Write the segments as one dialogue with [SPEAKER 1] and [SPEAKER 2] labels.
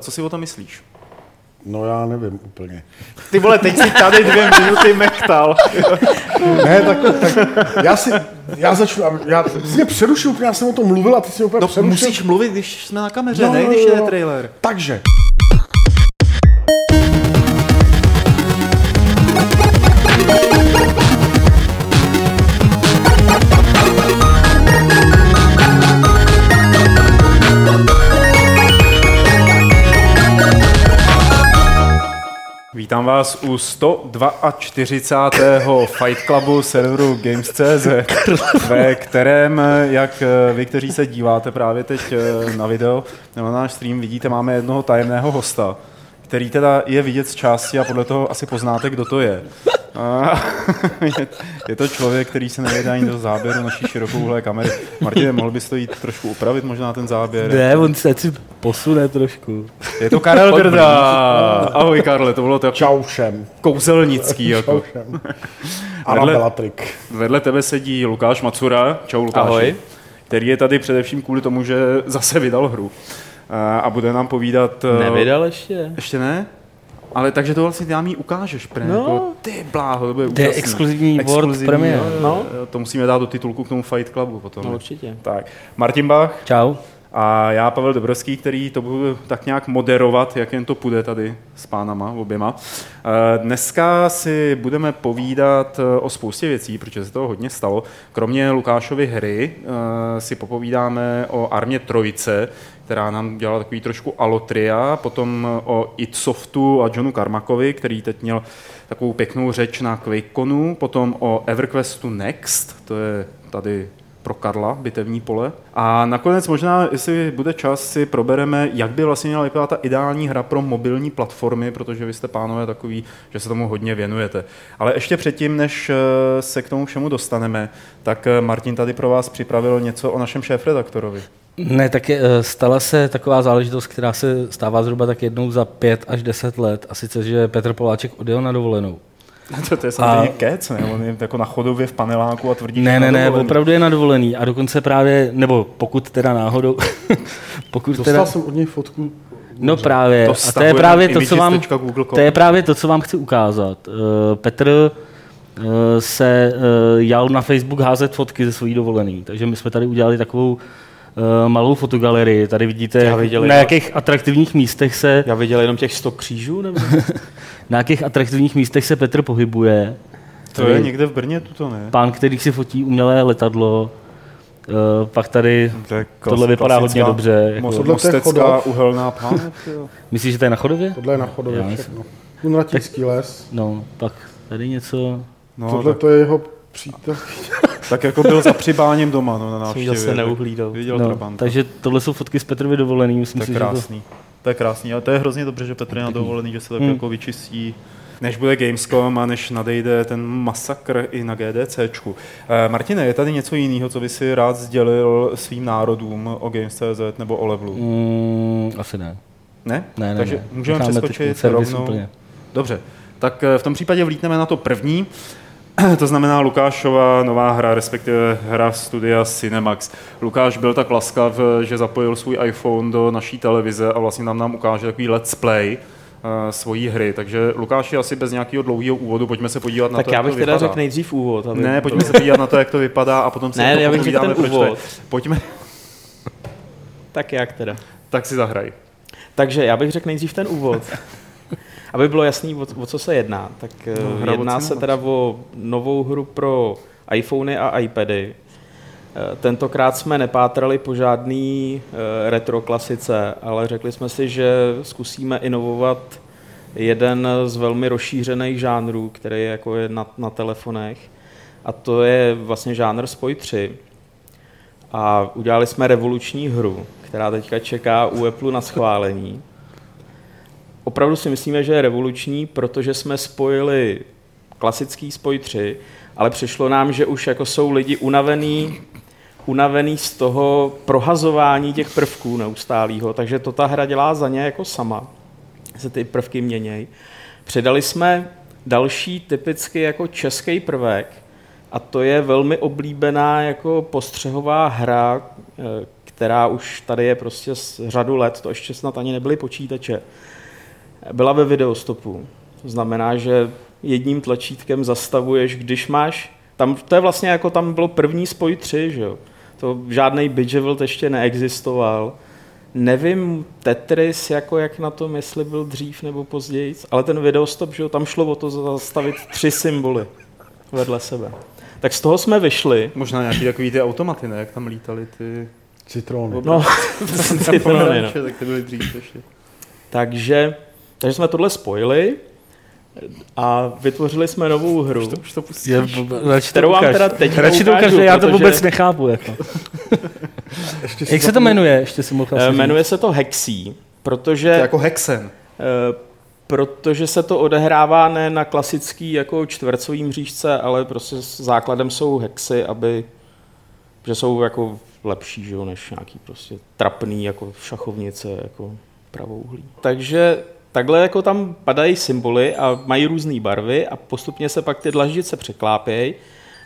[SPEAKER 1] Co si o tom myslíš?
[SPEAKER 2] No já nevím úplně.
[SPEAKER 1] Ty vole, teď si tady dvě minuty mechtal.
[SPEAKER 2] ne, tak, tak já si, já začnu, já si mě přerušil, já jsem o tom mluvil a ty si úplně
[SPEAKER 1] no,
[SPEAKER 2] přerušil.
[SPEAKER 1] musíš mluvit, když jsme na kameře, no, ne když je trailer.
[SPEAKER 2] Takže,
[SPEAKER 1] Vítám vás u 142. Fight Clubu serveru Games.cz, ve kterém, jak vy, kteří se díváte právě teď eh, na video nebo na náš stream, vidíte, máme jednoho tajemného hosta, který teda je vidět z části a podle toho asi poznáte, kdo to je. je to člověk, který se nevede ani do záběru naší širokouhlé kamery. Martin, mohl bys to jít trošku upravit, možná ten záběr?
[SPEAKER 3] Ne, on se si posune trošku.
[SPEAKER 1] Je to Karel Grda. Ahoj Karle, to bylo to
[SPEAKER 2] čau všem.
[SPEAKER 1] kouzelnický. Jako.
[SPEAKER 2] Čau všem. vedle,
[SPEAKER 1] vedle tebe sedí Lukáš Macura. Čau Lukáši. Ahoj. Který je tady především kvůli tomu, že zase vydal hru. A bude nám povídat...
[SPEAKER 3] Eh, Nevydal ještě?
[SPEAKER 1] Ještě ne? Ale takže to vlastně nám ji ukážeš, pre, no. jako, ty bláho, to bude
[SPEAKER 3] To je exkluzivní World Premiere.
[SPEAKER 1] No. To musíme dát do titulku k tomu Fight Clubu potom.
[SPEAKER 3] No, určitě.
[SPEAKER 1] Tak, Martin Bach.
[SPEAKER 3] Čau.
[SPEAKER 1] A já, Pavel Dobrovský, který to budu tak nějak moderovat, jak jen to půjde tady s pánama oběma. Eh, dneska si budeme povídat eh, o spoustě věcí, protože se toho hodně stalo. Kromě Lukášovy hry eh, si popovídáme o armě Trojice, která nám dělala takový trošku alotria, potom o Itsoftu a Johnu Karmakovi, který teď měl takovou pěknou řeč na QuakeConu, potom o EverQuestu Next, to je tady pro Karla, bitevní pole. A nakonec možná, jestli bude čas, si probereme, jak by vlastně měla vypadat ta ideální hra pro mobilní platformy, protože vy jste pánové takový, že se tomu hodně věnujete. Ale ještě předtím, než eh, se k tomu všemu dostaneme, tak eh, Martin tady pro vás připravil něco o našem šéf-redaktorovi.
[SPEAKER 3] Ne, tak je, eh, stala se taková záležitost, která se stává zhruba tak jednou za pět až deset let, a sice, že Petr Poláček odjel na dovolenou.
[SPEAKER 1] To, to je samozřejmě a... kec, ne? On je jako na chodově v paneláku a tvrdí,
[SPEAKER 3] Ne, ne, ne, opravdu je na dovolený. A dokonce právě, nebo pokud teda náhodou,
[SPEAKER 2] pokud Dostal teda... jsem od něj fotku
[SPEAKER 3] No právě, to a to je právě to, co vám, to je právě to, co vám chci ukázat. Uh, Petr uh, se uh, jal na Facebook házet fotky ze svojí dovolený, takže my jsme tady udělali takovou malou fotogalerii. Tady vidíte, já viděl, na jakých atraktivních místech se...
[SPEAKER 1] Já viděl jenom těch 100 křížů? Nebo?
[SPEAKER 3] na jakých atraktivních místech se Petr pohybuje.
[SPEAKER 1] To je někde v Brně, tuto ne?
[SPEAKER 3] Pán, který si fotí umělé letadlo, Uh, pak tady to klas, tohle vypadá hodně dobře.
[SPEAKER 1] Jako... Mostecká uhelná pánev.
[SPEAKER 3] Myslíš, že to je na chodově?
[SPEAKER 2] Tohle je na chodově všechno. Kunratícký les.
[SPEAKER 3] No, pak tady něco...
[SPEAKER 2] No, tohle tak... to je jeho přítel.
[SPEAKER 1] tak jako byl za přibáním doma no, na návštěvě.
[SPEAKER 3] Jsem zase neuhlídal. Viděl no, takže tohle jsou fotky z Petrovy dovolený. Myslím
[SPEAKER 1] to je
[SPEAKER 3] si,
[SPEAKER 1] krásný. Že to... to je krásný, ale to je hrozně dobře, že Petr je na dovolený, že se tak hmm. jako vyčistí než bude Gamescom a než nadejde ten masakr i na GDCčku. Eh, Martine, je tady něco jiného, co by si rád sdělil svým národům o Games.cz nebo o Levelu?
[SPEAKER 3] Mm, asi ne.
[SPEAKER 1] Ne?
[SPEAKER 3] Ne, ne
[SPEAKER 1] Takže
[SPEAKER 3] ne.
[SPEAKER 1] můžeme Necháme přeskočit rovnou. Úplně. Dobře, tak eh, v tom případě vlítneme na to první. To znamená Lukášova nová hra, respektive hra studia Cinemax. Lukáš byl tak laskav, že zapojil svůj iPhone do naší televize a vlastně nám nám ukáže takový let's play uh, svojí hry. Takže Lukáši asi bez nějakého dlouhého úvodu, pojďme se podívat
[SPEAKER 3] na
[SPEAKER 1] tak
[SPEAKER 3] to, já
[SPEAKER 1] bych
[SPEAKER 3] teda řekl nejdřív úvod.
[SPEAKER 1] Aby... Ne, pojďme se podívat na to, jak to vypadá a potom se
[SPEAKER 3] ne, já bych řekl ten úvod.
[SPEAKER 1] To Pojďme.
[SPEAKER 3] tak jak teda?
[SPEAKER 1] Tak si zahraj.
[SPEAKER 3] Takže já bych řekl nejdřív ten úvod. Aby bylo jasný, o, o co se jedná, tak no, jedná se teda o novou hru pro iPhony a iPady. Eh, tentokrát jsme nepátrali po žádný eh, retro klasice, ale řekli jsme si, že zkusíme inovovat jeden z velmi rozšířených žánrů, který je jako je na, na telefonech, a to je vlastně žánr Spoj 3. A udělali jsme revoluční hru, která teďka čeká u Apple na schválení opravdu si myslíme, že je revoluční, protože jsme spojili klasický spoj 3, ale přišlo nám, že už jako jsou lidi unavený, unavený z toho prohazování těch prvků neustálého, takže to ta hra dělá za ně jako sama, se ty prvky měnějí. Přidali jsme další typicky jako český prvek, a to je velmi oblíbená jako postřehová hra, která už tady je prostě z řadu let, to ještě snad ani nebyly počítače, byla ve videostopu. To znamená, že jedním tlačítkem zastavuješ, když máš, tam, to je vlastně jako tam bylo první spoj 3, že jo? To žádný Bidgeville ještě neexistoval. Nevím Tetris, jako jak na tom, jestli byl dřív nebo později, ale ten videostop, že jo, tam šlo o to zastavit tři symboly vedle sebe. Tak z toho jsme vyšli.
[SPEAKER 1] Možná nějaký takový ty automaty, ne? Jak tam lítali ty...
[SPEAKER 2] Citrony.
[SPEAKER 3] No, citrony, no.
[SPEAKER 1] Tak ty byly dřív ještě.
[SPEAKER 3] Takže, takže jsme tohle spojili a vytvořili jsme novou hru,
[SPEAKER 1] Už to, už to pustíš.
[SPEAKER 4] Je, radši to
[SPEAKER 3] kterou vám teda teď
[SPEAKER 4] Radši to
[SPEAKER 3] ukážu,
[SPEAKER 4] já to
[SPEAKER 3] protože,
[SPEAKER 4] vůbec nechápu. Jako. Jak se to jmenuje? Ještě si mohl
[SPEAKER 3] eh, Jmenuje se to Hexí,
[SPEAKER 1] To
[SPEAKER 3] protože,
[SPEAKER 1] jako Hexen.
[SPEAKER 3] eh, protože se to odehrává ne na klasický jako čtvercový mřížce, ale prostě s základem jsou hexy, aby že jsou jako lepší, že jo, než nějaký prostě trapný jako šachovnice, jako pravouhlý. Takže takhle jako tam padají symboly a mají různé barvy a postupně se pak ty dlaždice překlápějí.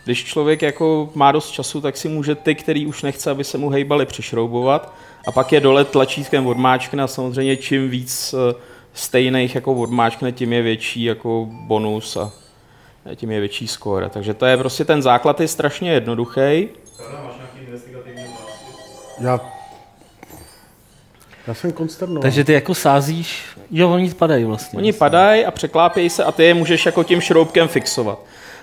[SPEAKER 3] Když člověk jako má dost času, tak si může ty, který už nechce, aby se mu hejbali, přišroubovat a pak je dole tlačítkem odmáčkne a samozřejmě čím víc eh, stejných jako odmáčkne, tím je větší jako bonus a tím je větší skóre. Takže to je prostě ten základ je strašně jednoduchý.
[SPEAKER 2] Já, já jsem konsternoval.
[SPEAKER 4] Takže ty jako sázíš, jo, oni padají vlastně.
[SPEAKER 3] Oni padají a překlápějí se a ty je můžeš jako tím šroubkem fixovat.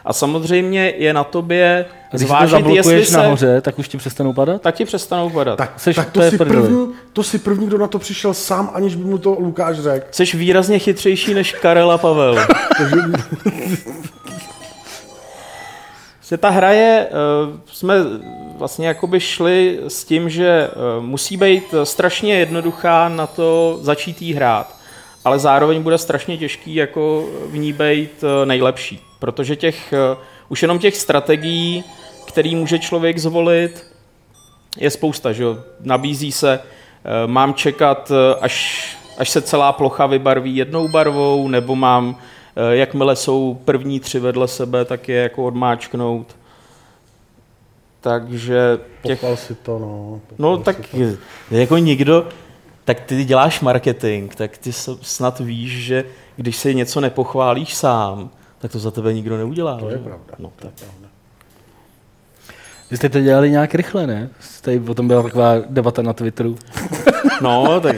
[SPEAKER 3] A samozřejmě je na tobě
[SPEAKER 4] A když si to
[SPEAKER 3] zvážit, jestli
[SPEAKER 4] zablokuješ
[SPEAKER 3] se...
[SPEAKER 4] nahoře, tak už ti přestanou padat?
[SPEAKER 3] Tak ti přestanou padat.
[SPEAKER 2] tak,
[SPEAKER 4] Seš-
[SPEAKER 2] tak
[SPEAKER 4] to
[SPEAKER 2] to,
[SPEAKER 4] je
[SPEAKER 2] si první, to si první, kdo na to přišel sám, aniž by mu to Lukáš řekl.
[SPEAKER 3] Jsi výrazně chytřejší než Karel a Pavel. Vlastně ta hra je, eh, jsme vlastně jakoby šli s tím, že eh, musí být strašně jednoduchá na to začít jí hrát, ale zároveň bude strašně těžký jako v ní být eh, nejlepší, protože těch, eh, už jenom těch strategií, který může člověk zvolit, je spousta, že jo? Nabízí se, eh, mám čekat, až, až se celá plocha vybarví jednou barvou, nebo mám, jakmile jsou první tři vedle sebe, tak je jako odmáčknout. Takže těch,
[SPEAKER 2] Pochval si to, no.
[SPEAKER 3] no tak
[SPEAKER 2] to.
[SPEAKER 3] jako nikdo, tak ty děláš marketing, tak ty snad víš, že když si něco nepochválíš sám, tak to za tebe nikdo neudělá.
[SPEAKER 2] To je
[SPEAKER 3] že?
[SPEAKER 2] pravda.
[SPEAKER 3] No, tak.
[SPEAKER 4] Vy jste to dělali nějak rychle, ne? Tady o tom byla taková debata na Twitteru.
[SPEAKER 3] No, tak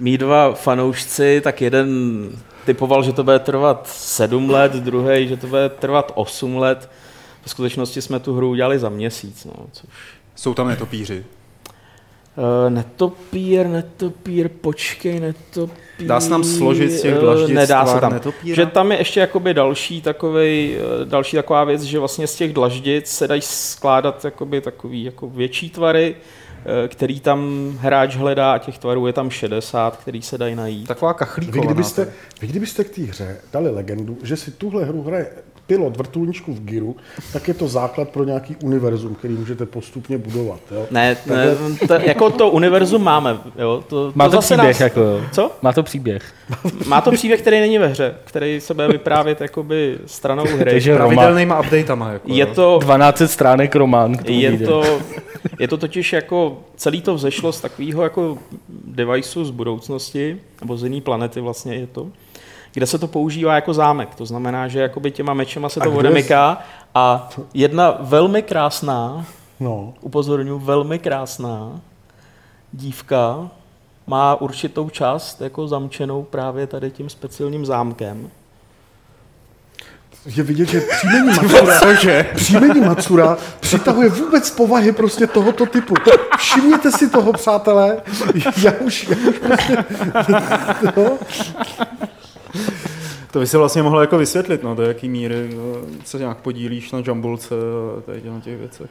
[SPEAKER 3] mý dva fanoušci, tak jeden typoval, že to bude trvat 7 let, druhý, že to bude trvat 8 let. V skutečnosti jsme tu hru udělali za měsíc, no, což...
[SPEAKER 1] Jsou tam netopíři.
[SPEAKER 3] Uh, netopír, netopír, počkej, netopír...
[SPEAKER 1] Dá se nám složit z těch
[SPEAKER 3] eh,
[SPEAKER 1] dlaždic
[SPEAKER 3] Nedá se tam.
[SPEAKER 1] netopíra?
[SPEAKER 3] Že tam je ještě jakoby další, takovej, eh, další taková věc, že vlastně z těch dlaždic se dají skládat jakoby takový jako větší tvary, který tam hráč hledá a těch tvarů je tam 60, který se dají najít.
[SPEAKER 1] Taková
[SPEAKER 2] Vy
[SPEAKER 1] kachlíková.
[SPEAKER 2] kdybyste, vy kdybyste k té hře dali legendu, že si tuhle hru hraje pilot vrtulníčku v Giru, tak je to základ pro nějaký univerzum, který můžete postupně budovat. Jo?
[SPEAKER 3] Ne, ne to, jako to univerzum máme, jo. To,
[SPEAKER 4] Má to,
[SPEAKER 3] to zase
[SPEAKER 4] příběh,
[SPEAKER 3] nás,
[SPEAKER 4] jako jo.
[SPEAKER 3] Co?
[SPEAKER 4] Má to příběh.
[SPEAKER 3] Má to příběh, který není ve hře, který se bude vyprávět jakoby stranou hry.
[SPEAKER 4] Takže.
[SPEAKER 1] Pravidelnýma updatama. Jako,
[SPEAKER 3] Je to,
[SPEAKER 4] 12 stránek román. k tomu
[SPEAKER 3] je
[SPEAKER 4] vyjde.
[SPEAKER 3] to, je to totiž jako, celý to vzešlo z takového jako deviceu z budoucnosti, nebo z jiné planety vlastně je to, kde se to používá jako zámek. To znamená, že jakoby těma mečema se
[SPEAKER 2] A
[SPEAKER 3] to
[SPEAKER 2] je-
[SPEAKER 3] odemyká a jedna velmi krásná,
[SPEAKER 2] No.
[SPEAKER 3] upozorňuji, velmi krásná dívka má určitou část jako zamčenou právě tady tím speciálním zámkem.
[SPEAKER 2] Je vidět, že příjmení Matsura,
[SPEAKER 1] Cože?
[SPEAKER 2] příjmení Matsura přitahuje vůbec povahy prostě tohoto typu. Všimněte si toho, přátelé. Já už, já už prostě... No.
[SPEAKER 1] To by si vlastně mohlo jako vysvětlit, no, do jaký míry no, se nějak podílíš na jumbulce a tady na těch věcech.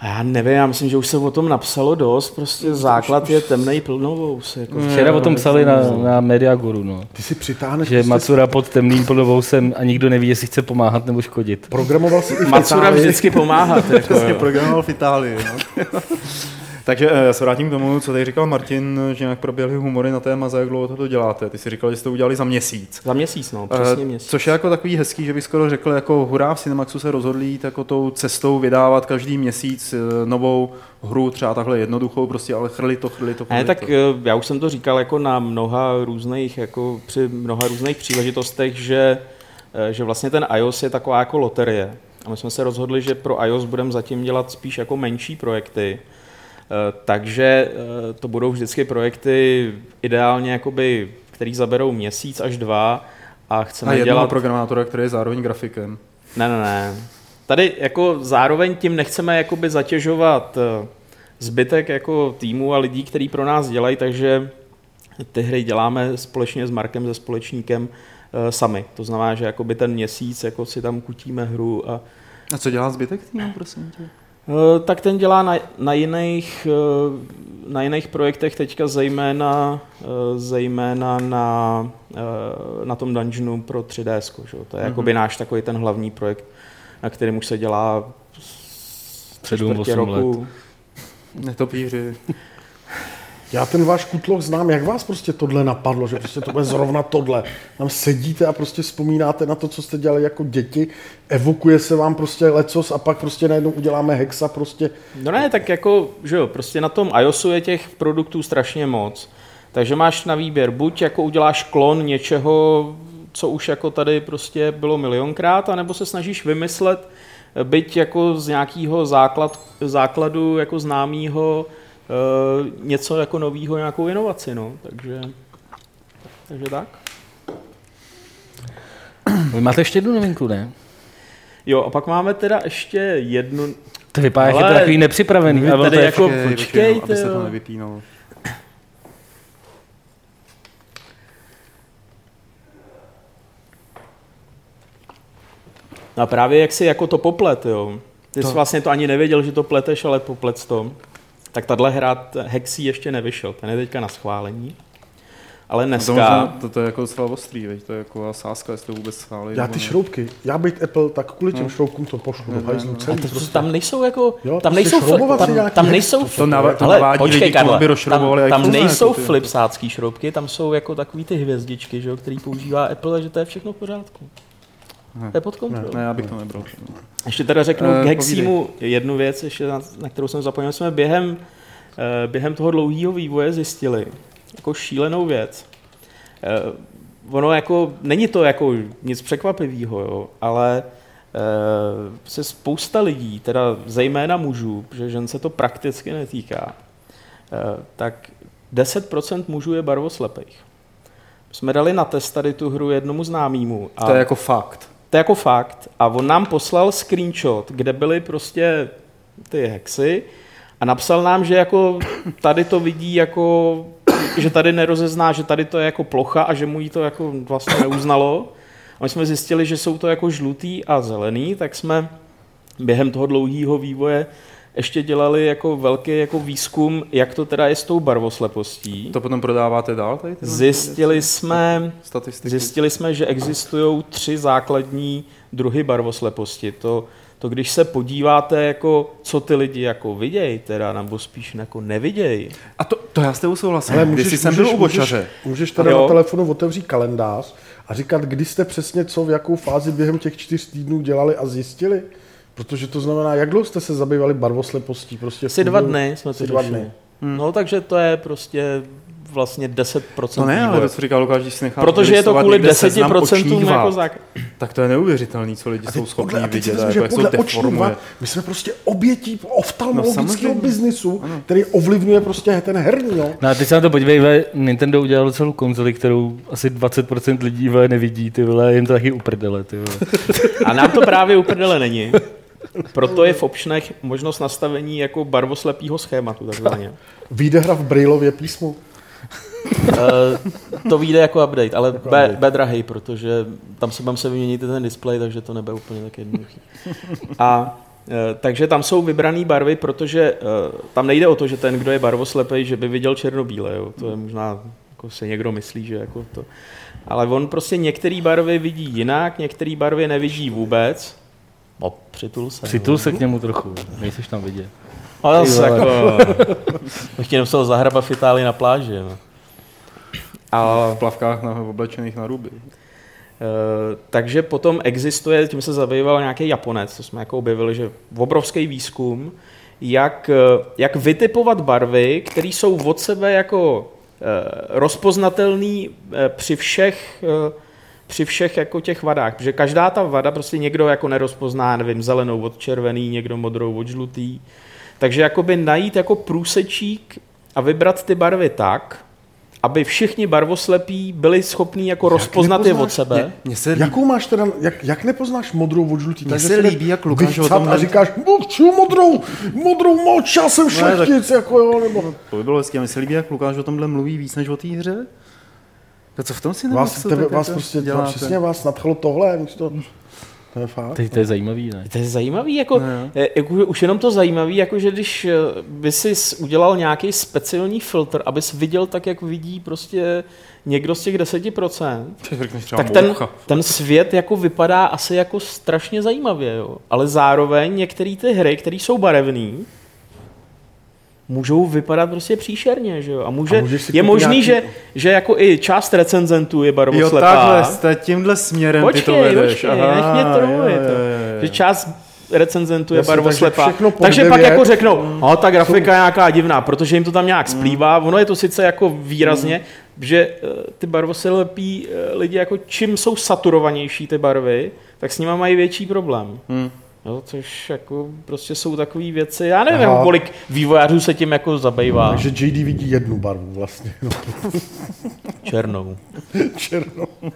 [SPEAKER 3] A já nevím, já myslím, že už se o tom napsalo dost, prostě základ je temnej plnovous. Jako
[SPEAKER 4] Včera o tom psali na, na Mediaguru, no.
[SPEAKER 2] Ty si přitáhneš...
[SPEAKER 4] Že
[SPEAKER 2] prostě-
[SPEAKER 4] Macura pod temným plnovousem a nikdo neví, jestli chce pomáhat nebo škodit.
[SPEAKER 2] Programoval si i v
[SPEAKER 3] Macura
[SPEAKER 2] Itálii.
[SPEAKER 3] vždycky pomáhat. Jako, jo.
[SPEAKER 1] programoval v Itálii. No. Takže eh, já se vrátím k tomu, co tady říkal Martin, že nějak proběhly humory na téma, za jak dlouho to děláte. Ty si říkal, že jste to udělali za měsíc.
[SPEAKER 3] Za měsíc, no, přesně měsíc.
[SPEAKER 1] Což je jako takový hezký, že bych skoro řekl, jako hurá v Cinemaxu se rozhodli jít jako tou cestou vydávat každý měsíc novou hru, třeba takhle jednoduchou, prostě, ale chrli to, chrli to. Chrli
[SPEAKER 3] ne, tak to. já už jsem to říkal jako na mnoha různých, jako při mnoha různých příležitostech, že, že vlastně ten iOS je taková jako loterie a my jsme se rozhodli, že pro iOS budeme zatím dělat spíš jako menší projekty. Eh, takže eh, to budou vždycky projekty ideálně, jakoby, který zaberou měsíc až dva a chceme
[SPEAKER 1] a
[SPEAKER 3] dělat...
[SPEAKER 1] programátora, který je zároveň grafikem.
[SPEAKER 3] Ne, ne, ne. Tady jako zároveň tím nechceme jakoby zatěžovat eh, zbytek jako týmu a lidí, který pro nás dělají, takže ty hry děláme společně s Markem, se společníkem sami. To znamená, že jakoby ten měsíc jako si tam kutíme hru. A,
[SPEAKER 1] a co dělá zbytek týmu, prosím tě?
[SPEAKER 3] Eh, tak ten dělá na, na, jiných, eh, na jiných projektech teďka zejména, zejména na, na tom dungeonu pro 3DS. Že? To je mm-hmm. jakoby náš takový ten hlavní projekt, na kterém už se dělá
[SPEAKER 4] 7-8 roku. let.
[SPEAKER 1] Netopíři.
[SPEAKER 2] Já ten váš kutloch znám, jak vás prostě tohle napadlo, že prostě to bude zrovna tohle. Tam sedíte a prostě vzpomínáte na to, co jste dělali jako děti, evokuje se vám prostě lecos a pak prostě najednou uděláme hexa prostě.
[SPEAKER 3] No ne, tak jako, že jo, prostě na tom iOSu je těch produktů strašně moc. Takže máš na výběr, buď jako uděláš klon něčeho, co už jako tady prostě bylo milionkrát, anebo se snažíš vymyslet, byť jako z nějakého základ, základu jako známého něco jako novýho, nějakou inovaci, no. Takže, takže tak.
[SPEAKER 4] Vy máte ještě jednu novinku, ne?
[SPEAKER 3] Jo, a pak máme teda ještě jednu...
[SPEAKER 4] To vypadá, je to takový nepřipravený.
[SPEAKER 3] Ale tady jako, počkej, počkejte,
[SPEAKER 1] aby se to nevypínalo.
[SPEAKER 3] No a právě jak si jako to poplet, jo. Ty to. jsi vlastně to ani nevěděl, že to pleteš, ale poplet to tak tahle hra Hexy ještě nevyšel, ten je teďka na schválení. Ale dneska...
[SPEAKER 1] To, to, to je jako docela ostrý, veď? to je jako sázka, jestli to vůbec schválí.
[SPEAKER 2] Já ty ne. šroubky, já být Apple, tak kvůli těm no. šroubkům to pošlu do hajzlu celý.
[SPEAKER 3] To, prostě. Tam nejsou jako, jo, tam nejsou, fl- tam, tam nejsou,
[SPEAKER 1] to, nav- to ale počkej, lidi,
[SPEAKER 3] tam, tam nejsou jako flipsácký šroubky, tam jsou jako takový ty hvězdičky, že jo, který používá Apple, že to je všechno v pořádku. Ne, to je pod kontrolou.
[SPEAKER 1] Ne, ne, já bych to nebral.
[SPEAKER 3] Ještě teda řeknu uh, k Heximu jednu věc, ještě na, na kterou jsem zapomněl. Jsme během, uh, během toho dlouhého vývoje zjistili jako šílenou věc. Uh, ono jako, není to jako nic překvapivého, jo, ale uh, se spousta lidí, teda zejména mužů, že žen se to prakticky netýká, uh, tak 10% mužů je barvoslepých. Jsme dali na test tady tu hru jednomu známému.
[SPEAKER 1] A to je jako fakt.
[SPEAKER 3] To je jako fakt. A on nám poslal screenshot, kde byly prostě ty hexy a napsal nám, že jako tady to vidí jako, že tady nerozezná, že tady to je jako plocha a že mu jí to jako vlastně neuznalo. A my jsme zjistili, že jsou to jako žlutý a zelený, tak jsme během toho dlouhého vývoje ještě dělali jako velký jako výzkum, jak to teda je s tou barvoslepostí.
[SPEAKER 1] To potom prodáváte dál? Tady
[SPEAKER 3] zjistili, jsme, zjistili jsme, že existují tři základní druhy barvosleposti. To, to když se podíváte, jako, co ty lidi jako vidějí, teda, nebo spíš jako nevidějí.
[SPEAKER 1] A to, to já s tebou souhlasím. Ale můžeš, jsem můžeš, byl u
[SPEAKER 2] můžeš, můžeš teda jo. na telefonu otevřít kalendář a říkat, kdy jste přesně co, v jakou fázi během těch čtyř týdnů dělali a zjistili? Protože to znamená, jak dlouho jste se zabývali barvoslepostí? Prostě
[SPEAKER 3] Asi dva dny jsme to dva dny. Hmm. No takže to je prostě vlastně 10%
[SPEAKER 1] To ne, ale to, co říkal Lukáš, když si nechá
[SPEAKER 3] Protože je to kvůli 10% jako zák...
[SPEAKER 1] Tak to je neuvěřitelný, co lidi jsou schopni
[SPEAKER 2] podle,
[SPEAKER 1] vidět.
[SPEAKER 2] A jak podle očníva, my jsme prostě obětí oftalmologického no, biznisu, ano. který ovlivňuje prostě ten herní. Jo.
[SPEAKER 4] No a teď se na to podívej, Nintendo udělalo celou konzoli, kterou asi 20% lidí nevidí, ty vole, jim to taky uprdele, ty vole.
[SPEAKER 3] A nám to právě uprdele není. Proto je v optionech možnost nastavení jako barvoslepého schématu. Takzvaně.
[SPEAKER 2] Vyjde hra v Brailově písmu?
[SPEAKER 3] uh, to vyjde jako update, ale jako B, B drahej, protože tam se mám se vyměnit ten display, takže to nebude úplně tak jednoduchý. A uh, takže tam jsou vybrané barvy, protože uh, tam nejde o to, že ten, kdo je barvoslepej, že by viděl černobíle. Jo. To je možná, jako se někdo myslí, že jako to... Ale on prostě některé barvy vidí jinak, některé barvy nevidí vůbec. O, přitul se.
[SPEAKER 4] Přitul se k němu trochu, nejsiš tam vidět.
[SPEAKER 3] Ale zase jako... Bych tě nemusel zahrabat v Itálii na pláži. No.
[SPEAKER 1] A v plavkách na, oblečených na ruby.
[SPEAKER 3] Uh, takže potom existuje, tím se zabýval nějaký Japonec, to jsme jako objevili, že obrovský výzkum, jak, eh, jak vytipovat barvy, které jsou od sebe jako uh, rozpoznatelný uh, při všech uh, při všech jako těch vadách, protože každá ta vada prostě někdo jako nerozpozná, nevím, zelenou od červený, někdo modrou od žlutý. Takže jakoby najít jako průsečík a vybrat ty barvy tak, aby všichni barvoslepí byli schopní jako jak rozpoznat je od sebe. Mě,
[SPEAKER 2] mě se líbí. Jakou máš teda, jak, jak nepoznáš modrou od žlutý?
[SPEAKER 1] Mně se líbí, jak Lukáš o
[SPEAKER 2] tom... A říkáš, ču modrou, modrou moč, já jsem šlechtic, no, jako jo, nebo... No,
[SPEAKER 1] to by bylo hezky, a mně se líbí, jak Lukáš o tomhle mluví víc než o té hře. To co v tom si
[SPEAKER 2] vás, tebe, vás prostě, děláte? přesně vás nadchlo tohle, to... To je fakt.
[SPEAKER 4] To, to je zajímavý, ne?
[SPEAKER 3] To je zajímavý, jako, ne. jako už jenom to zajímavý, jako že když eh, by si udělal nějaký speciální filtr, abys viděl tak, jak vidí prostě někdo z těch 10%, tak ten, ten svět jako vypadá asi jako strašně zajímavě, jo. Ale zároveň některé ty hry, které jsou barevné, můžou vypadat prostě příšerně, že jo? A, může, a je možný, nějaký... že, že jako i část recenzentů je barvoslepá.
[SPEAKER 1] Jo, takhle, tímhle směrem
[SPEAKER 3] počkej,
[SPEAKER 1] ty to vedeš.
[SPEAKER 3] Počkej, Aha, nech mě to, Že část recenzentů je barvoslepá. Takže, takže pak jako řeknou, mm. no ta grafika je nějaká divná, protože jim to tam nějak mm. splývá. Ono je to sice jako výrazně, mm. že eh, ty barvoslepí eh, lidi jako čím jsou saturovanější ty barvy, tak s nimi mají větší problém. Jo, což jako prostě jsou takové věci, já nevím, Aha. kolik vývojářů se tím jako zabývá.
[SPEAKER 2] Takže JD vidí jednu barvu vlastně. No.
[SPEAKER 3] Černou.
[SPEAKER 2] Černou.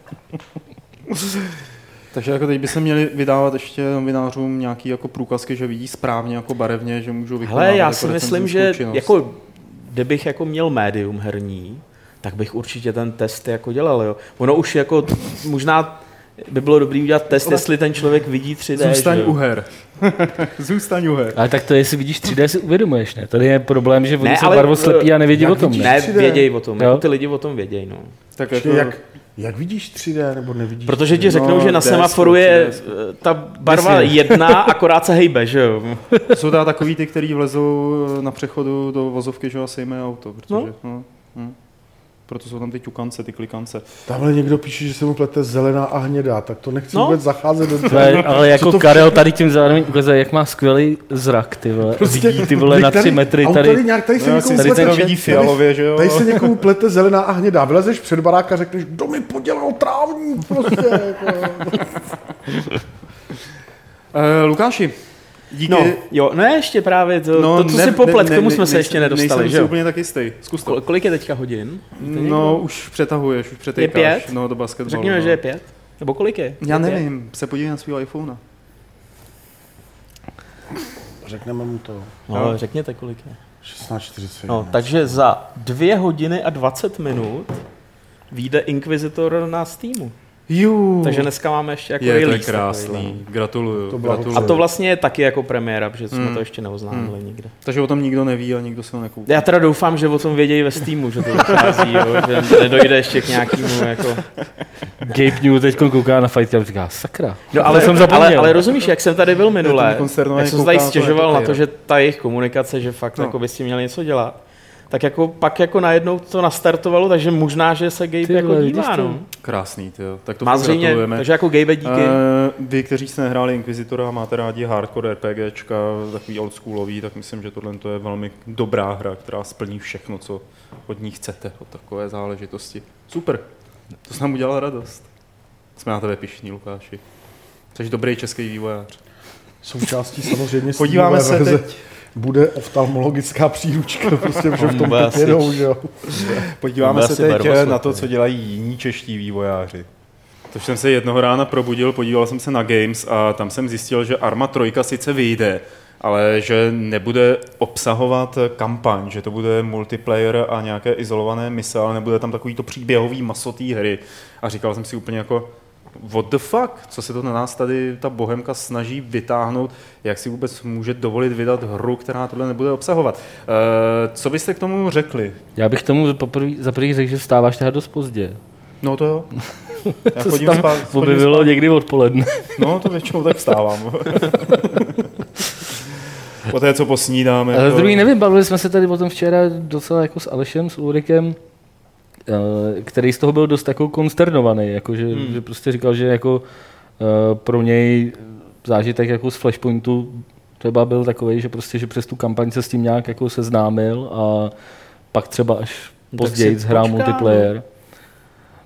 [SPEAKER 1] Takže jako teď by se měli vydávat ještě novinářům nějaký jako průkazky, že vidí správně jako barevně, že můžou vykonávat
[SPEAKER 3] Ale já
[SPEAKER 1] jako
[SPEAKER 3] si myslím, že jako, kdybych jako měl médium herní, tak bych určitě ten test jako dělal. Jo. Ono už jako možná by bylo dobrý udělat test, jestli ten člověk vidí 3D.
[SPEAKER 1] Zůstaň u her. Zůstaň u her.
[SPEAKER 4] Ale tak to jestli vidíš 3D, si uvědomuješ, ne? Tady je problém, že oni ne, jsou barvoslepí a nevědí o tom.
[SPEAKER 3] Ne, ne vědějí o tom. Jako ty lidi o tom vědějí. No.
[SPEAKER 2] Tak jako... jak, jak vidíš 3D nebo nevidíš?
[SPEAKER 3] Protože ti řeknou, no, že na semaforu je ta barva jedna, akorát se hejbe, že jo?
[SPEAKER 1] Jsou to takový ty, kteří vlezou na přechodu do vozovky, že asi sejme auto, protože... No. No, hm. Proto jsou tam ty ťukance, ty klikance.
[SPEAKER 2] Tamhle někdo píše, že se mu plete zelená a hnědá, tak to nechci no. vůbec zacházet do toho.
[SPEAKER 4] Ale jako to... Karel tady tím zároveň ukazuje, jak má skvělý zrak, ty vole. Prostě, Vidí ty vole na tři metry.
[SPEAKER 2] Tady, tady, nějak, tady se no, někomu
[SPEAKER 1] tady plete, vidí fialově, že jo?
[SPEAKER 2] Tady se někomu plete zelená a hnědá. Vylezeš před barák a řekneš, kdo mi podělal trávník, prostě. jako. uh,
[SPEAKER 1] Lukáši,
[SPEAKER 3] Díky. No, jo, ne, ještě právě to, no, to co ne, si poplet, ne, k tomu jsme ne, se ještě nedostali,
[SPEAKER 1] nejsem
[SPEAKER 3] že
[SPEAKER 1] úplně tak jistý. Zkus to.
[SPEAKER 3] Kolik je teďka hodin?
[SPEAKER 1] No, už přetahuješ, už přetejkáš.
[SPEAKER 3] Je pět?
[SPEAKER 1] No, do basketbalu.
[SPEAKER 3] Řekněme,
[SPEAKER 1] no.
[SPEAKER 3] že je pět. Nebo kolik je?
[SPEAKER 1] Já nevím, pět? se podívej na svého iPhone.
[SPEAKER 2] Řekneme mu to.
[SPEAKER 3] No, no. řekněte, kolik je.
[SPEAKER 2] 16.40.
[SPEAKER 3] No, takže za dvě hodiny a 20 minut vyjde Inquisitor na Steamu.
[SPEAKER 1] Jú.
[SPEAKER 3] Takže dneska máme ještě jako
[SPEAKER 1] je,
[SPEAKER 3] release.
[SPEAKER 1] Je to krásný, no. gratuluju, to gratuluju.
[SPEAKER 3] A to vlastně je taky jako premiéra, protože jsme mm. to ještě neoznámili mm. nikde.
[SPEAKER 1] Takže o tom nikdo neví a nikdo se ho nekoupí.
[SPEAKER 3] Já teda doufám, že o tom vědějí ve Steamu, že to vychází, jo, že nedojde ještě k nějakému jako...
[SPEAKER 4] Gabe New teď kouká na fight a říká, sakra.
[SPEAKER 3] No, ale, jsem zapomněl. ale, ale, rozumíš, jak jsem tady byl minule, jak jsem tady stěžoval na to, že ta jejich komunikace, že fakt no. jako by s tím měli něco dělat tak jako pak jako najednou to nastartovalo, takže možná, že se Gabe ty jako dívá, no.
[SPEAKER 1] Krásný, ty Tak to
[SPEAKER 3] Má zřejmě, takže jako Gabe díky. Uh,
[SPEAKER 1] vy, kteří jste nehráli Inquisitora a máte rádi hardcore RPGčka, takový oldschoolový, tak myslím, že tohle je velmi dobrá hra, která splní všechno, co od ní chcete, od takové záležitosti. Super, to s nám udělala radost. Jsme na tebe pišní, Lukáši. Jsi dobrý český vývojář.
[SPEAKER 2] Součástí samozřejmě
[SPEAKER 1] Podíváme se verze. teď
[SPEAKER 2] bude oftalmologická příručka, prostě, že v tom teď jedou, že jo.
[SPEAKER 1] Podíváme se teď na to, co dělají jiní čeští vývojáři. To jsem se jednoho rána probudil, podíval jsem se na Games a tam jsem zjistil, že Arma 3 sice vyjde, ale že nebude obsahovat kampaň, že to bude multiplayer a nějaké izolované mise, ale nebude tam takovýto příběhový masotý hry. A říkal jsem si úplně jako, what the fuck, co se to na nás tady ta bohemka snaží vytáhnout, jak si vůbec může dovolit vydat hru, která tohle nebude obsahovat. E, co byste k tomu řekli?
[SPEAKER 4] Já bych tomu za prvý řekl, že vstáváš teda dost pozdě.
[SPEAKER 1] No to jo.
[SPEAKER 4] Já to chodím spát, objevilo spát. někdy odpoledne.
[SPEAKER 1] No to většinou tak vstávám. po té, co posnídáme.
[SPEAKER 4] Ale
[SPEAKER 1] jako...
[SPEAKER 4] druhý nevím, bavili jsme se tady o tom včera docela jako s Alešem, s Ulrikem, který z toho byl dost jako konsternovaný, jako že, hmm. že prostě říkal, že jako eh, pro něj zážitek jako z Flashpointu třeba byl takový, že prostě, že přes tu kampaň se s tím nějak jako seznámil a pak třeba až no později hrál multiplayer. No.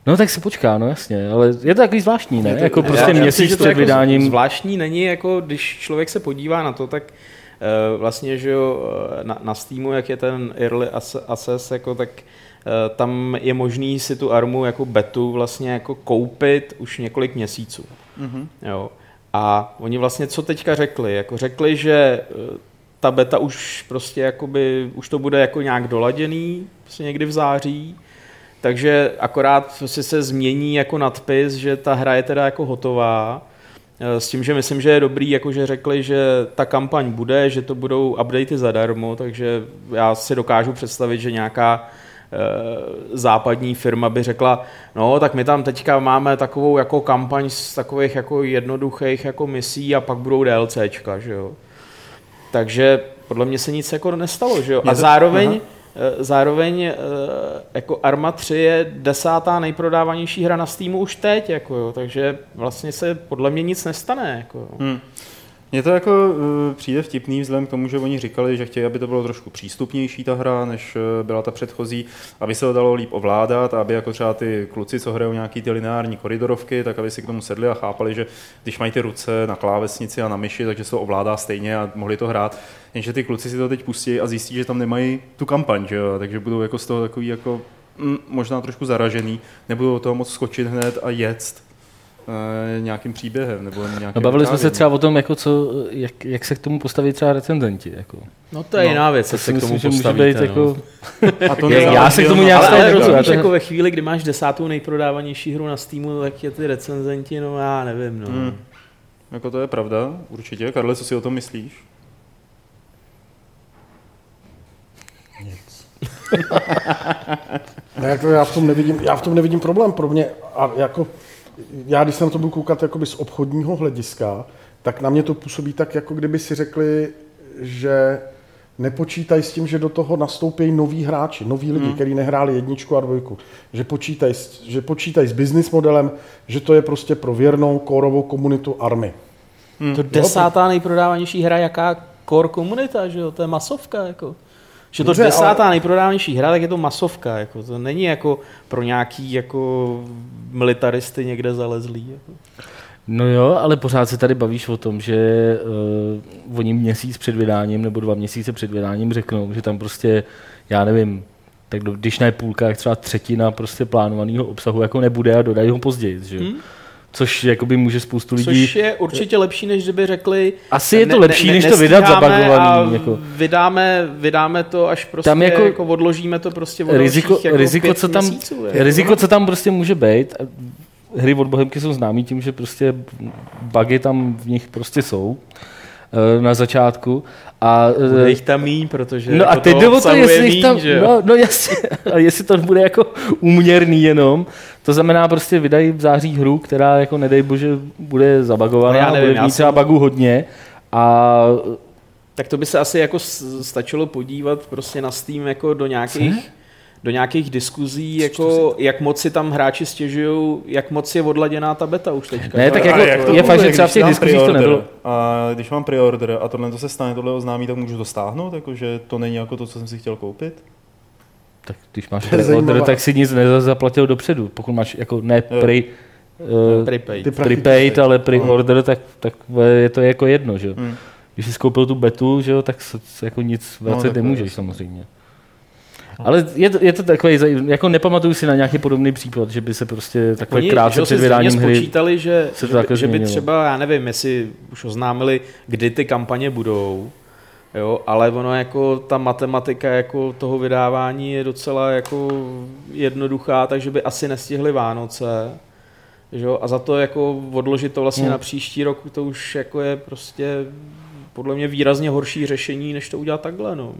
[SPEAKER 4] No tak se počká, no jasně, ale je to takový zvláštní, ne? Jako prostě já, měsíc před jako vydáním.
[SPEAKER 3] Zvláštní není, jako když člověk se podívá na to, tak uh, vlastně, že jo, eh, na, na Steamu, jak je ten early access, jako tak uh, tam je možný si tu armu jako betu vlastně jako koupit už několik měsíců. Mm-hmm. Jo. A oni vlastně co teďka řekli? Jako řekli, že ta beta už prostě jakoby, už to bude jako nějak doladěný, prostě někdy v září, takže akorát si se změní jako nadpis, že ta hra je teda jako hotová, s tím, že myslím, že je dobrý, jako že řekli, že ta kampaň bude, že to budou updaty zadarmo, takže já si dokážu představit, že nějaká západní firma by řekla, no tak my tam teďka máme takovou jako kampaň z takových jako jednoduchých jako misí a pak budou DLCčka, že jo. Takže podle mě se nic jako nestalo, že jo. A zároveň, aha Eh, zároveň eh, jako Arma 3 je desátá nejprodávanější hra na Steamu už teď, jako jo, takže vlastně se podle mě nic nestane. Jako jo. Hmm.
[SPEAKER 1] Mně to jako uh, přijde vtipný vzhledem k tomu, že oni říkali, že chtějí, aby to bylo trošku přístupnější ta hra, než uh, byla ta předchozí, aby se to dalo líp ovládat, aby jako třeba ty kluci, co hrajou nějaký ty lineární koridorovky, tak aby si k tomu sedli a chápali, že když mají ty ruce na klávesnici a na myši, takže se to ovládá stejně a mohli to hrát. Jenže ty kluci si to teď pustí a zjistí, že tam nemají tu kampaň, že jo? takže budou jako z toho takový jako mm, možná trošku zaražený, nebudou toho moc skočit hned a jet nějakým příběhem nebo nějakým
[SPEAKER 4] no, bavili jsme se třeba o tom, jako co, jak, jak, se k tomu postaví třeba recenzenti. Jako.
[SPEAKER 3] No to je no, jiná věc, jak se k tomu myslím, postavíte. Být, no. jako...
[SPEAKER 4] A to já, já se k tomu nějak
[SPEAKER 3] ale, ale to... jako ve chvíli, kdy máš desátou nejprodávanější hru na Steamu, tak je ty recenzenti, no já nevím. No. Hmm.
[SPEAKER 1] Jako to je pravda, určitě. Karle, co si o tom myslíš?
[SPEAKER 2] Nic. ne, jako já, v tom nevidím, já v tom nevidím problém. Pro mě, a jako, já když se na to budu koukat jakoby z obchodního hlediska, tak na mě to působí tak, jako kdyby si řekli, že nepočítají s tím, že do toho nastoupí noví hráči, noví lidi, hmm. kteří nehráli jedničku a dvojku. Že počítají, že počítají s business modelem, že to je prostě pro věrnou kórovou komunitu army.
[SPEAKER 3] Hmm. To desátá nejprodávanější hra, jaká core komunita, že jo? To je masovka, jako. Že to Dobře, desátá ale... nejprodávanější hra, tak je to masovka. Jako, to není jako pro nějaký jako militaristy někde zalezlý. Jako.
[SPEAKER 4] No jo, ale pořád se tady bavíš o tom, že uh, oni měsíc před vydáním nebo dva měsíce před vydáním řeknou, že tam prostě, já nevím, tak když ne půlka, jak třeba třetina prostě plánovaného obsahu jako nebude a dodají ho později. Že? Hmm? Což jakoby může spoustu lidí...
[SPEAKER 3] Což je určitě lepší, než kdyby řekli...
[SPEAKER 4] Asi je to ne, lepší, ne, než to vydat zabagovaný. Jako.
[SPEAKER 3] Vydáme, vydáme to, až prostě tam jako, jako odložíme to prostě od riziko, jako
[SPEAKER 4] riziko, co tam, měsíců, riziko, co tam prostě může být, hry od Bohemky jsou známý tím, že prostě bugy tam v nich prostě jsou eh, na začátku. A,
[SPEAKER 3] bude eh, jich tam míň, protože
[SPEAKER 4] no a teď jde to, jestli míň, tam, že no, no jasně, a jestli to bude jako úměrný jenom, to znamená prostě vydají v září hru, která jako nedej bože bude zabagovaná, no nevím, bude mít třeba bugu hodně a
[SPEAKER 3] tak to by se asi jako stačilo podívat prostě na Steam jako do nějakých Co? do nějakých diskuzí, jako jak moc si tam hráči stěžují, jak moc je odladěná ta beta už teďka.
[SPEAKER 4] Ne, tak jako jak to je fakt, že třeba v těch diskuzích to nebylo.
[SPEAKER 1] A když mám preorder a tohle to se stane, tohle oznámí, tak můžu to stáhnout, jakože to není jako to, co jsem si chtěl koupit?
[SPEAKER 4] Tak když máš preorder, tak si nic nezaplatil dopředu. Pokud máš jako ne pre, uh, prepaid, prepaid ale pre-order, tak, tak je to jako jedno, že hmm. Když jsi koupil tu betu, že jo, tak jako nic vracet no, nemůžeš samozřejmě. Ale je to, je to takový, jako nepamatuju si na nějaký podobný případ, že by se prostě takové Oni, krátce před vydáním hry
[SPEAKER 3] spočítali, že, se to že, že by třeba, já nevím, jestli už oznámili, kdy ty kampaně budou, jo, ale ono jako ta matematika jako toho vydávání je docela jako jednoduchá, takže by asi nestihli Vánoce, že jo, a za to jako odložit to vlastně hmm. na příští rok, to už jako je prostě podle mě výrazně horší řešení, než to udělat takhle, no.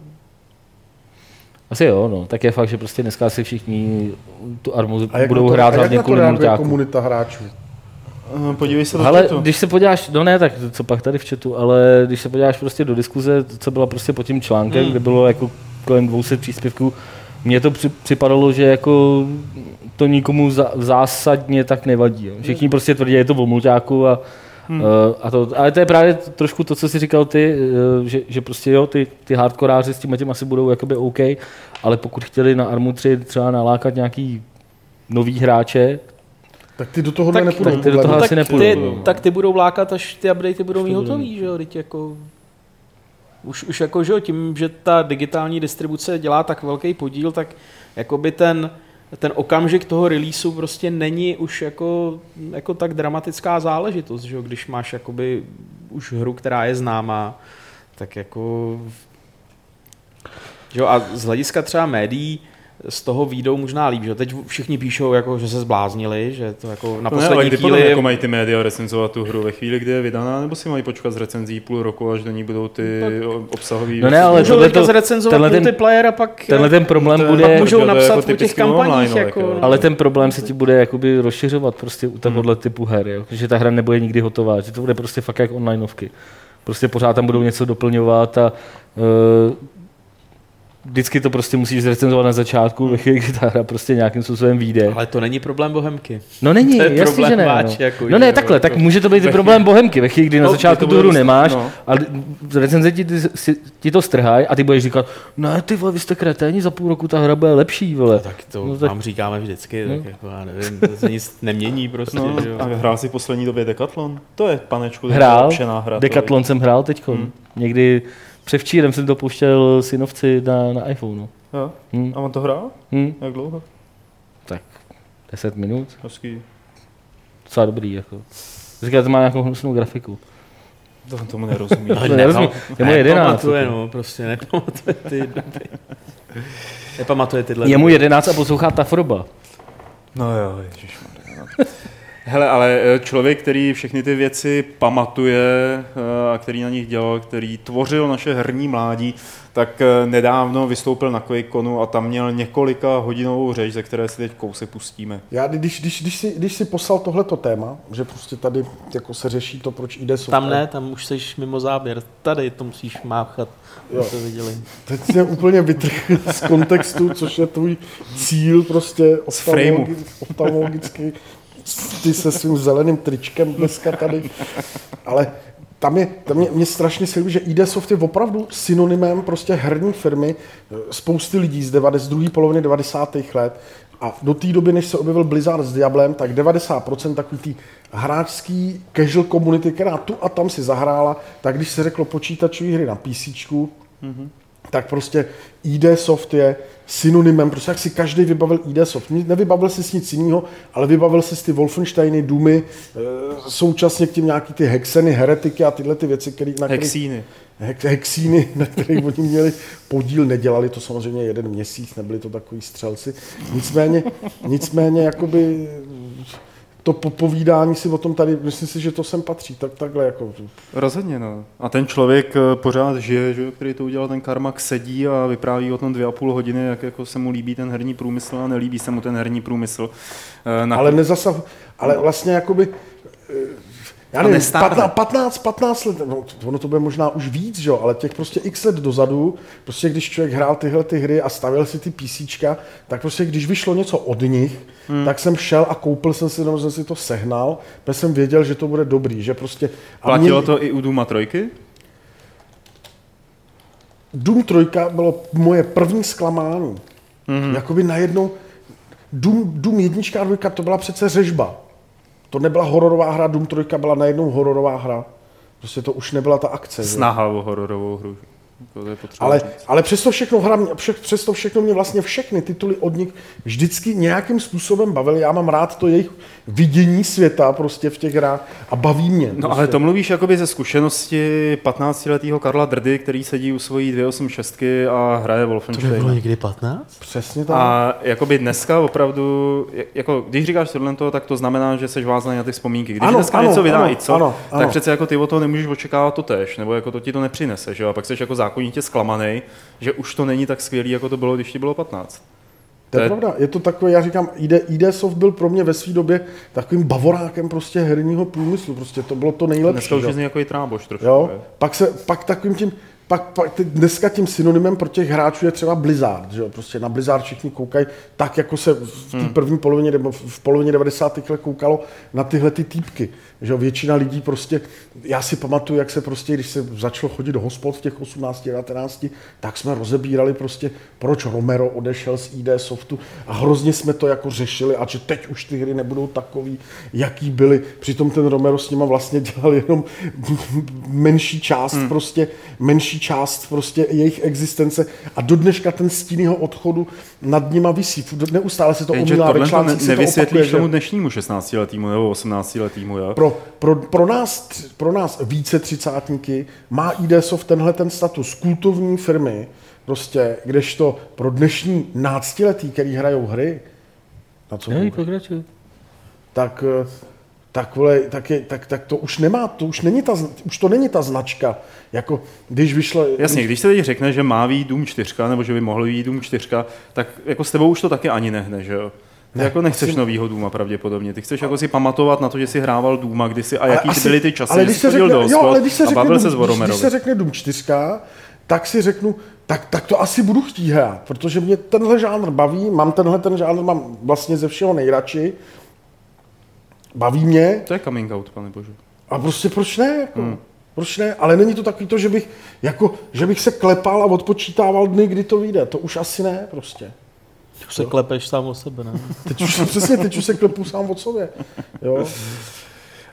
[SPEAKER 4] Asi jo, no. Tak je fakt, že prostě dneska si všichni tu armu budou hrát hlavně kvůli
[SPEAKER 2] komunita hráčů?
[SPEAKER 1] Podívej se do
[SPEAKER 4] Ale
[SPEAKER 1] chatu.
[SPEAKER 4] když se podíváš, no ne, tak co pak tady v chatu, ale když se podíváš prostě do diskuze, co byla prostě pod tím článkem,
[SPEAKER 3] Hmm.
[SPEAKER 4] kde bylo jako kolem 200 příspěvků, mně to při, připadalo, že jako to nikomu za, zásadně tak nevadí. Jo. Všichni prostě tvrdí, je to o a, hmm. a to, ale to je právě trošku to, co jsi říkal ty, eh, že, že prostě jo, ty, ty hardkoráři s tím tím asi budou jakoby OK, ale pokud chtěli na Armu 3 třeba nalákat nějaký nový hráče,
[SPEAKER 2] Tak ty do toho
[SPEAKER 3] Tak-
[SPEAKER 2] nepůjdou.
[SPEAKER 4] tak ty do toho asi
[SPEAKER 3] tak,
[SPEAKER 4] nepůjdou.
[SPEAKER 3] ty, tak ty budou vlákat, až ty updatey budou mít hotový, že jo, teď jako... Už, už jako, že jo, tím, že ta digitální distribuce dělá tak velký podíl, tak jakoby ten, ten okamžik toho releaseu prostě není už jako, jako tak dramatická záležitost, že jo, když máš jakoby už hru, která je známá, tak jako... Že jo, a z hlediska třeba médií, z toho výjdou možná líp, že jo? teď všichni píšou, jako, že se zbláznili, že to jako na
[SPEAKER 1] No ne, ale
[SPEAKER 3] poslední
[SPEAKER 1] kdy
[SPEAKER 3] chvíli...
[SPEAKER 1] potom jako mají ty média recenzovat tu hru ve chvíli, kdy je vydaná, nebo si mají počkat z recenzí půl roku, až do ní budou ty obsahové
[SPEAKER 4] No ne, ale
[SPEAKER 3] Můžou
[SPEAKER 4] tohle to-
[SPEAKER 3] zrecenzovat
[SPEAKER 4] tenhle ten-
[SPEAKER 3] multiplayer a pak...
[SPEAKER 4] tenhle ten problém
[SPEAKER 1] je-
[SPEAKER 4] bude...
[SPEAKER 1] pak
[SPEAKER 3] můžou
[SPEAKER 1] je
[SPEAKER 3] napsat
[SPEAKER 1] jako
[SPEAKER 3] o těch kampaních,
[SPEAKER 1] online,
[SPEAKER 3] jako,
[SPEAKER 1] jako.
[SPEAKER 3] no.
[SPEAKER 4] Ale ten problém se ti bude jakoby rozšiřovat prostě u tohohle typu her, jo? že ta hra nebude nikdy hotová, že to bude prostě fakt jak onlineovky. Prostě pořád tam budou něco doplňovat a uh, vždycky to prostě musíš zrecenzovat na začátku, ve chvíli, kdy ta hra prostě nějakým způsobem vyjde.
[SPEAKER 3] Ale to není problém Bohemky.
[SPEAKER 4] No není,
[SPEAKER 3] to je
[SPEAKER 4] jasně,
[SPEAKER 3] problém
[SPEAKER 4] že ne.
[SPEAKER 3] váč,
[SPEAKER 4] no.
[SPEAKER 3] jako,
[SPEAKER 4] no ne, takhle,
[SPEAKER 3] jo,
[SPEAKER 4] tak
[SPEAKER 3] jako-
[SPEAKER 4] může to být i problém Bohemky, ve chvíli, kdy na
[SPEAKER 1] No,
[SPEAKER 4] začátku
[SPEAKER 1] kdy to
[SPEAKER 4] tu hru nemáš,
[SPEAKER 1] no.
[SPEAKER 4] a recenzenti ti, si- ti to strhají a ty budeš říkat, ne ty vole, vy jste kreténi, za půl roku ta hra bude lepší, vole.
[SPEAKER 3] Tak to
[SPEAKER 4] No,
[SPEAKER 3] no,
[SPEAKER 4] tak-
[SPEAKER 3] vám říkáme vždycky,
[SPEAKER 4] No.
[SPEAKER 3] tak jako já nevím, to se nic nemění prostě,
[SPEAKER 1] No,
[SPEAKER 3] že jo.
[SPEAKER 1] a hrál si v poslední době Decathlon? To je, panečku,
[SPEAKER 4] Hrál,
[SPEAKER 1] hra. to je.
[SPEAKER 4] Decathlon jsem hrál teď. Hmm. Někdy převčírem jsem to pouštěl synovci na, na iPhoneu.
[SPEAKER 1] Jo?
[SPEAKER 4] Hmm.
[SPEAKER 1] A on to hrál?
[SPEAKER 4] Hmm.
[SPEAKER 1] Jak dlouho?
[SPEAKER 4] Tak 10 minut,
[SPEAKER 1] Hezký.
[SPEAKER 4] docela dobrý. Jako. Říká, to má nějakou hnusnou grafiku.
[SPEAKER 1] To tomu nerozumím.
[SPEAKER 4] To nerozumím. Je mu 11.
[SPEAKER 3] Nepamatuje,
[SPEAKER 4] jako.
[SPEAKER 3] no, prostě nepamatuje ty doby. Nepamatuje tyhle
[SPEAKER 4] Je mu
[SPEAKER 3] doby.
[SPEAKER 4] 11 a poslouchá ta foroba.
[SPEAKER 1] No jo, ježišmarja. Hele, ale eh, člověk, který všechny ty věci pamatuje eh, a který na nich dělal, který tvořil naše herní mládí, tak eh, nedávno vystoupil na QuakeConu a tam měl několika hodinovou řeč, ze které si teď kousek pustíme.
[SPEAKER 2] Já, když, když, když, si, když si poslal tohleto téma, že prostě tady jako se řeší to, proč jde software.
[SPEAKER 3] Tam ne, tam už jsi mimo záběr. Tady to musíš máchat,
[SPEAKER 2] Jo.
[SPEAKER 3] to viděli.
[SPEAKER 2] Teď jsem úplně vytrhl z kontextu, což je tvůj cíl prostě
[SPEAKER 1] frameu.
[SPEAKER 2] oftalmologi- oftalmologicky. Ty se svým zeleným tričkem dneska tady. Ale tam je, tam mě, mě strašně líbí, že ID Soft je opravdu synonymem prostě herní firmy. Spousty lidí z, 90, z druhé poloviny 90. let a do té doby, než se objevil Blizzard s Diablem, tak 90% takový tý hráčský casual komunity, která tu a tam si zahrála, tak když se řeklo počítačové hry na PC, tak prostě ID Soft je synonymem, prostě jak si každý vybavil ID Soft. Nevybavil si s nic jiného, ale vybavil si ty Wolfensteiny, Doomy, eh, současně k tím nějaký ty hexeny, heretiky a tyhle ty věci, který, na kterých,
[SPEAKER 1] Hexíny.
[SPEAKER 2] hex, hexíny, na kterých oni měli podíl, nedělali to samozřejmě jeden měsíc, nebyli to takový střelci. Nicméně, nicméně jakoby to popovídání si o tom tady, myslím si, že to sem patří, tak takhle jako
[SPEAKER 1] Rozhodně, no. A ten člověk eh, pořád žije, že, který to udělal, ten Karmak sedí a vypráví o tom dvě a půl hodiny, jak jako se mu líbí ten herní průmysl a nelíbí se mu ten herní průmysl. Eh, Na
[SPEAKER 2] ale nezasah, ale vlastně jakoby, eh, já nevím,
[SPEAKER 1] nestárne.
[SPEAKER 2] 15, 15, 15 let, no, ono to bude možná už víc, že? jo, ale těch prostě x let dozadu, prostě když člověk hrál tyhle ty hry a stavěl si ty PCčka, tak prostě když vyšlo něco od nich, hmm. tak jsem šel a koupil jsem si, nebo jsem si to sehnal, protože jsem věděl, že to bude dobrý, že prostě... a
[SPEAKER 1] Platilo
[SPEAKER 2] mě-
[SPEAKER 1] to i u Duma trojky?
[SPEAKER 2] Doom 3 bylo moje první zklamání. Mm-hmm. Jakoby najednou Doom, Doom 1 a 2 to byla přece řežba. To nebyla hororová hra, Doom 3 byla najednou hororová hra. Prostě to už nebyla ta akce. že?
[SPEAKER 1] Snaha o hororovou hru. To je
[SPEAKER 2] Ale,
[SPEAKER 1] říct.
[SPEAKER 2] ale přesto všechno hra, vše, přesto všechno mě vlastně všechny tituly od nich vždycky nějakým způsobem bavily. Já mám rád to jejich vidění světa prostě v těch hrách a baví mě.
[SPEAKER 1] No
[SPEAKER 2] prostě.
[SPEAKER 1] ale to mluvíš jakoby ze zkušenosti 15-letého Karla Drdy, který sedí u svojí 286 a hraje Wolfenstein.
[SPEAKER 3] někdy 15?
[SPEAKER 2] Přesně tak.
[SPEAKER 1] A jakoby dneska opravdu, jako když říkáš tohle, tak to znamená, že jsi vázaný na ty vzpomínky. Když
[SPEAKER 2] Ano,
[SPEAKER 1] dneska
[SPEAKER 2] ano,
[SPEAKER 1] něco vydá
[SPEAKER 2] ano,
[SPEAKER 1] i co,
[SPEAKER 2] ano, ano.
[SPEAKER 1] tak přece jako ty o toho nemůžeš očekávat to tež, nebo jako to ti to nepřinese, že jo? A pak jsi jako zákonitě zklamaný, že už to není tak skvělý, jako to bylo, když ti bylo 15.
[SPEAKER 2] To je, to je pravda, je to takové, já říkám, ID, ID Soft byl pro mě ve své době takovým bavorákem prostě herního průmyslu, prostě to bylo to nejlepší.
[SPEAKER 1] Dneska už je jako i tráboš trošku.
[SPEAKER 2] Jo? Pak, se, pak takovým tím, pak, pak dneska tím synonymem pro těch hráčů je třeba Blizzard, že jo? Prostě na Blizzard všichni koukají tak, jako se v té hmm. první polovině nebo v polovině 90. let koukalo na tyhle ty týpky. Že jo? Většina lidí prostě, já si pamatuju, jak se prostě, když se začalo chodit do hospod v těch 18, 19, tak jsme rozebírali prostě, proč Romero odešel z ID Softu a hrozně jsme to jako řešili a že teď už ty hry nebudou takový, jaký byly. Přitom ten Romero s nima vlastně dělal jenom menší část, hmm. prostě menší část prostě jejich existence a do dneška ten stín jeho odchodu nad nima visí. Neustále se to
[SPEAKER 1] Jenže omílá ve článcích, ne, nevysvětlíš to tomu dnešnímu 16-letýmu nebo 18-letýmu, jo?
[SPEAKER 2] Pro, pro, pro, nás, pro nás více třicátníky má IDSoft tenhle ten status kultovní firmy, prostě, kdežto pro dnešní náctiletý, který hrajou hry,
[SPEAKER 4] na co Hej,
[SPEAKER 2] tak eh, tak, vole, tak, je, tak, tak to už nemá, to už, není ta, už to není ta značka, jako když vyšlo...
[SPEAKER 1] Jasně, když se teď řekne, že má výjít Dům 4, nebo že by mohl výjít Dům 4, tak jako s tebou už to taky ani nehne, že jo? Ty ne, jako nechceš asi... novýho Důma pravděpodobně. Ty chceš a... jako si pamatovat na to, že jsi hrával Důma kdysi a jaký asi... byly ty časy,
[SPEAKER 2] ale když se řekne, do jo, ale když se
[SPEAKER 1] a bavil se
[SPEAKER 2] když, když se řekne Dům 4, tak si řeknu, tak, tak to asi budu chtít hrát, protože mě tenhle žánr baví, mám tenhle ten žánr, mám vlastně ze všeho nejradši, baví mě.
[SPEAKER 1] To je coming out, pane bože.
[SPEAKER 2] A prostě proč ne? Jako? Hmm. Proč ne? Ale není to takový to, že bych, jako, že bych se klepal a odpočítával dny, kdy to vyjde. To už asi ne prostě.
[SPEAKER 3] Už se klepeš sám o sebe, ne?
[SPEAKER 2] Teď už, přesně, teď už se klepu sám o sobě. Jo?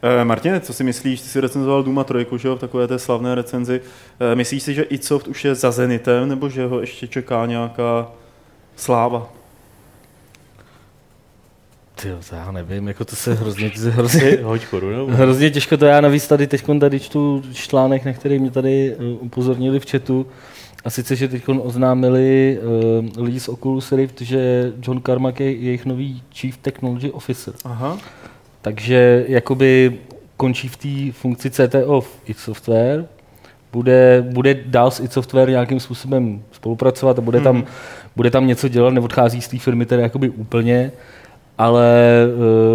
[SPEAKER 1] E, Martine, co si myslíš, ty jsi recenzoval Duma 3, že jo, v takové té slavné recenzi. E, myslíš si, že Itsoft už je za Zenitem, nebo že ho ještě čeká nějaká sláva?
[SPEAKER 4] Ty to já nevím, jako to se hrozně, to se hrozně, hoď korunu. hrozně těžko to já navíc tady teď tady čtu článek, na který mě tady eh, upozornili v chatu. A sice, že teď oznámili uh, lidi z Oculus Rift, že John Carmack je jejich nový Chief Technology Officer. Aha. Takže jakoby končí v té funkci CTO v id Software, bude, bude dál s id Software nějakým způsobem spolupracovat a bude, mm-hmm. tam, bude tam něco dělat, neodchází z té firmy tedy jakoby úplně ale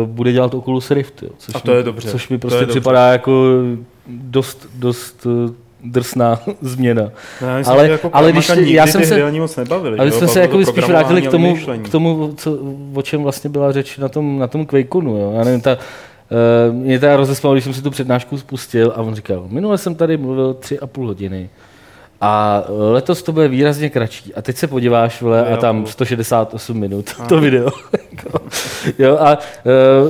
[SPEAKER 4] uh, bude dělat Oculus Rift, jo,
[SPEAKER 1] což, a to je dobře.
[SPEAKER 4] což mi prostě připadá dobře. jako dost, dost uh, drsná změna.
[SPEAKER 1] No, já ale, jako ale když já jsem se moc nebavili.
[SPEAKER 4] Ale jsme se jako spíš vrátili k tomu, k tomu co, o čem vlastně byla řeč na tom, na tom Quakeconu. Jo. Já nevím, ta, uh, mě teda rozesmalo, když jsem si tu přednášku spustil a on říkal, minule jsem tady mluvil tři a půl hodiny a letos to bude výrazně kratší. A teď se podíváš, vole, a tam 168 minut to video. Jo, a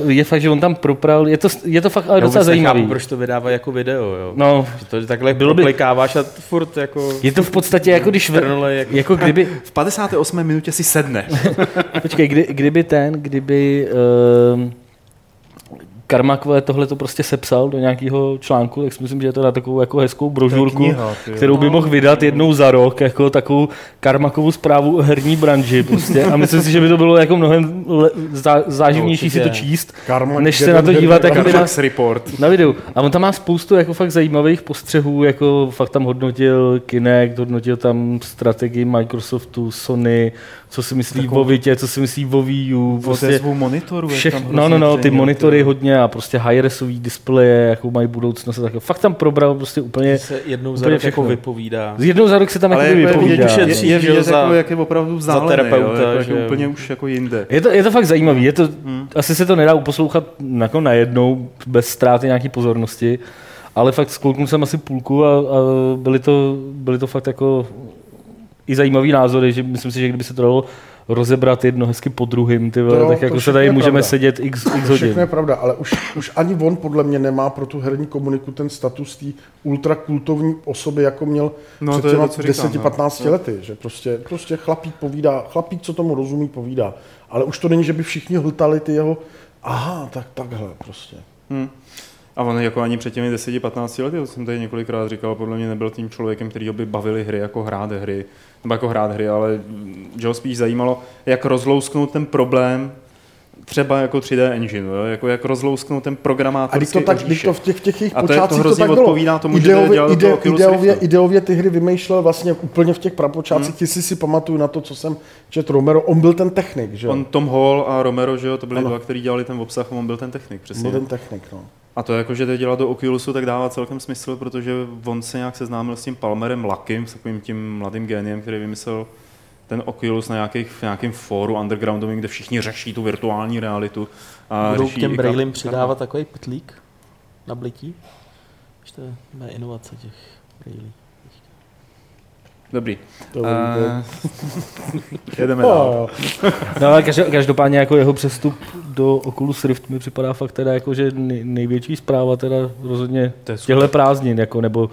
[SPEAKER 4] uh, je fakt, že on tam propravil, je to, je to fakt ale Já docela zajímavý. Nechápu,
[SPEAKER 3] proč to vydává jako video, jo.
[SPEAKER 4] No.
[SPEAKER 3] Že to takhle bylo by, a furt jako...
[SPEAKER 4] Je to v podstatě jako když... Trnule, jako, jako kdyby...
[SPEAKER 1] V 58. minutě si sedne.
[SPEAKER 4] Počkej, kdy, kdyby ten, kdyby... Uh, Karmak tohle to prostě sepsal do nějakého článku, tak si myslím, že je to na takovou jako hezkou brožurku, kniha, kterou by mohl vydat jednou za rok, jako takovou Karmakovou zprávu o herní branži prostě. A myslím si, že by to bylo jako mnohem le- zá- záživnější si to číst, Karmak, než se na to dívat jako na,
[SPEAKER 1] report.
[SPEAKER 4] na videu. A on tam má spoustu jako fakt zajímavých postřehů, jako fakt tam hodnotil Kinect, hodnotil tam strategii Microsoftu, Sony, co si myslí Takovou... o Vitě, co si myslí o Wii U.
[SPEAKER 1] Prostě monitoru.
[SPEAKER 4] Všech, no, no, no, ty monitory hodně a prostě high-resový displeje, jakou mají budoucnost. Tak fakt tam probral prostě úplně
[SPEAKER 3] se jednou za rok jako vypovídá.
[SPEAKER 4] Z jednou za rok se tam jako vypovídá.
[SPEAKER 1] Je, je, je, je, za, jako, jak je opravdu vzdálený, za terapeuta, jo, jako, že... úplně už jako jinde.
[SPEAKER 4] Je to, je to fakt zajímavý. Je to, hmm. Asi se to nedá uposlouchat jako najednou, bez ztráty nějaké pozornosti ale fakt sklouknul jsem asi půlku a, a byly, to, byly to fakt jako i zajímavý názory, že myslím si, že kdyby se to dalo rozebrat jedno hezky po druhým, ty vole, tak jako se tady můžeme pravda. sedět x, x hodin.
[SPEAKER 2] Všechno je pravda, ale už, už ani on podle mě nemá pro tu herní komuniku ten status té ultrakultovní osoby, jako měl no, před těma 10-15 no. lety, že prostě, prostě chlapík povídá, chlapík, co tomu rozumí, povídá. Ale už to není, že by všichni hltali ty jeho, aha, tak takhle prostě. Hmm.
[SPEAKER 1] A on jako ani před těmi 10-15 lety, to jsem tady několikrát říkal, podle mě nebyl tím člověkem, který by bavili hry jako hrát hry, nebo jako hrát hry, ale že ho spíš zajímalo, jak rozlousknout ten problém třeba jako 3D engine, jo? jako jak rozlousknout ten programátorský
[SPEAKER 2] A to tak, když to v těch, v těch jejich počátcích
[SPEAKER 1] to,
[SPEAKER 2] to, tak bylo.
[SPEAKER 1] odpovídá tomu,
[SPEAKER 2] ideově,
[SPEAKER 1] že dělal
[SPEAKER 2] ide,
[SPEAKER 1] do
[SPEAKER 2] ideově, ideově ty hry vymýšlel vlastně úplně v těch prapočátcích, hmm. jestli si pamatuju na to, co jsem čet Romero, on byl ten technik, že
[SPEAKER 1] On Tom Hall a Romero, že jo, to byli ano. dva, kteří dělali ten obsah, on byl ten technik, přesně.
[SPEAKER 2] Byl ten technik, no.
[SPEAKER 1] A to jako, že to dělá do Oculusu, tak dává celkem smysl, protože on se nějak seznámil s tím Palmerem Lakim, s takovým tím mladým géniem, který vymyslel ten Oculus na nějakých, v nějakém fóru undergroundovým, kde všichni řeší tu virtuální realitu.
[SPEAKER 3] A Budou k těm Braillem přidávat takový pitlík na blití? To je inovace těch Braillí.
[SPEAKER 1] Dobrý. To uh, jedeme dál.
[SPEAKER 4] no ale každopádně jako jeho přestup do Oculus Rift mi připadá fakt teda jako, že největší zpráva teda rozhodně těchto prázdnin, jako, nebo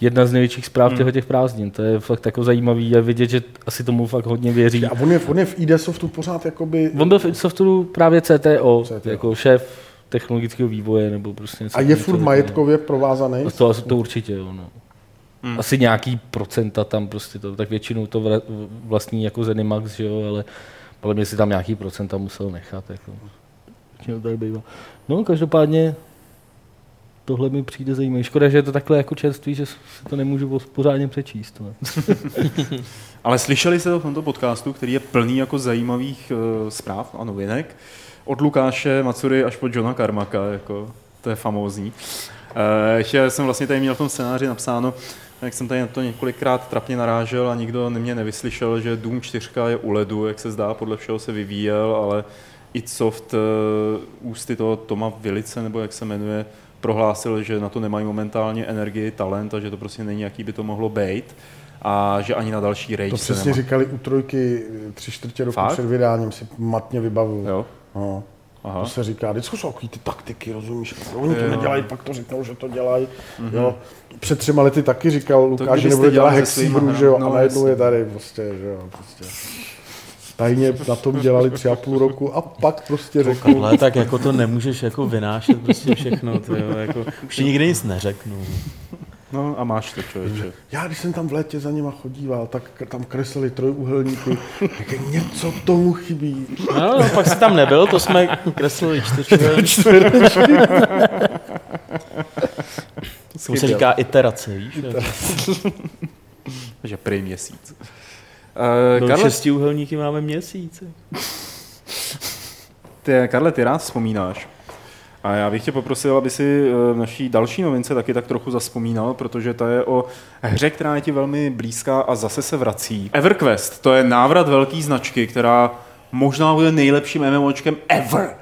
[SPEAKER 4] jedna z největších zpráv hmm. těch prázdnin. To je fakt jako zajímavý a vidět, že asi tomu fakt hodně věří.
[SPEAKER 2] A on je, on je v ID Softu pořád jakoby...
[SPEAKER 4] On byl v ID Softu právě CTO, CTO. jako šéf technologického vývoje nebo prostě
[SPEAKER 2] něco. A je furt majetkově provázaný?
[SPEAKER 4] To, to určitě jo, no. Hmm. Asi nějaký procenta tam prostě to, tak většinou to vlastní jako Zenimax, že jo, ale podle mě si tam nějaký procenta musel nechat. Jako. Tady bývá. No, každopádně tohle mi přijde zajímavé. Škoda, že je to takhle jako čerství, že si to nemůžu pořádně přečíst.
[SPEAKER 1] Ale slyšeli jste to v tomto podcastu, který je plný jako zajímavých uh, zpráv a novinek. Od Lukáše Macury až po Johna Karmaka, jako, to je famózní. Uh, ještě jsem vlastně tady měl v tom scénáři napsáno, jak jsem tady na to několikrát trapně narážel a nikdo mě nevyslyšel, že Doom 4 je u ledu, jak se zdá, podle všeho se vyvíjel, ale Soft uh, ústy toho Toma Vilice, nebo jak se jmenuje, prohlásil, že na to nemají momentálně energii, talent a že to prostě není, jaký by to mohlo být a že ani na další rage
[SPEAKER 2] To přesně nemá. říkali u trojky tři čtvrtě roku Fakt? před vydáním, si matně vybavuju. Jo? No. Aha. To se říká, vždycky jsou takový ty taktiky, rozumíš? Oni to nedělají, pak to řeknou, že to dělají. Mm-hmm. Jo. Před třema lety taky říkal Lukáš, že nebude dělat Hexibru, že jo? No, a najednou je tady prostě, že jo? Prostě tajně na tom dělali tři a půl roku a pak prostě řekl.
[SPEAKER 3] Ale tak jako to nemůžeš jako vynášet prostě všechno, to jo, jako, už ti nikdy nic neřeknu.
[SPEAKER 1] No a máš to, člověče.
[SPEAKER 2] Já, když jsem tam v létě za nima chodíval, tak tam kreslili trojuhelníky, tak něco tomu chybí.
[SPEAKER 3] No, no, pak jsi tam nebyl, to jsme kreslili čtyřčverečky. To se říká iterace, víš?
[SPEAKER 1] Takže prý měsíc.
[SPEAKER 3] Uh, Karle... šestiúhelníky máme měsíce.
[SPEAKER 1] Ty, Karle, ty rád vzpomínáš. A já bych tě poprosil, aby si eh, v naší další novince taky tak trochu zaspomínal, protože ta je o hře, která je ti velmi blízká a zase se vrací. EverQuest, to je návrat velké značky, která možná bude nejlepším MMOčkem ever.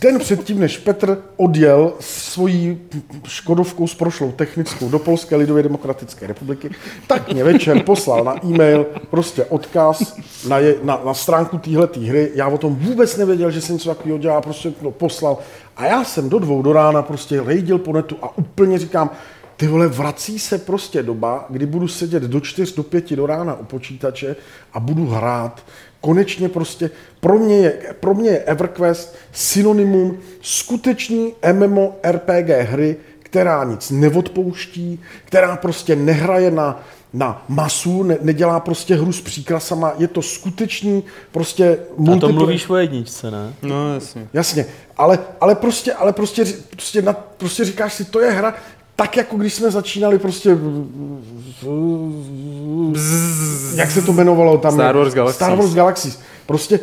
[SPEAKER 2] Den předtím, než Petr odjel svojí Škodovkou s prošlou technickou do Polské lidově demokratické republiky, tak mě večer poslal na e-mail prostě odkaz na, je, na, na stránku téhleté hry. Já o tom vůbec nevěděl, že se něco takového dělá, prostě to poslal. A já jsem do dvou do rána prostě rejdil po netu a úplně říkám, ty vole, vrací se prostě doba, kdy budu sedět do čtyř, do pěti do rána u počítače a budu hrát. Konečně prostě, pro mě je, pro mě je EverQuest synonymum skutečný MMORPG hry, která nic neodpouští, která prostě nehraje na, na masu, ne, nedělá prostě hru s příkrasama, je to skutečný prostě
[SPEAKER 3] multiplayer. A to mluvíš o jedničce, ne?
[SPEAKER 1] No jasně.
[SPEAKER 2] Jasně, ale, ale, prostě, ale prostě, prostě, na, prostě říkáš si, to je hra, tak jako když jsme začínali prostě jak se to jmenovalo tam?
[SPEAKER 1] Star Wars Galaxies.
[SPEAKER 2] Star Wars Galaxies. Prostě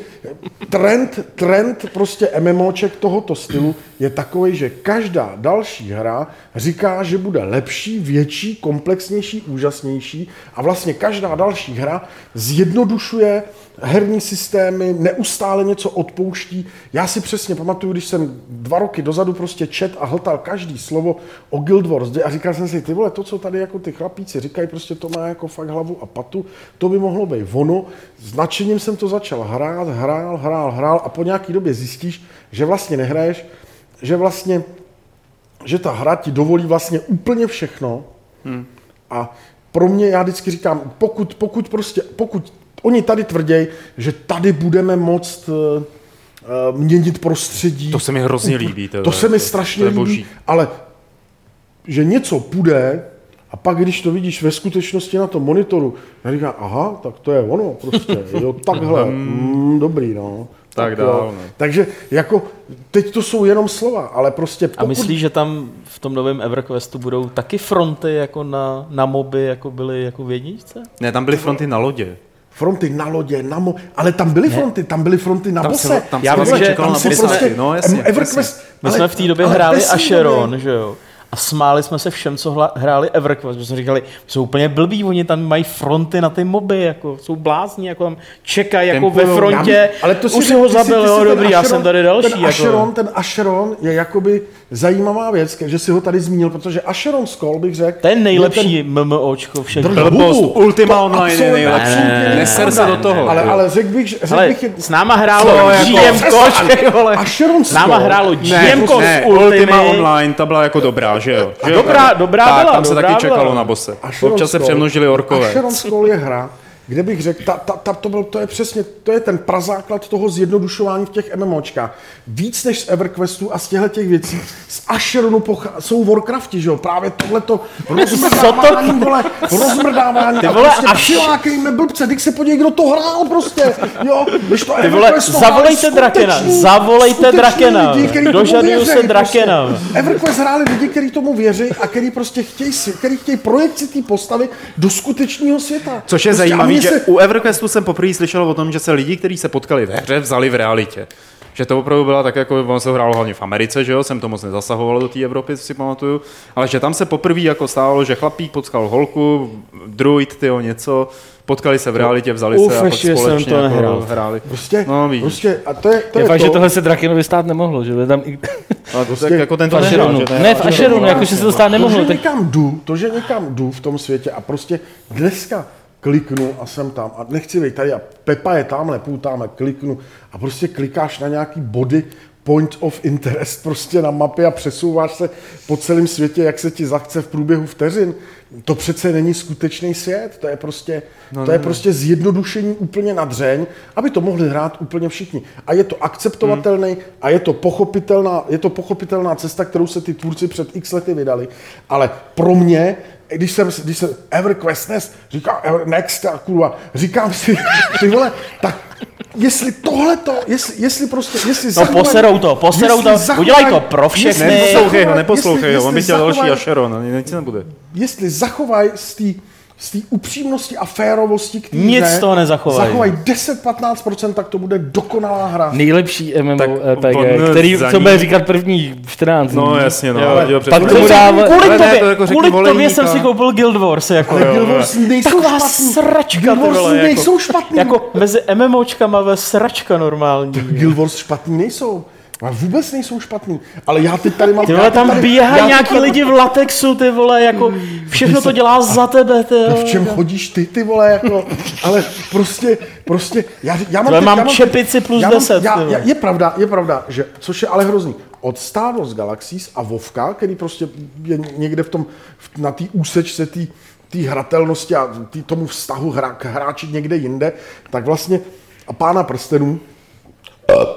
[SPEAKER 2] trend, trend prostě MMOček tohoto stylu je takový, že každá další hra říká, že bude lepší, větší, komplexnější, úžasnější a vlastně každá další hra zjednodušuje herní systémy, neustále něco odpouští. Já si přesně pamatuju, když jsem dva roky dozadu prostě čet a hltal každý slovo o Guild Wars a říkal jsem si, ty vole, to, co tady jako ty chlapíci říkají, prostě to má jako fakt hlavu a patu, to by mohlo být ono. S nadšením jsem to začal hrát, hrál, hrál, hrál a po nějaký době zjistíš, že vlastně nehraješ, že vlastně, že ta hra ti dovolí vlastně úplně všechno hmm. a pro mě, já vždycky říkám, pokud, pokud prostě, pokud Oni tady tvrdí, že tady budeme moct uh, měnit prostředí.
[SPEAKER 1] To se mi hrozně líbí.
[SPEAKER 2] To, to se mi strašně to líbí, ale že něco půjde a pak, když to vidíš ve skutečnosti na tom monitoru, já říkám, aha, tak to je ono prostě, jo, takhle, mm, dobrý, no.
[SPEAKER 1] tak dál. Ne.
[SPEAKER 2] Takže jako teď to jsou jenom slova, ale prostě
[SPEAKER 3] pokud... A myslíš, že tam v tom novém EverQuestu budou taky fronty jako na, na moby, jako byly jako v jedničce?
[SPEAKER 1] Ne, tam byly fronty na lodě.
[SPEAKER 2] Fronty na lodě, na mo... ale tam byly ne. fronty, tam byly fronty na
[SPEAKER 1] tam
[SPEAKER 2] bose.
[SPEAKER 1] Se, tam Já myslím, že tam se prostě, no, jasně,
[SPEAKER 3] EverQuest, jasně. My jsme v té době hráli Asheron, že jo? A smáli jsme se všem, co hla, hráli EverQuest, protože jsme říkali, jsou úplně blbí, oni tam mají fronty na ty moby, jako jsou blázni, jako tam čekají jako ve frontě, já, ale to si už si ho zabil, jo, dobrý, Asheron, já jsem tady další.
[SPEAKER 2] Ten jako. ten Asheron je jakoby zajímavá věc, že si ho tady zmínil, protože Asheron Skull bych řekl...
[SPEAKER 3] To je nejlepší ten... MMOčko všech.
[SPEAKER 1] Blbost, Ultima Online je nejlepší. Neser se do toho.
[SPEAKER 2] Ale, ale řekl bych, řekl ale bych...
[SPEAKER 3] S náma hrálo GM Koč,
[SPEAKER 2] Asheron
[SPEAKER 3] S náma hrálo GM Koč
[SPEAKER 1] Ultima Online, ta byla jako dobrá, že jo?
[SPEAKER 3] Dobrá, dobrá byla,
[SPEAKER 1] tam se taky čekalo na bose. Občas se přemnožili orkové.
[SPEAKER 2] Asheron Skull je hra, kde bych řekl, ta, ta, ta, to, byl, to je přesně, to je ten prazáklad toho zjednodušování v těch MMOčkách. Víc než z EverQuestu a z těchto těch věcí, z Asheronu pochá, jsou Warcrafti, že jo, právě tohleto rozmrdávání, vole, rozmrdávání Ty vole, a prostě až... přilákejme blbce, když se podívej, kdo to hrál prostě, jo, když to
[SPEAKER 3] Ty vole, zavolejte Drakena, zavolejte Drakena, dožaduju se prostě. Drakena.
[SPEAKER 2] Prostě. EverQuest hráli lidi, kteří tomu věří a kteří prostě chtějí, který chtějí projekci té postavy do skutečného světa.
[SPEAKER 1] Což je prostě zajímavé že se... u EverQuestu jsem poprvé slyšel o tom, že se lidi, kteří se potkali ve hře, vzali v realitě. Že to opravdu byla tak, jako on se hrálo hlavně v Americe, že jo, jsem to moc nezasahoval do té Evropy, si pamatuju, ale že tam se poprvé jako stálo, že chlapík potkal holku, druid, tyjo, něco, potkali se v realitě, vzali Uf, se a pak společně jsem to jako hráli.
[SPEAKER 2] Prostě, no, víš. prostě
[SPEAKER 4] a to je, to je, je fakt, to. že tohle se Drakenovi stát nemohlo, že tam i...
[SPEAKER 1] Ale to prostě, tak jako ten to nehrál,
[SPEAKER 4] že ne? v Asheronu, jako, že se to stát nemohlo.
[SPEAKER 2] To, že někam jdu, to, že někam jdu v tom světě a prostě dneska kliknu a jsem tam a nechci být tady a Pepa je tamhle, půl tamhle, kliknu a prostě klikáš na nějaký body point of interest prostě na mapě a přesouváš se po celém světě, jak se ti zachce v průběhu vteřin. To přece není skutečný svět, to je prostě, no, to je prostě zjednodušení úplně na dřeň, aby to mohli hrát úplně všichni. A je to akceptovatelný hmm. a je to, pochopitelná, je to pochopitelná cesta, kterou se ty tvůrci před x lety vydali. Ale pro mě když jsem, když jsem EverQuest Next, říkám Next a kurva, říkám si, ty vole, tak jestli tohle to, jestli, jestli prostě, jestli
[SPEAKER 3] No zachovaj, poserou to, poserou to, zachovaj, udělej to pro všechny.
[SPEAKER 1] Neposlouchej ho, neposlouchej ho, on by chtěl další Acheron, nic nebude.
[SPEAKER 2] Jestli zachovaj z té z té upřímnosti a férovosti,
[SPEAKER 3] který Nic z toho nezachovají.
[SPEAKER 2] Zachovají 10-15%, tak to bude dokonalá hra.
[SPEAKER 4] Nejlepší MMORPG, který, co bude říkat první 14
[SPEAKER 1] No jasně, no.
[SPEAKER 3] Jo, jo, pak to dává... Kvůli tobě, ne, to jako kvůli tobě jsem si koupil Guild Wars. Jako,
[SPEAKER 2] Ale Guild Wars nejsou špatný.
[SPEAKER 3] sračka,
[SPEAKER 2] Guild Wars vole, nejsou jako, špatný.
[SPEAKER 3] Jako mezi MMOčkama ve sračka normální.
[SPEAKER 2] Guild Wars špatný nejsou. A vůbec nejsou špatný. Ale já teď tady mám...
[SPEAKER 3] Ty vole, tam běhají nějaký tady... lidi v latexu, ty vole, jako všechno to dělá za tebe, ty
[SPEAKER 2] no, v čem chodíš ty, ty vole, jako, ale prostě, prostě, já, já
[SPEAKER 3] mám... Teď, mám, já mám čepici plus já 10.
[SPEAKER 2] Já, já, je pravda, je pravda, že, což je ale hrozný, od Star Wars Galaxies a Vovka, který prostě je někde v tom, na té úsečce té té hratelnosti a tý, tomu vztahu hra, k hráči někde jinde, tak vlastně a pána prstenů,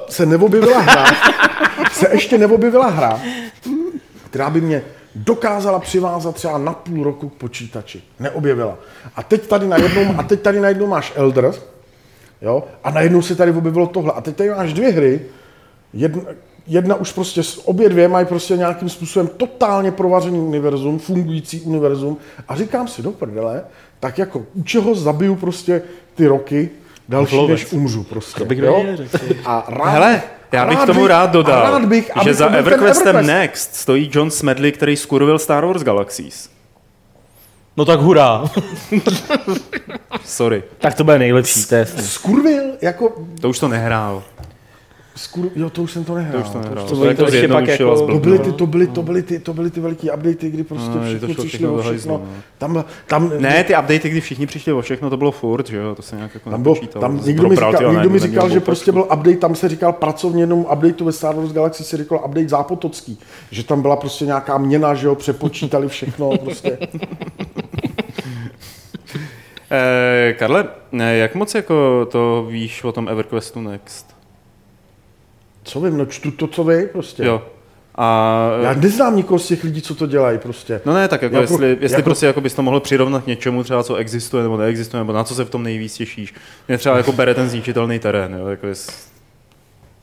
[SPEAKER 2] se neobjevila hra, se ještě neobjevila hra, která by mě dokázala přivázat třeba na půl roku k počítači. Neobjevila. A teď tady najednou, a teď tady najednou máš Elder, jo, a najednou se tady objevilo tohle. A teď tady máš dvě hry, jedna, jedna už prostě, obě dvě mají prostě nějakým způsobem totálně provařený univerzum, fungující univerzum a říkám si, do prdele, tak jako u čeho zabiju prostě ty roky, další, Vlovec. než umřu prostě. To
[SPEAKER 3] bych jo?
[SPEAKER 1] A rád, Hele, já bych rád tomu rád dodal, rád bych, že za EverQuestem Everquest. Next stojí John Smedley, který skurvil Star Wars Galaxies.
[SPEAKER 3] No tak hurá.
[SPEAKER 1] Sorry.
[SPEAKER 4] Tak to bude nejlepší test.
[SPEAKER 2] Skurvil? Jako...
[SPEAKER 1] To už to nehrál.
[SPEAKER 2] Skur... Jo, to už jsem to nehrál.
[SPEAKER 1] To už to nehrál.
[SPEAKER 3] To, to, to, to, pak jako...
[SPEAKER 2] to, byly ty, to, byly, to, byly ty, to byly ty veliký updaty, kdy prostě no, všichni to přišli o všechno. No.
[SPEAKER 1] Tam, tam, ne, ty updaty, kdy všichni přišli o všechno, to bylo furt, že jo, to se nějak jako
[SPEAKER 2] tam, bylo, tam někdo mi říkal, někdo mi říkal že prostě byl update, tam se říkal pracovně jenom updateu ve Star Wars Galaxy se říkal update zápotocký, že tam byla prostě nějaká měna, že jo, přepočítali všechno, prostě.
[SPEAKER 1] Eh, Karle, jak moc jako to víš o tom EverQuestu Next?
[SPEAKER 2] Co vím, no čtu to, co vy prostě.
[SPEAKER 1] Jo. A...
[SPEAKER 2] Já neznám nikoho z těch lidí, co to dělají prostě.
[SPEAKER 1] No ne, tak jako, jako jestli, jestli jako... prostě jako bys to mohl přirovnat k něčemu třeba, co existuje nebo neexistuje, nebo na co se v tom nejvíc těšíš. Mě třeba jako bere ten zničitelný terén, jo, jako jest...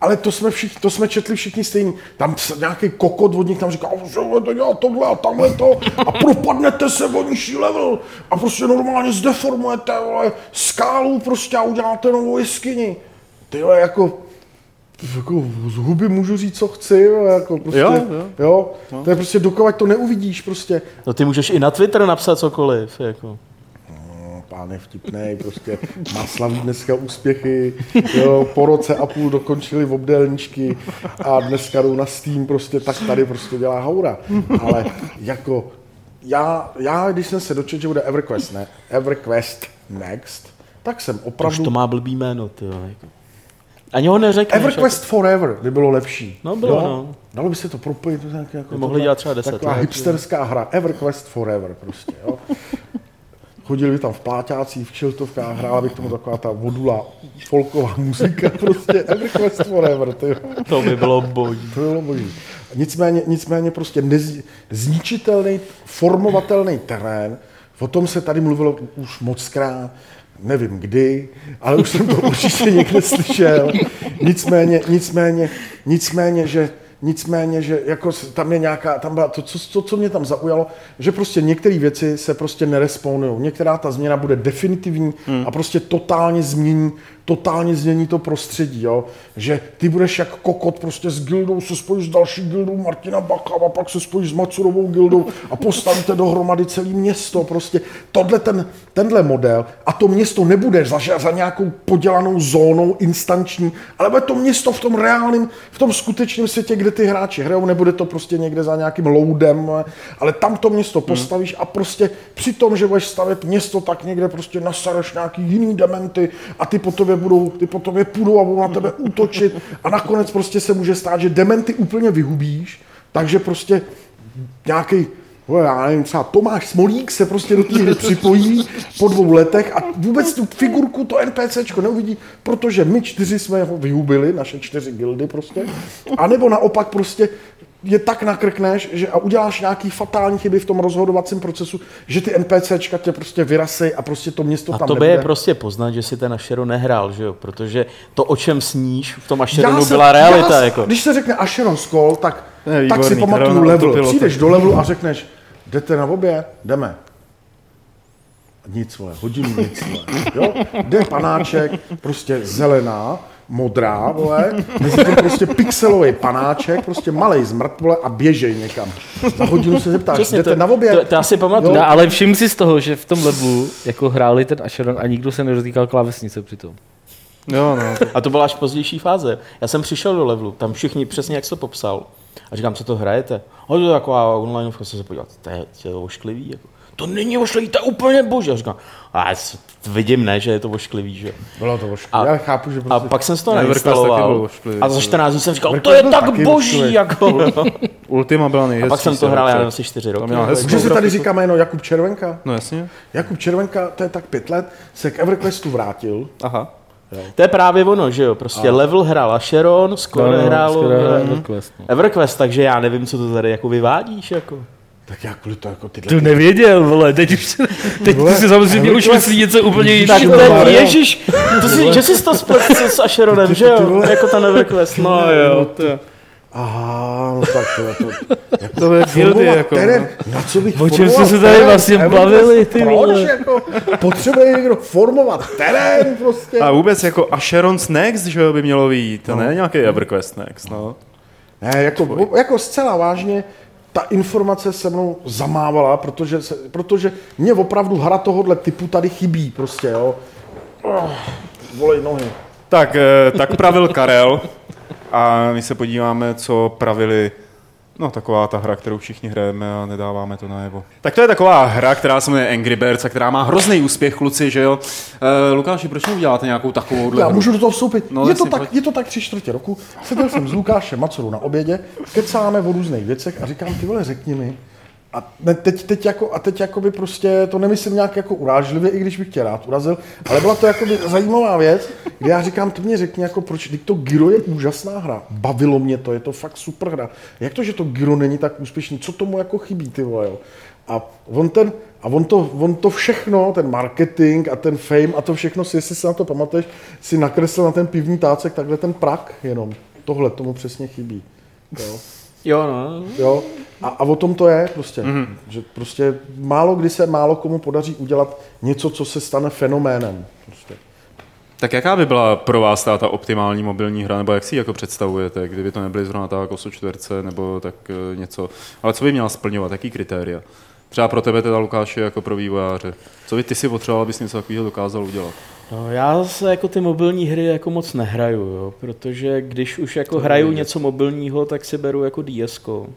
[SPEAKER 2] ale to jsme, všichni, to jsme četli všichni stejný. Tam nějaký kokot od nich tam říká, že to dělá tohle a tamhle to a propadnete se o nižší level a prostě normálně zdeformujete vole, skálu prostě a uděláte novou jeskyni. Ty jo, jako, jako z huby můžu říct, co chci, jo, jako prostě,
[SPEAKER 1] Jo,
[SPEAKER 2] jo,
[SPEAKER 1] jo.
[SPEAKER 2] jo. To je prostě dokovat to neuvidíš prostě.
[SPEAKER 3] No ty můžeš i na Twitter napsat cokoliv. Jako.
[SPEAKER 2] No, pán je vtipnej, prostě má slaví dneska úspěchy, jo, po roce a půl dokončili v obdélníčky a dneska jdou na Steam, prostě tak tady prostě dělá haura. Ale jako, já, já když jsem se dočetl, že bude EverQuest, ne, EverQuest Next, tak jsem
[SPEAKER 3] Už
[SPEAKER 2] opravdu...
[SPEAKER 3] to má blbý jméno, ty jo. Jako. Ani ho neřekneš.
[SPEAKER 2] EverQuest Forever by bylo lepší.
[SPEAKER 3] No, bylo,
[SPEAKER 2] jo?
[SPEAKER 3] no.
[SPEAKER 2] Dalo by se to propojit. To nějaké jako
[SPEAKER 3] By mohli dělat třeba 10
[SPEAKER 2] Taková
[SPEAKER 3] let,
[SPEAKER 2] hipsterská hra. EverQuest Forever prostě. Jo? Chodili by tam v pláťácích, v čiltovkách, hrála by k tomu taková ta vodula folková muzika, prostě EverQuest Forever, ty.
[SPEAKER 3] To by bylo boží.
[SPEAKER 2] to bylo boží. Nicméně, nicméně prostě nez, zničitelný, formovatelný terén, o tom se tady mluvilo už moc krát, nevím kdy, ale už jsem to určitě někde slyšel. Nicméně, nicméně, nicméně, že Nicméně, že jako tam je nějaká, tam byla to, co, co, co mě tam zaujalo, že prostě některé věci se prostě nerespawnují. Některá ta změna bude definitivní hmm. a prostě totálně změní, totálně změní to prostředí, jo. Že ty budeš jak kokot prostě s gildou, se spojíš s další gildou Martina Bacha a pak se spojíš s Macurovou gildou a postavíte dohromady celé město, prostě tohle ten, tenhle model a to město nebude za, za nějakou podělanou zónou instanční, ale bude to město v tom reálném, v tom skutečném světě, kde ty hráči hrajou, nebude to prostě někde za nějakým loadem, ale tam to město postavíš a prostě při tom, že budeš stavět město, tak někde prostě nasereš nějaký jiný dementy a ty po tobě budou, ty po tobě půjdou a budou na tebe útočit a nakonec prostě se může stát, že dementy úplně vyhubíš, takže prostě nějaký já nevím, třeba Tomáš Smolík se prostě do té připojí po dvou letech a vůbec tu figurku, to NPCčko neuvidí, protože my čtyři jsme ho vyhubili, naše čtyři gildy prostě, a nebo naopak prostě je tak nakrkneš že, a uděláš nějaký fatální chyby v tom rozhodovacím procesu, že ty NPCčka tě prostě vyrasej a prostě to město
[SPEAKER 3] A
[SPEAKER 2] tam
[SPEAKER 3] to by je prostě poznat, že si ten Ashero nehrál, že jo? Protože to, o čem sníš, v tom Asheronu byla realita.
[SPEAKER 2] já,
[SPEAKER 3] jako.
[SPEAKER 2] Když se řekne Asheron Skull, tak,
[SPEAKER 1] je
[SPEAKER 2] tak si
[SPEAKER 1] výborný,
[SPEAKER 2] pamatuju level. Přijdeš do levelu a řekneš, jdete na obě? Jdeme. Nic, vole, hodinu nic, vole. Jo? Jde panáček, prostě zelená, modrá, vole, mezi tím prostě pixelový panáček, prostě malej zmrt, vole, a běžej někam. Za hodinu se zeptáš,
[SPEAKER 3] Přesně,
[SPEAKER 2] jdete
[SPEAKER 3] to,
[SPEAKER 2] na obě?
[SPEAKER 3] to, to, já si pamatuju.
[SPEAKER 4] No, ale všim si z toho, že v tom levelu jako hráli ten Asheron a nikdo se nedotýkal klávesnice přitom.
[SPEAKER 1] Jo, no.
[SPEAKER 3] A to byla až pozdější fáze. Já jsem přišel do levelu, tam všichni přesně jak jsi to popsal. A říkám, co to hrajete? A to je taková online, se podívat, to je, to je ošklivý. Jako. To není ošklivý, to je úplně bože. A říkám, a vidím, ne, že je to ošklivý, že?
[SPEAKER 2] Bylo to ošklivý.
[SPEAKER 3] A-
[SPEAKER 2] Já chápu, že
[SPEAKER 3] A
[SPEAKER 2] prostě...
[SPEAKER 3] pak jsem si to nainstaloval. A za
[SPEAKER 1] to-
[SPEAKER 3] 14 dní jsem říkal, to je tak boží,
[SPEAKER 2] ošklivý.
[SPEAKER 3] jako.
[SPEAKER 1] Ultima byla
[SPEAKER 3] A
[SPEAKER 1] nejhezčí.
[SPEAKER 3] pak jsem to hrál, já asi 4 roky.
[SPEAKER 2] Může se tady
[SPEAKER 1] grafiku.
[SPEAKER 2] říká jméno Jakub Červenka?
[SPEAKER 1] No jasně.
[SPEAKER 2] Jakub Červenka, to je tak pět let, se k EverQuestu vrátil.
[SPEAKER 1] Aha.
[SPEAKER 3] To je právě ono, že jo, prostě level hrál Asheron, Score hrálo
[SPEAKER 4] skoro hraje
[SPEAKER 3] eh,
[SPEAKER 4] EverQuest, no.
[SPEAKER 3] EverQuest, takže já nevím, co to tady jako vyvádíš, jako.
[SPEAKER 2] Tak jak kvůli to jako tyhle...
[SPEAKER 4] To nevěděl, vole, teď už, teď
[SPEAKER 2] Vole,
[SPEAKER 4] ty si samozřejmě už myslí něco úplně
[SPEAKER 3] Tak
[SPEAKER 4] jiného.
[SPEAKER 3] to je,
[SPEAKER 2] Maria.
[SPEAKER 3] ježiš, to si, že jsi to spletl s Asheronem, že jo,
[SPEAKER 2] vole.
[SPEAKER 3] jako ten EverQuest, no jo. To.
[SPEAKER 2] Aha, no tak to je to... Jak
[SPEAKER 1] To je
[SPEAKER 2] formovat
[SPEAKER 1] jako,
[SPEAKER 2] terén, na co bych
[SPEAKER 4] O čem jste se tady vlastně bavili, ty
[SPEAKER 2] proč,
[SPEAKER 4] vole?
[SPEAKER 2] jako, potřebuje někdo formovat terén prostě.
[SPEAKER 1] A vůbec jako Asheron's Next, že jo, by mělo být. To ne nějaký Everquest Next, no.
[SPEAKER 2] Ne, jako, jako zcela vážně, ta informace se mnou zamávala, protože, se, protože mě opravdu hra tohohle typu tady chybí prostě, jo. Oh, volej nohy.
[SPEAKER 1] Tak, eh, tak pravil Karel a my se podíváme, co pravili No, taková ta hra, kterou všichni hrajeme a nedáváme to najevo. Tak to je taková hra, která se jmenuje Angry Birds a která má hrozný úspěch, kluci, že jo? E, Lukáši, proč neuděláte nějakou takovou
[SPEAKER 2] Já
[SPEAKER 1] hru?
[SPEAKER 2] můžu do toho vstoupit.
[SPEAKER 1] No,
[SPEAKER 2] je, to tak,
[SPEAKER 1] pojď.
[SPEAKER 2] je to tak tři čtvrtě roku. Seděl jsem s Lukášem Macorou na obědě, kecáme o různých věcech a říkám, ty vole, řekni mi. A ne, teď, teď, jako, a teď jakoby prostě, to nemyslím nějak jako urážlivě, i když bych tě rád urazil, ale byla to jakoby zajímavá věc, kde já říkám, ty mě řekni, jako proč, teď to Giro je úžasná hra, bavilo mě to, je to fakt super hra. Jak to, že to Giro není tak úspěšný, co tomu jako chybí, ty vole, jo? A on ten, a on to, on to všechno, ten marketing a ten fame a to všechno, si, jestli se na to pamatuješ, si nakreslil na ten pivní tácek takhle ten prak jenom. tohle tomu přesně chybí. Jo.
[SPEAKER 3] Jo, no.
[SPEAKER 2] Jo? A, a o tom to je prostě. Mm-hmm. Že prostě málo kdy se málo komu podaří udělat něco, co se stane fenoménem. Prostě.
[SPEAKER 1] Tak jaká by byla pro vás ta, ta optimální mobilní hra, nebo jak si ji jako představujete, kdyby to nebyly zrovna tak jako čtverce nebo tak e, něco. Ale co by měla splňovat, jaký kritéria? Třeba pro tebe teda Lukáši jako pro vývojáře. Co by ty si potřeboval, abys něco takového dokázal udělat?
[SPEAKER 3] No, já se jako ty mobilní hry jako moc nehraju, jo, protože když už jako to hraju nejde. něco mobilního, tak si beru jako ds -ko.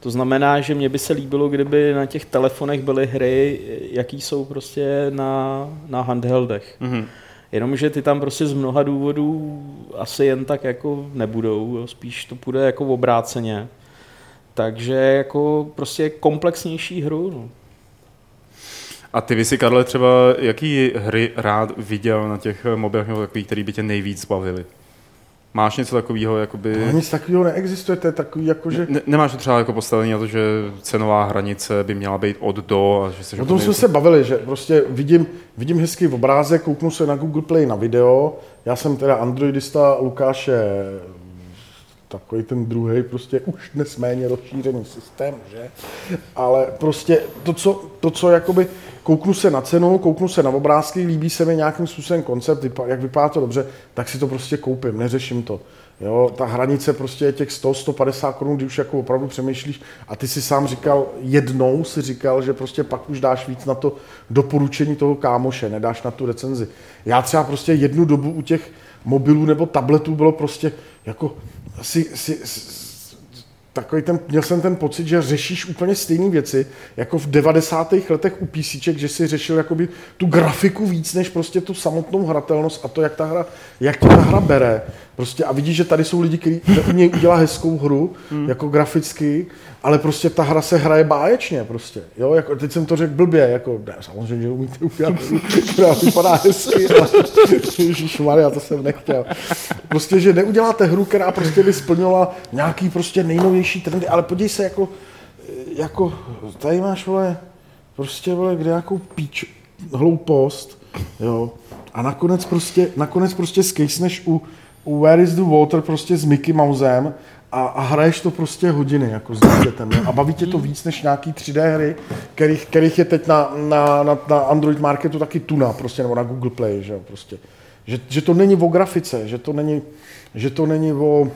[SPEAKER 3] To znamená, že mě by se líbilo, kdyby na těch telefonech byly hry, jaký jsou prostě na, na handheldech. Mm-hmm. Jenomže ty tam prostě z mnoha důvodů asi jen tak jako nebudou, jo. spíš to bude jako v obráceně. Takže jako prostě komplexnější hru. No.
[SPEAKER 1] A ty by si, Karle, třeba jaký hry rád viděl na těch mobilech nebo takový, který by tě nejvíc bavili? Máš něco takového, jakoby...
[SPEAKER 2] No, nic takového neexistuje, to je takový, jako že...
[SPEAKER 1] Ne, nemáš to třeba jako postavení na to, že cenová hranice by měla být od do a že se...
[SPEAKER 2] O tom jsme se bavili, že prostě vidím, vidím hezký obrázek, kouknu se na Google Play na video, já jsem teda androidista, Lukáš je takový ten druhý, prostě už dnes méně rozšířený systém, že? Ale prostě to, co, to, co jakoby, kouknu se na cenu, kouknu se na obrázky, líbí se mi nějakým způsobem koncept, jak vypadá to dobře, tak si to prostě koupím, neřeším to. Jo, ta hranice prostě je těch 100, 150 korun, kdy už jako opravdu přemýšlíš a ty si sám říkal, jednou si říkal, že prostě pak už dáš víc na to doporučení toho kámoše, nedáš na tu recenzi. Já třeba prostě jednu dobu u těch mobilů nebo tabletů bylo prostě jako si, si, takový ten, měl jsem ten pocit, že řešíš úplně stejné věci, jako v 90. letech u PC, že si řešil jakoby tu grafiku víc, než prostě tu samotnou hratelnost a to, jak ta hra, jak ta hra bere. Prostě a vidíš, že tady jsou lidi, kteří umějí udělat hezkou hru, hmm. jako graficky, ale prostě ta hra se hraje báječně prostě. Jo, jako, teď jsem to řekl blbě, jako, ne, samozřejmě, že umíte udělat hru, která vypadá hezky, ale Maria, to jsem nechtěl. Prostě, že neuděláte hru, která prostě by splnila nějaký prostě nejnovější trendy, ale podívej se, jako, jako, tady máš, vole, prostě, vole, kde nějakou píč, hloupost, jo, a nakonec prostě, nakonec prostě skejsneš u Where is the Water prostě s Mickey Mousem a, a hraješ to prostě hodiny jako s dítětem. A baví tě to víc než nějaký 3D hry, kterých, kterých je teď na, na, na, na Android marketu taky tuna, prostě, nebo na Google Play, že jo, prostě. Že, že to není o grafice, že to není, že to není o,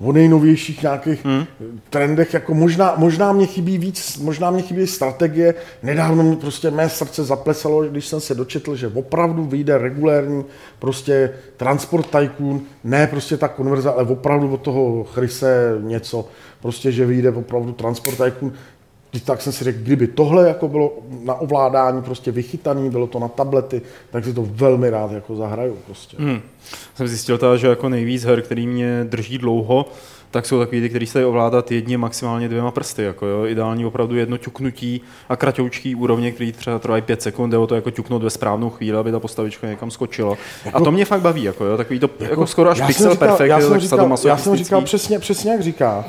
[SPEAKER 2] o nejnovějších nějakých hmm. trendech, jako možná, možná mě chybí víc, možná mě chybí strategie. Nedávno mi prostě mé srdce zaplesalo, když jsem se dočetl, že opravdu vyjde regulérní prostě Transport Tycoon, ne prostě ta konverze, ale opravdu od toho chryse něco, prostě, že vyjde opravdu Transport Tycoon, tak jsem si řekl, kdyby tohle jako bylo na ovládání prostě vychytaný, bylo to na tablety, tak si to velmi rád jako zahraju prostě. Hmm.
[SPEAKER 1] Jsem zjistil teda, že jako nejvíc her, který mě drží dlouho, tak jsou takový ty, který se dají ovládat jedně, maximálně dvěma prsty. Jako jo. Ideální opravdu jedno ťuknutí a kratoučký úrovně, který třeba trvají pět sekund, jde o to jako ťuknout ve správnou chvíli, aby ta postavička někam skočila. Jako, a to mě fakt baví, jako, jo. takový to jako, jako skoro až pixel
[SPEAKER 2] říkal,
[SPEAKER 1] perfect,
[SPEAKER 2] já jsem, říkal, já jsem říkal přesně, přesně jak říká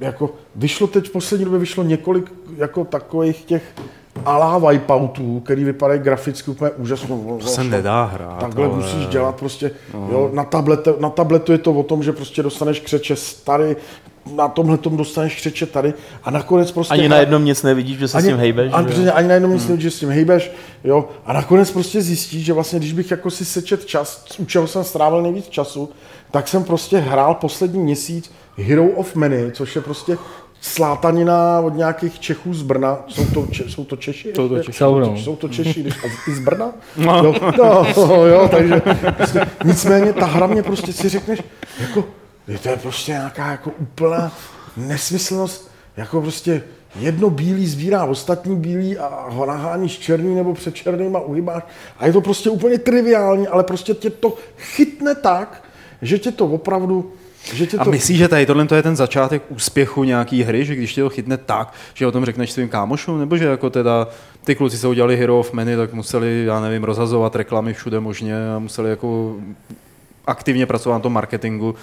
[SPEAKER 2] jako vyšlo teď v poslední době vyšlo několik jako takových těch alá wipeoutů, který vypadají graficky úplně úžasně.
[SPEAKER 1] To se nedá hrát.
[SPEAKER 2] Takhle ale... musíš dělat prostě, no. jo, na, tabletu, na tabletu je to o tom, že prostě dostaneš křeče tady, na tomhle tom dostaneš křeče tady a nakonec prostě...
[SPEAKER 3] Ani na jednom nic nevidíš, že se ani, s tím hejbeš.
[SPEAKER 2] Ani, že? ani na jednom nic hmm. nevidíš, že s tím hejbeš, jo. A nakonec prostě zjistíš, že vlastně, když bych jako si sečet čas, u čeho jsem strávil nejvíc času, tak jsem prostě hrál poslední měsíc Hero of Many, což je prostě slátanina od nějakých Čechů z Brna. Jsou to, če, jsou to Češi?
[SPEAKER 4] Jsou to Češi.
[SPEAKER 2] Jsou, to, jsou to Češi, když, i z Brna? No. Jo, no, jo, takže prostě, nicméně ta hra mě prostě si řekneš, jako, to je prostě nějaká jako úplná nesmyslnost, jako prostě jedno bílý sbírá ostatní bílý a ho naháníš černý nebo před černýma uhybáš. A je to prostě úplně triviální, ale prostě tě to chytne tak, že tě to opravdu že tě
[SPEAKER 1] to... A myslíš, že tady tohle je ten začátek úspěchu nějaký hry, že když tě to chytne tak, že o tom řekneš svým kámošům, nebo že jako teda ty kluci se udělali Hero of Many, tak museli, já nevím, rozhazovat reklamy všude možně a museli jako aktivně pracovat na tom marketingu.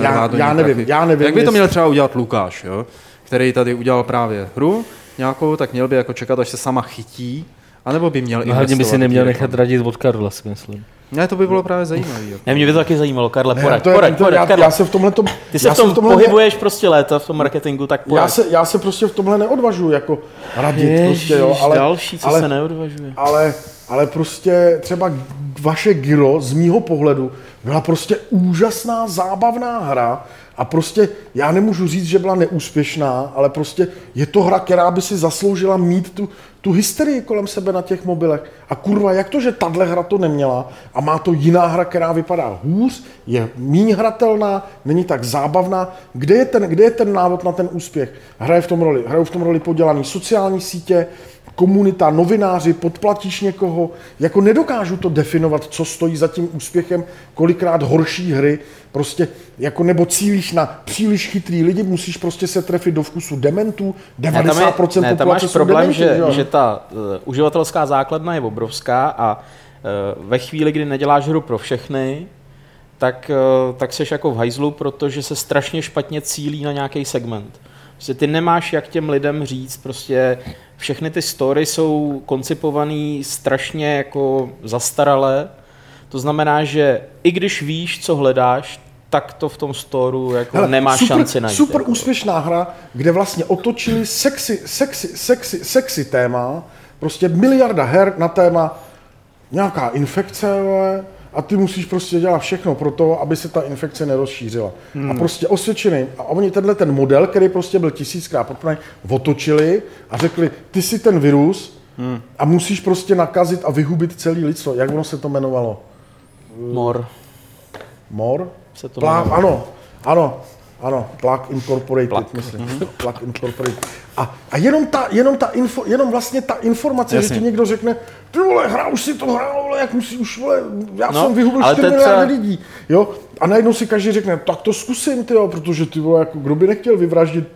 [SPEAKER 2] Já, já nevím, já nevím.
[SPEAKER 1] Jak by to měl třeba udělat Lukáš, jo? který tady udělal právě hru nějakou, tak měl by jako čekat, až se sama chytí, anebo by měl
[SPEAKER 4] no, Hlavně by si neměl nechat radit od Karla, si myslím.
[SPEAKER 1] Ne, to by bylo právě zajímavé. Jako.
[SPEAKER 3] Ne, mě by to taky zajímalo, Karle,
[SPEAKER 2] Ne,
[SPEAKER 3] poraď,
[SPEAKER 2] to je-
[SPEAKER 3] poraď,
[SPEAKER 2] to-
[SPEAKER 3] poraď,
[SPEAKER 2] já,
[SPEAKER 3] Karle.
[SPEAKER 2] já se v tomhle tom,
[SPEAKER 3] Ty se
[SPEAKER 2] já
[SPEAKER 3] v tom
[SPEAKER 2] tomhle
[SPEAKER 3] pohybuješ prostě léta v tom marketingu, tak
[SPEAKER 2] Ne,
[SPEAKER 3] poraď.
[SPEAKER 2] já se, já se prostě v tomhle neodvažuji jako radit
[SPEAKER 3] Ježiš,
[SPEAKER 2] prostě, jo, ale,
[SPEAKER 3] další, co
[SPEAKER 2] ale,
[SPEAKER 3] se neodvažuje.
[SPEAKER 2] ale, ale prostě třeba vaše Giro z mýho pohledu byla prostě úžasná, zábavná hra a prostě já nemůžu říct, že byla neúspěšná, ale prostě je to hra, která by si zasloužila mít tu, tu hysterii kolem sebe na těch mobilech. A kurva, jak to, že tahle hra to neměla a má to jiná hra, která vypadá hůř, je méně hratelná, není tak zábavná. Kde je ten, kde je ten návod na ten úspěch? Hraje v tom roli, hrajou v tom roli podělaný sociální sítě, komunita, novináři, podplatíš někoho, jako nedokážu to definovat, co stojí za tím úspěchem, kolikrát horší hry, prostě jako nebo cílíš na příliš chytrý lidi, musíš prostě se trefit do vkusu dementů, 90%
[SPEAKER 3] Ne, tam, je, ne, tam
[SPEAKER 2] populace
[SPEAKER 3] máš problém,
[SPEAKER 2] dementi,
[SPEAKER 3] že,
[SPEAKER 2] jo.
[SPEAKER 3] že ta uh, uživatelská základna je obrovská a uh, ve chvíli, kdy neděláš hru pro všechny, tak, uh, tak seš jako v hajzlu, protože se strašně špatně cílí na nějaký segment. Prostě ty nemáš jak těm lidem říct, prostě všechny ty story jsou koncipované strašně jako zastaralé. To znamená, že i když víš, co hledáš, tak to v tom storu jako
[SPEAKER 2] Hele,
[SPEAKER 3] nemáš
[SPEAKER 2] super,
[SPEAKER 3] šanci najít.
[SPEAKER 2] Super
[SPEAKER 3] jako.
[SPEAKER 2] úspěšná hra, kde vlastně otočili sexy, sexy, sexy, sexy téma, prostě miliarda her na téma nějaká infekce, a ty musíš prostě dělat všechno pro to, aby se ta infekce nerozšířila. Hmm. A prostě osvědčený. A oni tenhle ten model, který prostě byl tisíckrát podporný, otočili a řekli, ty jsi ten virus hmm. a musíš prostě nakazit a vyhubit celý lidstvo. Jak ono se to jmenovalo?
[SPEAKER 3] Mor.
[SPEAKER 2] Mor?
[SPEAKER 3] Se to
[SPEAKER 2] Plá, ano, ano, ano, Plug Incorporated,
[SPEAKER 3] Plug.
[SPEAKER 2] myslím. Plug Incorporated. A, a jenom, ta, jenom, ta info, jenom vlastně ta informace,
[SPEAKER 1] Jasně.
[SPEAKER 2] že ti někdo řekne, ty vole, hra, už si to hrál, vole, jak musí, už, vole, já
[SPEAKER 3] No,
[SPEAKER 2] jsem vyhubil
[SPEAKER 3] ale
[SPEAKER 2] 4
[SPEAKER 3] to je
[SPEAKER 2] miliardy
[SPEAKER 3] třeba-
[SPEAKER 2] lidí, jo, a najednou si každý řekne, tak to zkusím, ty jo, protože ty vole, jako, kdo by nechtěl vyvraždit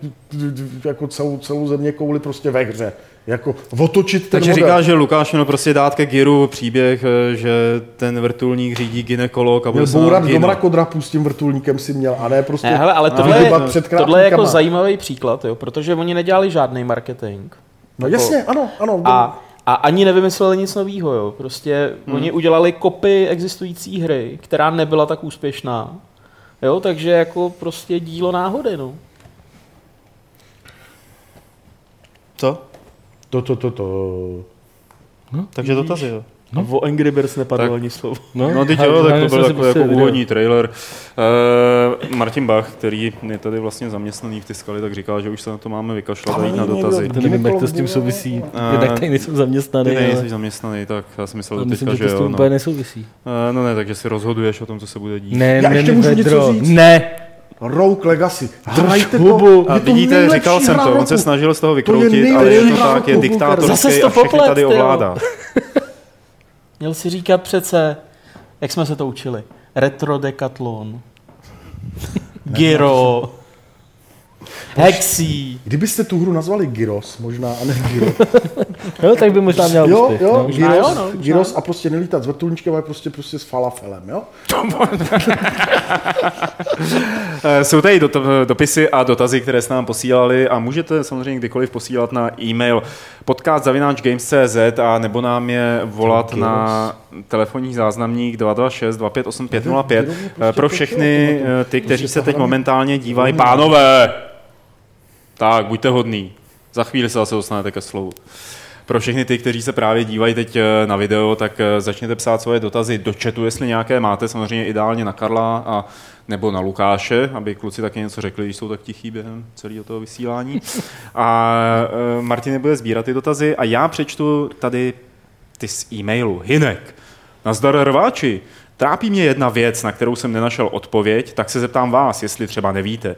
[SPEAKER 2] jako celou, celou země kouli prostě ve hře, jako otočit ten
[SPEAKER 1] Takže
[SPEAKER 2] model.
[SPEAKER 1] říkáš, že Lukáš měl prostě dát ke Giru příběh, eh, že ten vrtulník řídí ginekolog a bude se
[SPEAKER 2] bourat do
[SPEAKER 1] gino.
[SPEAKER 2] mrakodrapu s tím vrtulníkem si měl, a ne prostě
[SPEAKER 3] Ne, hele, ale tohle, je,
[SPEAKER 2] před
[SPEAKER 3] tohle je jako zajímavý příklad, jo, protože oni nedělali žádný marketing.
[SPEAKER 2] No jasně, ano, ano.
[SPEAKER 3] A, a ani nevymysleli nic nového, jo. Prostě hmm. oni udělali kopy existující hry, která nebyla tak úspěšná. Jo, takže jako prostě dílo náhody, no.
[SPEAKER 1] Co?
[SPEAKER 2] To, to, to, to.
[SPEAKER 1] Takže dotazy, jo.
[SPEAKER 3] No. O Angry Birds nepadlo
[SPEAKER 1] Tak.
[SPEAKER 3] ani slovo.
[SPEAKER 1] No, teď
[SPEAKER 4] a-
[SPEAKER 1] jo, tak to byl jako,
[SPEAKER 4] pustili
[SPEAKER 1] jako
[SPEAKER 4] video.
[SPEAKER 1] úvodní trailer. Uh, Martin Bach, který je tady vlastně zaměstnaný v Tiskali, tak říkal, že už se na to máme vykašlat a jít na dotazy.
[SPEAKER 4] To nevím, jak to s tím souvisí.
[SPEAKER 1] A-
[SPEAKER 4] Ty tak tady nejsou zaměstnaný.
[SPEAKER 1] Ty
[SPEAKER 4] ale-
[SPEAKER 1] nejsi zaměstnaný, tak já jsem myslel,
[SPEAKER 4] Myslím,
[SPEAKER 1] teďka,
[SPEAKER 4] že
[SPEAKER 1] že
[SPEAKER 4] to s tím
[SPEAKER 1] jo.
[SPEAKER 4] úplně
[SPEAKER 1] No.
[SPEAKER 4] nesouvisí.
[SPEAKER 1] Eh, no ne, takže si rozhoduješ o tom, co se bude dít.
[SPEAKER 4] Ne,
[SPEAKER 2] Já
[SPEAKER 4] ne,
[SPEAKER 2] ještě můžu něco říct?
[SPEAKER 4] Ne,
[SPEAKER 2] Rogue Legacy. Hrajte
[SPEAKER 4] hubu.
[SPEAKER 2] to.
[SPEAKER 1] A
[SPEAKER 2] Je to
[SPEAKER 1] vidíte, říkal jsem to, on se snažil z toho
[SPEAKER 2] To
[SPEAKER 1] vykroutit, ale je to tak, je
[SPEAKER 2] roku,
[SPEAKER 1] diktátorský
[SPEAKER 3] Zase to
[SPEAKER 1] a všechny
[SPEAKER 3] poplet,
[SPEAKER 1] tady ovládá.
[SPEAKER 3] Měl si říkat přece, jak jsme se to učili. Retro Decathlon. Giro. Hexy.
[SPEAKER 2] Kdybyste tu hru nazvali Gyros, možná, a ne Gyro.
[SPEAKER 4] jo, tak by možná měl
[SPEAKER 2] jo,
[SPEAKER 4] úspěch.
[SPEAKER 2] jo,
[SPEAKER 4] no.
[SPEAKER 3] možná
[SPEAKER 2] Gyros,
[SPEAKER 3] jo, no, možná.
[SPEAKER 2] Gyros a prostě nelítat s vrtulníčkem, ale prostě, prostě s falafelem, jo?
[SPEAKER 1] Eh, Jsou tady dot- dopisy a dotazy, které jste nám posílali a můžete samozřejmě kdykoliv posílat na e-mail podcast.games.cz a nebo nám je volat
[SPEAKER 2] Gyros.
[SPEAKER 1] na telefonní záznamník 226 258 505
[SPEAKER 2] Gyros je
[SPEAKER 1] Eh,
[SPEAKER 2] prostě
[SPEAKER 1] pro všechny eh, ty, kteří se teď momentálně dívají. Pánové! Tak, buďte hodný. Za chvíli se zase dostanete ke slovu. Pro všechny ty, kteří se právě dívají teď eh, na video, tak eh, začněte psát svoje dotazy do chatu, jestli nějaké máte, samozřejmě ideálně na Karla a nebo na Lukáše, aby kluci taky něco řekli, když jsou tak tichý během celého toho vysílání. A eh, Martin nebude sbírat ty dotazy a já přečtu tady ty z e-mailu. Hinek. Nazdar rváči. Trápí mě jedna věc, na kterou jsem nenašel odpověď, tak se zeptám vás, jestli třeba nevíte.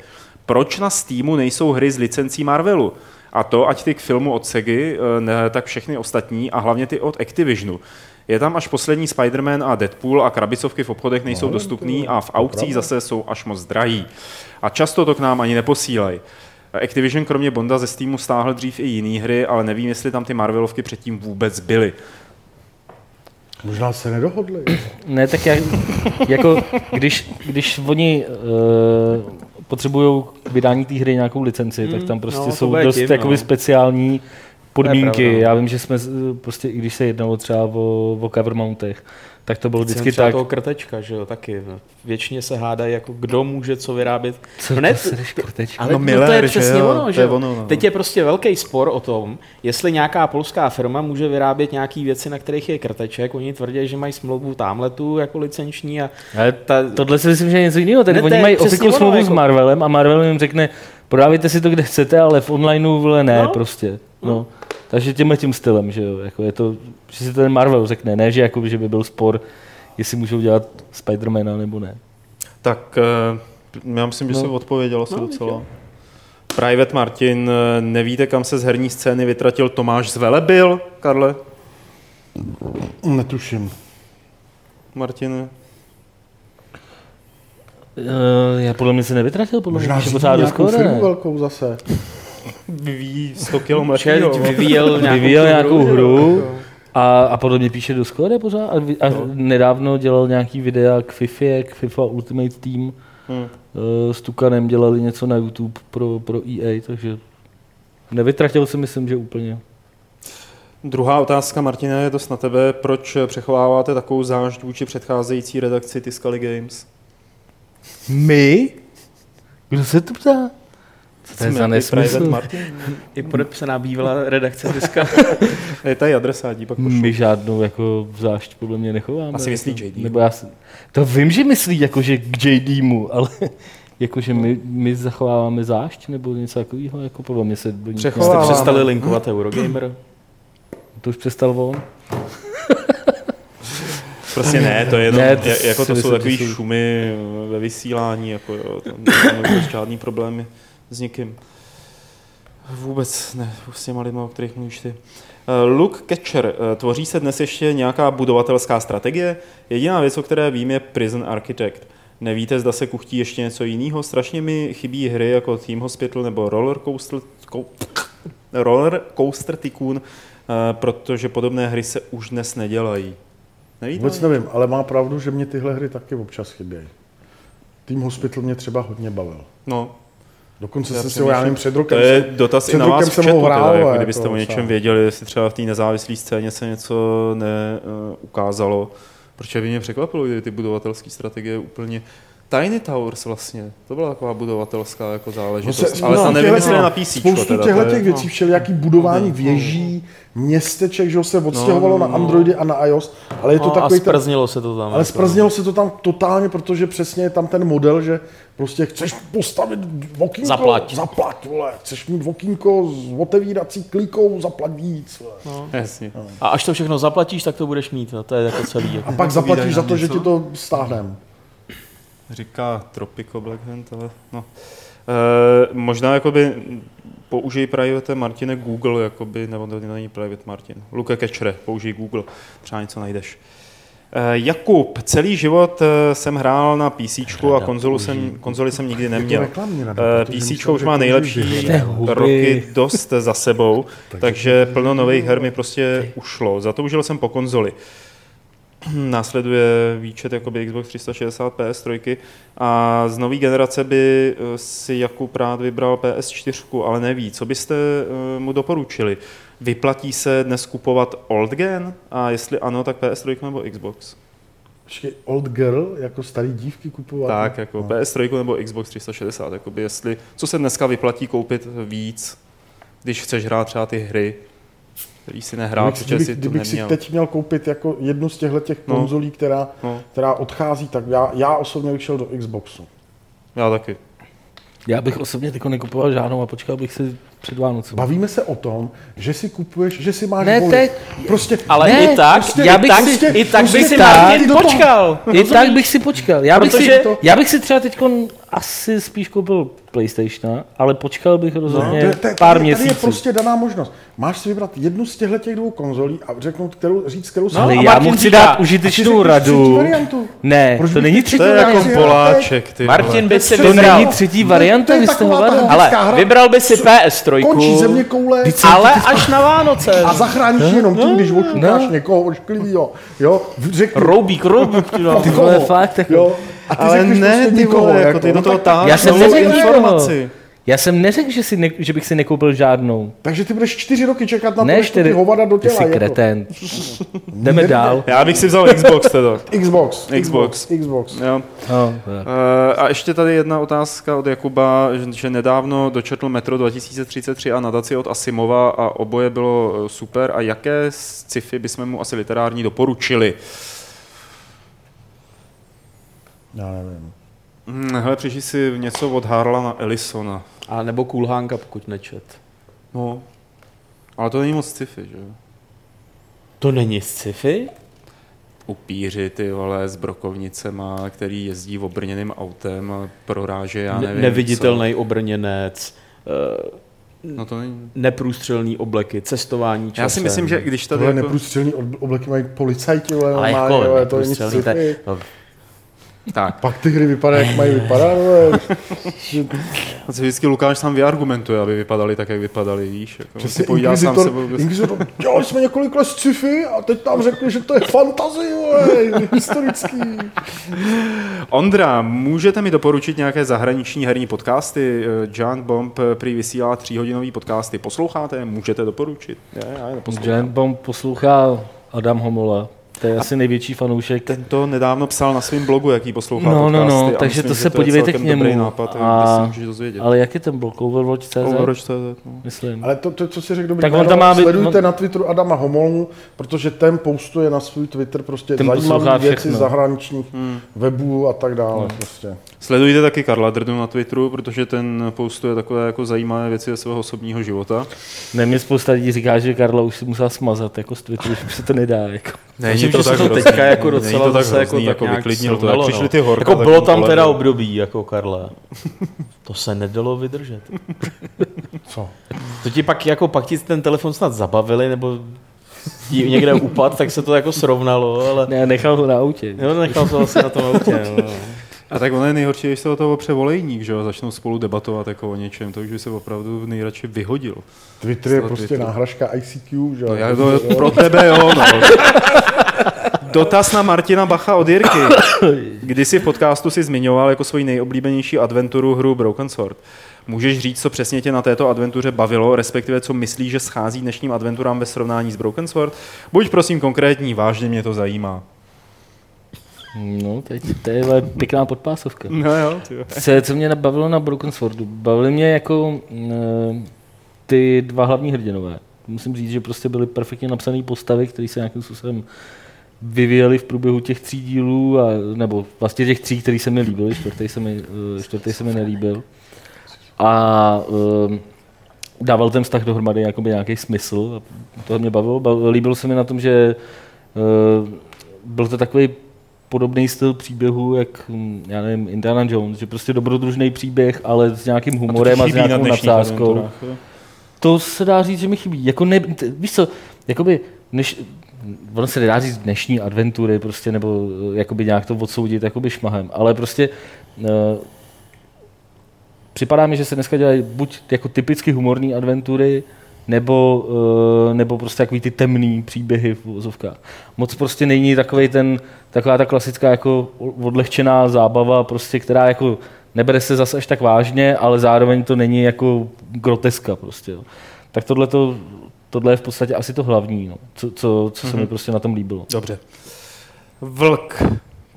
[SPEAKER 1] Proč na Steamu nejsou hry z licencí Marvelu? A to, ať ty k filmu od Segy, eh, ne, tak všechny ostatní a hlavně ty od Activisionu. Je tam až poslední Spider-Man a Deadpool a krabicovky v obchodech nejsou
[SPEAKER 2] No,
[SPEAKER 1] dostupný a v aukcích zase jsou až moc drahý. A často to k nám ani neposílají. Activision kromě Bonda ze Steamu stáhl dřív i jiné hry, ale nevím, jestli tam ty Marvelovky předtím vůbec byly.
[SPEAKER 2] Možná se nedohodli.
[SPEAKER 4] Ne, tak jak, jako, když, když oni uh, potřebují k vydání té hry nějakou licenci, mm, tak tam prostě
[SPEAKER 3] no,
[SPEAKER 4] jsou dost
[SPEAKER 3] tím,
[SPEAKER 4] jakoby
[SPEAKER 3] no.
[SPEAKER 4] speciální podmínky. Já vím, že jsme, prostě, i když se jednalo třeba o, o cover mountech, tak to bylo vždycky tak.
[SPEAKER 3] toho krtečka, že jo, taky. Většině se hádají, jako kdo může co vyrábět.
[SPEAKER 4] Co no ne, to krtečka?
[SPEAKER 3] Ale no, Miller, to je přesně jo, ono, že jo. Ono, no. Teď je prostě velký spor o tom, jestli nějaká polská firma může vyrábět nějaké věci, na kterých je krteček. Oni tvrdí, že mají smlouvu tamletu jako licenční. A
[SPEAKER 4] ale ta... tohle si myslím, že je něco jiného. Tady ne, oni mají ofikou smlouvu jako... s Marvelem a Marvel jim řekne, prodávejte si to, kde chcete, ale v onlineu vle ne, no. prostě. No. no. Takže tímhle tím stylem, že jo, jako je to, že si ten Marvel řekne, ne, že, jako, že by byl spor, jestli můžou dělat Spidermana nebo ne.
[SPEAKER 1] Tak uh, já myslím, že no. se odpovědělo se no, docela. Private Martin, eh, nevíte, kam se z herní scény vytratil Tomáš Zvelebil, Karle?
[SPEAKER 2] Netuším.
[SPEAKER 1] Martine?
[SPEAKER 4] Uh, já podle mě se nevytratil, podle mě se pořád do
[SPEAKER 2] velkou zase
[SPEAKER 1] vyvíjí 100 km.
[SPEAKER 3] Vyvíjel
[SPEAKER 4] nějakou, vyvíjel nějakou hru a, a podle mě píše do Skore pořád a, a no. nedávno dělal nějaký videa k FIFA, k FIFA Ultimate Team. Hmm. Uh, s Tukanem dělali něco na YouTube pro, pro EA, takže nevytratil si myslím, že úplně.
[SPEAKER 1] Druhá otázka, Martina, je dost na tebe. Proč přechováváte takovou zášť vůči předcházející redakci Tiscali Games?
[SPEAKER 4] My? Kdo se to ptá? To je za nesmysl.
[SPEAKER 3] I podepsaná bývalá redakce diska.
[SPEAKER 1] je tady adresátí, pak
[SPEAKER 4] pošlu. My žádnou jako zášť podle mě nechováme.
[SPEAKER 1] Asi myslí JD.
[SPEAKER 4] Nebo já si, to vím, že myslí jakože k JDmu, ale jakože my, my zachováváme zášť nebo něco takového, jako podle mě se do
[SPEAKER 3] Jste přestali linkovat Eurogamer?
[SPEAKER 4] To už přestal on.
[SPEAKER 1] Prostě ne, to je jenom, ne, to jako to jsou takový šumy ve vysílání, jako jo, tam žádný problémy s někým. Vůbec ne, s těma lidma, o kterých mluvíš ty. Eh, Luke Catcher, eh, tvoří se dnes ještě nějaká budovatelská strategie? Jediná věc, o které vím, je Prison Architect. Nevíte, zda se kuchtí ještě něco jiného? Strašně mi chybí hry jako Team Hospital nebo Roller Coaster, Roller Coaster Tycoon, eh, protože podobné hry se už dnes nedělají.
[SPEAKER 2] Nevíte? Vůbec nevím, ale má pravdu, že mě tyhle hry taky občas chybějí. Team Hospital mě třeba hodně bavil.
[SPEAKER 1] No,
[SPEAKER 2] Dokonce jsem si ho, já nevím, před rokem.
[SPEAKER 1] To je dotaz i na vás v chatu, hrál, teda, jako kdybyste jako, o něčem věděli, jestli třeba v té nezávislé scéně se něco neukázalo. Uh, Protože by mě překvapilo, že ty budovatelské strategie úplně Tiny Towers vlastně, to byla taková budovatelská jako záležitost, no se, ale no, ta nevím, jestli na PC.
[SPEAKER 2] Spoustu těchto těch věcí, no. všelijaký budování no, věží, městeček, že se odstěhovalo no, no, na Androidy a na iOS, ale je to no, takový...
[SPEAKER 3] A sprznilo se to tam.
[SPEAKER 2] Ale jako. sprznilo se to tam totálně, protože přesně je tam ten model, že prostě chceš postavit okýnko,
[SPEAKER 3] zaplať,
[SPEAKER 2] zaplať vole. chceš mít okýnko s otevírací klikou, zaplať víc.
[SPEAKER 3] No. Jasně. No. A až to všechno zaplatíš, tak to budeš mít, no. to je jako celý. Jako.
[SPEAKER 2] A pak zaplatíš za to, že ti to stáhneme
[SPEAKER 1] říká Tropico Blackhand, ale no. E, možná jakoby použij private Martine Google, jakoby, nebo to není private Martin. Luke Kečre, použij Google, třeba něco najdeš. E, Jakub, celý život eh, jsem hrál na PC a konzolu jsem, konzoli jsem nikdy neměl. PC už má nejlepší roky dost za sebou, takže plno nových her mi prostě ušlo. Za to užil jsem po konzoli. následuje výčet jakoby Xbox 360 PS3 a z nové generace by eh, si Jakub rád vybral PS4, ale neví. Co byste eh, mu doporučili? Vyplatí se dnes kupovat old gen? A jestli ano, tak PS3 nebo Xbox?
[SPEAKER 2] Počkej, old girl, jako starý dívky kupovat?
[SPEAKER 1] Tak, jako no. PS3 nebo Xbox 360, jakoby jestli, co se dneska vyplatí koupit víc, když chceš hrát třeba ty hry, který si nehrál,
[SPEAKER 2] kdybych, kdybych,
[SPEAKER 1] si to
[SPEAKER 2] kdybych
[SPEAKER 1] neměl.
[SPEAKER 2] si teď měl koupit jako jednu z těchto těch no. konzolí, která, no. která odchází, tak já, já osobně bych šel do Xboxu.
[SPEAKER 1] Já taky.
[SPEAKER 4] Já bych osobně teď nekupoval žádnou a počkal bych si před Vánocem.
[SPEAKER 2] Bavíme se o tom, že si kupuješ, že si máš
[SPEAKER 4] ne, teď.
[SPEAKER 2] Prostě,
[SPEAKER 3] ale ne, i tak, prostě, já bych prostě, si, i tak prostě bych si Martin počkal.
[SPEAKER 4] I tak bych si počkal. Já bych, si, to... já bych si třeba teď asi spíš koupil PlayStation, ale počkal bych rozhodně no, to, to, pár tady, měsíců.
[SPEAKER 2] Tady je prostě daná možnost. Máš si vybrat jednu z těchto těch dvou konzolí a řeknout, kterou, říct, kterou si
[SPEAKER 4] no, Ale já mu chci dát užitečnou radu. Ne, Proč to není třetí
[SPEAKER 1] To je jako poláček. Ty
[SPEAKER 3] Martin by si
[SPEAKER 4] vybral. To není třetí varianta, vy jste
[SPEAKER 3] Ale vybral by si PS3.
[SPEAKER 2] Končí země koule.
[SPEAKER 3] Ale až na Vánoce.
[SPEAKER 2] A zachráníš jenom tím, když ošukáš někoho ošklivýho. Jo,
[SPEAKER 3] řekni. Roubík, roubík.
[SPEAKER 4] Ty vole, fakt.
[SPEAKER 2] Jo, a ty
[SPEAKER 1] ale ne, prostě ty vole, jako ty do toho táhneš
[SPEAKER 4] Já jsem neřekl
[SPEAKER 1] informaci.
[SPEAKER 4] Já jsem neřekl, že, si ne, že bych si nekoupil žádnou.
[SPEAKER 2] Takže ty budeš čtyři roky čekat na to,
[SPEAKER 4] Ne,
[SPEAKER 2] než to ty
[SPEAKER 4] čtyři.
[SPEAKER 2] hovada do
[SPEAKER 4] Ty
[SPEAKER 2] těla.
[SPEAKER 4] jsi
[SPEAKER 2] jako.
[SPEAKER 4] kretén. Jdeme dál.
[SPEAKER 1] Já bych si vzal Xbox teda.
[SPEAKER 2] Xbox.
[SPEAKER 1] Xbox.
[SPEAKER 2] Xbox.
[SPEAKER 1] Jo.
[SPEAKER 4] No, tak.
[SPEAKER 1] Eh, A ještě tady jedna otázka od Jakuba, že- že nedávno dočetl Metro 2033 a nadaci od Asimova a oboje bylo eh, super. A jaké sci-fi bychom mu asi literární doporučili?
[SPEAKER 2] Já nevím.
[SPEAKER 1] Hm, Hele, přišli si něco od Harlana Ellisona.
[SPEAKER 3] A nebo Kulhánka, pokud nečet.
[SPEAKER 1] No. Ale to není moc sci-fi, že jo?
[SPEAKER 3] To není sci-fi?
[SPEAKER 1] Upíři, ty vole, s brokovnicema, který jezdí obrněným autem a proráže, já nevím,
[SPEAKER 3] Ne- neviditelný obrněnec, eh,
[SPEAKER 1] Co. No to není.
[SPEAKER 3] neprůstřelný obleky, cestování časem.
[SPEAKER 1] Já si myslím, že když tady
[SPEAKER 2] Tohle
[SPEAKER 1] jako...
[SPEAKER 2] neprůstřelný ob- obleky mají policajti,
[SPEAKER 3] ale
[SPEAKER 2] normálně,
[SPEAKER 3] jako
[SPEAKER 2] vole, to
[SPEAKER 3] to je-
[SPEAKER 2] sci-fi.
[SPEAKER 3] no,
[SPEAKER 1] Tak,
[SPEAKER 2] Pak ty hry vypadají, jak mají vypadat, vole.
[SPEAKER 1] to si vždycky Lukáš sám vyargumentuje, aby vypadali tak, jak vypadali, víš. Jako,
[SPEAKER 2] Přesně
[SPEAKER 1] povídá sám
[SPEAKER 2] Inquisitor,
[SPEAKER 1] sebou.
[SPEAKER 2] Inquisitor, dělali jsme několik let sci-fi a teď nám řekli, že to je fantasy, vole, historický.
[SPEAKER 1] Ondra, můžete mi doporučit nějaké zahraniční herní podcasty? Eh, Junk Bomb eh, prý vysílá tříhodinový podcasty. Posloucháte? je? Můžete doporučit? Já, já je.
[SPEAKER 4] Giant Bomb poslouchá Adam Homola. To je asi největší fanoušek.
[SPEAKER 1] Ten to nedávno psal na svém blogu, jaký poslouchá
[SPEAKER 4] No, no,
[SPEAKER 1] podcasty.
[SPEAKER 4] no,
[SPEAKER 1] a
[SPEAKER 4] takže
[SPEAKER 1] myslím,
[SPEAKER 4] to se podívejte k němu.
[SPEAKER 1] Dobrý nápad,
[SPEAKER 4] A-
[SPEAKER 1] dozvědět.
[SPEAKER 4] Ale jak je ten blog? Overwatch.cz?
[SPEAKER 1] Overwatch, no.
[SPEAKER 4] Myslím.
[SPEAKER 2] Ale to, to, co si řekl, dobrý
[SPEAKER 4] Tak on tam má být-
[SPEAKER 2] sledujte
[SPEAKER 4] on-
[SPEAKER 2] na Twitteru Adama Homolnu, protože ten postuje na svůj Twitter prostě
[SPEAKER 4] Ten
[SPEAKER 2] zajímavé věci zahraničních
[SPEAKER 1] Hmm.
[SPEAKER 2] webů a tak dále. Prostě.
[SPEAKER 1] Sledujte taky Karla Drdu na Twitteru, protože ten postuje takové jako zajímavé věci ze svého osobního života.
[SPEAKER 4] Ne, mě spousta lidí říká, že Karla už si musela smazat jako z Twitteru, že se to nedá. Jako.
[SPEAKER 3] Myslím, že se to teďka jako
[SPEAKER 1] Není
[SPEAKER 3] docela
[SPEAKER 1] to tak
[SPEAKER 3] zase jako,
[SPEAKER 1] hrozný,
[SPEAKER 3] tak
[SPEAKER 1] jako vyklidnil to. Jak přišli
[SPEAKER 3] no.
[SPEAKER 1] ty horka,
[SPEAKER 3] Jako
[SPEAKER 1] tak
[SPEAKER 3] bylo tam teda
[SPEAKER 1] bylo.
[SPEAKER 3] období, jako Karle. To se nedalo vydržet.
[SPEAKER 2] Co?
[SPEAKER 3] To ti pak, jako pak ti ten telefon snad zabavili, nebo ti někde upad, tak se to jako srovnalo, ale
[SPEAKER 4] Ne, nechal ho na autě.
[SPEAKER 3] jo, nechal to asi na tom autě. No.
[SPEAKER 1] A tak ono je nejhorší, když se o toho opře volejník, že jo, začnou spolu debatovat jako o něčem, to už by se opravdu nejradši vyhodil.
[SPEAKER 2] Twitter je prostě
[SPEAKER 1] Twitteru.
[SPEAKER 2] náhražka ICQ, že jo?
[SPEAKER 1] No, já to pro tebe, jo, no. Dotaz na Martina Bacha od Jirky. Kdysi v podcastu si zmiňoval jako svoji nejoblíbenější adventuru hru Broken Sword. Můžeš říct, co přesně tě na této adventuře bavilo, respektive co myslíš, že schází dnešním adventurám ve srovnání s Broken Sword? Buď prosím konkrétní, vážně mě to zajímá.
[SPEAKER 4] No, teď, to je pěkná podpásovka.
[SPEAKER 1] No jo.
[SPEAKER 4] Co, co mě bavilo na Broken Swordu? Bavily mě jako mm, ty dva hlavní hrdinové. Musím říct, že prostě byly perfektně napsané postavy, které se nějakým způsobem vyvíjely v průběhu těch tří dílů, a, nebo vlastně těch tří, který se mi líbily, čtvrtý se mi, eh, čtvrtý se mi nelíbil. A um, dával ten vztah dohromady jakoby nějaký smysl. A to mě bavilo. Bav- Líbilo se mi na tom, že uh, byl to takový podobný styl příběhu, jak, hm, já nevím, Indiana Jones, že prostě dobrodružný příběh, ale s nějakým humorem a, s nějakou nadsázkou. To se dá říct, že mi chybí. Jako ne, víš co, jakoby, než, ono se nedá říct dnešní adventury, prostě, nebo eh, jakoby nějak to odsoudit jakoby šmahem, ale prostě uh, připadá mi, že se dneska dělají buď jako typicky humorní adventury, nebo, uh, nebo prostě takový ty temný příběhy v vozovkách. Moc prostě není takový ten, taková ta klasická jako odlehčená zábava, prostě, která jako nebere se zase až tak vážně, ale zároveň to není jako groteska prostě. Jo. Tak tohle to, tohle je v podstatě asi to hlavní, no, co, co, co se mi prostě na tom líbilo.
[SPEAKER 1] Dobře. Vlk.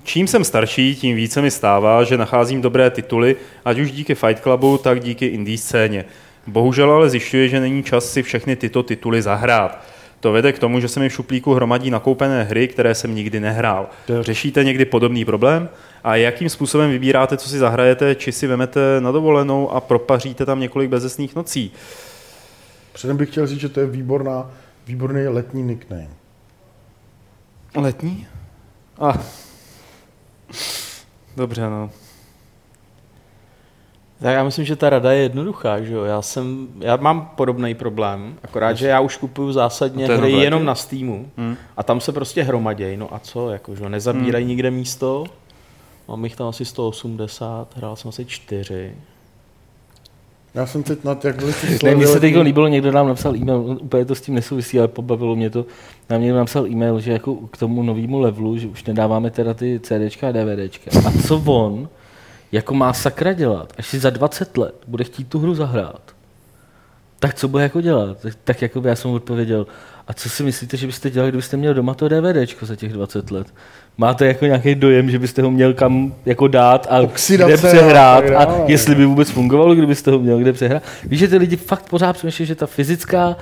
[SPEAKER 1] Čím jsem starší, tím více mi stává, že nacházím dobré tituly, ať už díky Fight Clubu, tak díky indie scéně. Bohužel ale zjišťuji, že není čas si všechny tyto tituly zahrát. To vede k tomu, že se mi v šuplíku hromadí nakoupené hry, které jsem nikdy nehrál. Řešíte někdy podobný problém? A jakým způsobem vybíráte, co si zahrajete, či si vemete na dovolenou a propaříte tam několik bezesných nocí?
[SPEAKER 2] Předem bych chtěl říct, že to je výborná, výborný letní nickname.
[SPEAKER 1] Letní? A. Dobře, no.
[SPEAKER 3] Tak já myslím, že ta rada je jednoduchá, že jo. Já, jsem, já mám podobný problém, akorát, že já už kupuju zásadně hry
[SPEAKER 1] nové,
[SPEAKER 3] jenom na Steamu
[SPEAKER 1] Hmm.
[SPEAKER 3] a tam se prostě hromaděj, no a co, jako, že nezabírají nikde místo, mám jich tam asi 180, hrál jsem asi 4.
[SPEAKER 2] Já jsem teď nad, jak byly ty
[SPEAKER 4] Ne, mně se teď líbilo, někdo nám napsal e-mail, úplně to s tím nesouvisí, ale pobavilo mě to. Nám někdo napsal e-mail, že jako k tomu novému levelu, že už nedáváme teda ty CDčka a DVDčka. A co on, jako má sakra dělat, až si za 20 let bude chtít tu hru zahrát, tak co bude jako dělat? Tak, tak jako by já jsem mu odpověděl, a co si myslíte, že byste dělali, kdybyste měl doma to DVDčko za těch 20 let? Máte jako nějaký dojem, že byste ho měl kam jako dát a
[SPEAKER 2] Oxidace
[SPEAKER 4] kde přehrát
[SPEAKER 2] a
[SPEAKER 4] a, jestli by vůbec fungovalo, kdybyste ho měl kde přehrát. Víš, že ty lidi fakt pořád přemýšlí, že ta fyzická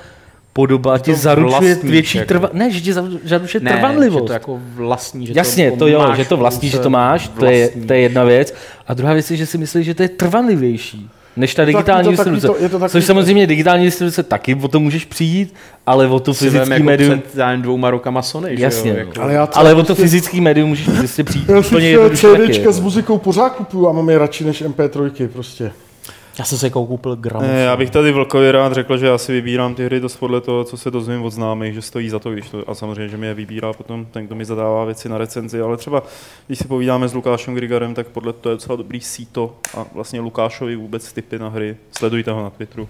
[SPEAKER 4] podoba ti zaručuje
[SPEAKER 3] vlastníš,
[SPEAKER 4] větší
[SPEAKER 3] jako.
[SPEAKER 4] trva... Ne, že ti zaru- zaručuje
[SPEAKER 3] Ne, že
[SPEAKER 4] trvanlivost.
[SPEAKER 3] to jako vlastní, že
[SPEAKER 4] Jasně,
[SPEAKER 3] to,
[SPEAKER 4] to jo,
[SPEAKER 3] máš
[SPEAKER 4] že to vlastní, že to máš, to je,
[SPEAKER 3] vlastní.
[SPEAKER 4] to je jedna věc. A druhá věc je, že si myslíš, že to je trvanlivější než ta digitální
[SPEAKER 2] to
[SPEAKER 4] distribuce.
[SPEAKER 2] to- to
[SPEAKER 4] Což samozřejmě digitální distribuce taky o to můžeš přijít, ale o to fyzický
[SPEAKER 3] jako
[SPEAKER 4] médium...
[SPEAKER 3] před dvouma rokama Sony, že
[SPEAKER 4] Jasně,
[SPEAKER 3] jo? Jako,
[SPEAKER 2] Ale já
[SPEAKER 4] Ale o to
[SPEAKER 2] prostě-
[SPEAKER 4] fyzický médium můžeš prostě přijít
[SPEAKER 2] Já si
[SPEAKER 4] úplně
[SPEAKER 2] ty
[SPEAKER 4] jednoduše taky.
[SPEAKER 2] CDčka s
[SPEAKER 4] jako.
[SPEAKER 2] muzikou pořád kupuju a mám je radši než MP3 prostě.
[SPEAKER 3] Já jsem se jako koupil gramofon.
[SPEAKER 1] Ne, já bych tady Vlkovi rád řekl, že já si vybírám ty hry dost podle toho, co se dozvím od známých, že stojí za to, když to, a samozřejmě, že mi je vybírá potom ten, kdo mi zadává věci na recenzi, ale třeba, když si povídáme s Lukášem Grigarem, tak podle to je docela dobrý síto a vlastně Lukášovi vůbec tipy na hry, sledujte ho na Twitteru,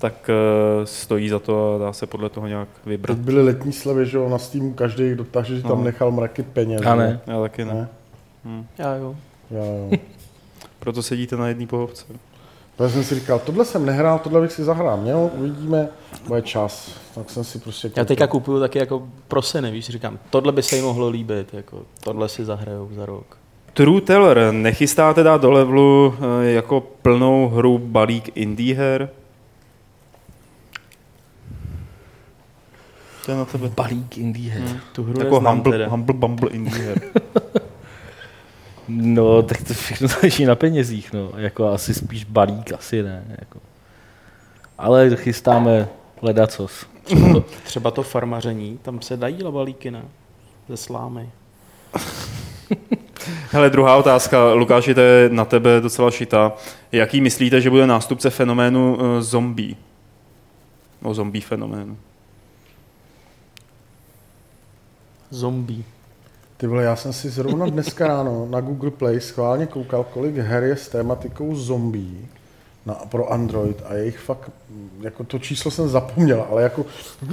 [SPEAKER 1] tak uh, stojí za to a dá se podle toho nějak vybrat.
[SPEAKER 2] Teď byly letní slevy, že jo, na Steamu každý dotáže, že tam
[SPEAKER 1] No.
[SPEAKER 2] nechal mraky peněz.
[SPEAKER 4] A ne.
[SPEAKER 1] Já taky ne.
[SPEAKER 2] ne?
[SPEAKER 3] Já jo.
[SPEAKER 2] Já, jo.
[SPEAKER 1] Proto sedíte na jedné pohovce.
[SPEAKER 2] Tak jsem si říkal, tohle jsem nehrál, tohle bych si zahrál měl, uvidíme, bude čas. Tak jsem si prostě
[SPEAKER 3] Já teďka kupuju taky jako pro syny, víš, říkám, tohle by se jim mohlo líbit, jako tohle si zahrajou za rok.
[SPEAKER 1] True Teller, nechystáte dát do levelu eh, jako plnou hru balík indie her? To je na tebe.
[SPEAKER 4] Balík indie her.
[SPEAKER 3] Tu hru
[SPEAKER 1] Jako humble,
[SPEAKER 3] teda.
[SPEAKER 1] humble Bumble indie her.
[SPEAKER 4] No, tak to všechno záleží na penězích, no. Jako asi spíš balík, asi ne. Jako. Ale chystáme ledacos.
[SPEAKER 3] Třeba to, třeba to farmaření, tam se dají labalíky, ne? Ze slámy.
[SPEAKER 1] Hele, druhá otázka. Lukáši, to je na tebe docela šitá. Jaký myslíte, že bude nástupce fenoménu uh, zombie? O zombie fenoménu.
[SPEAKER 3] Zombie.
[SPEAKER 2] Ty vole, já jsem si zrovna dneska ráno na Google Play schválně koukal, kolik her je s tématikou zombie na, pro Android a jejich fakt, jako to číslo jsem zapomněl, ale jako,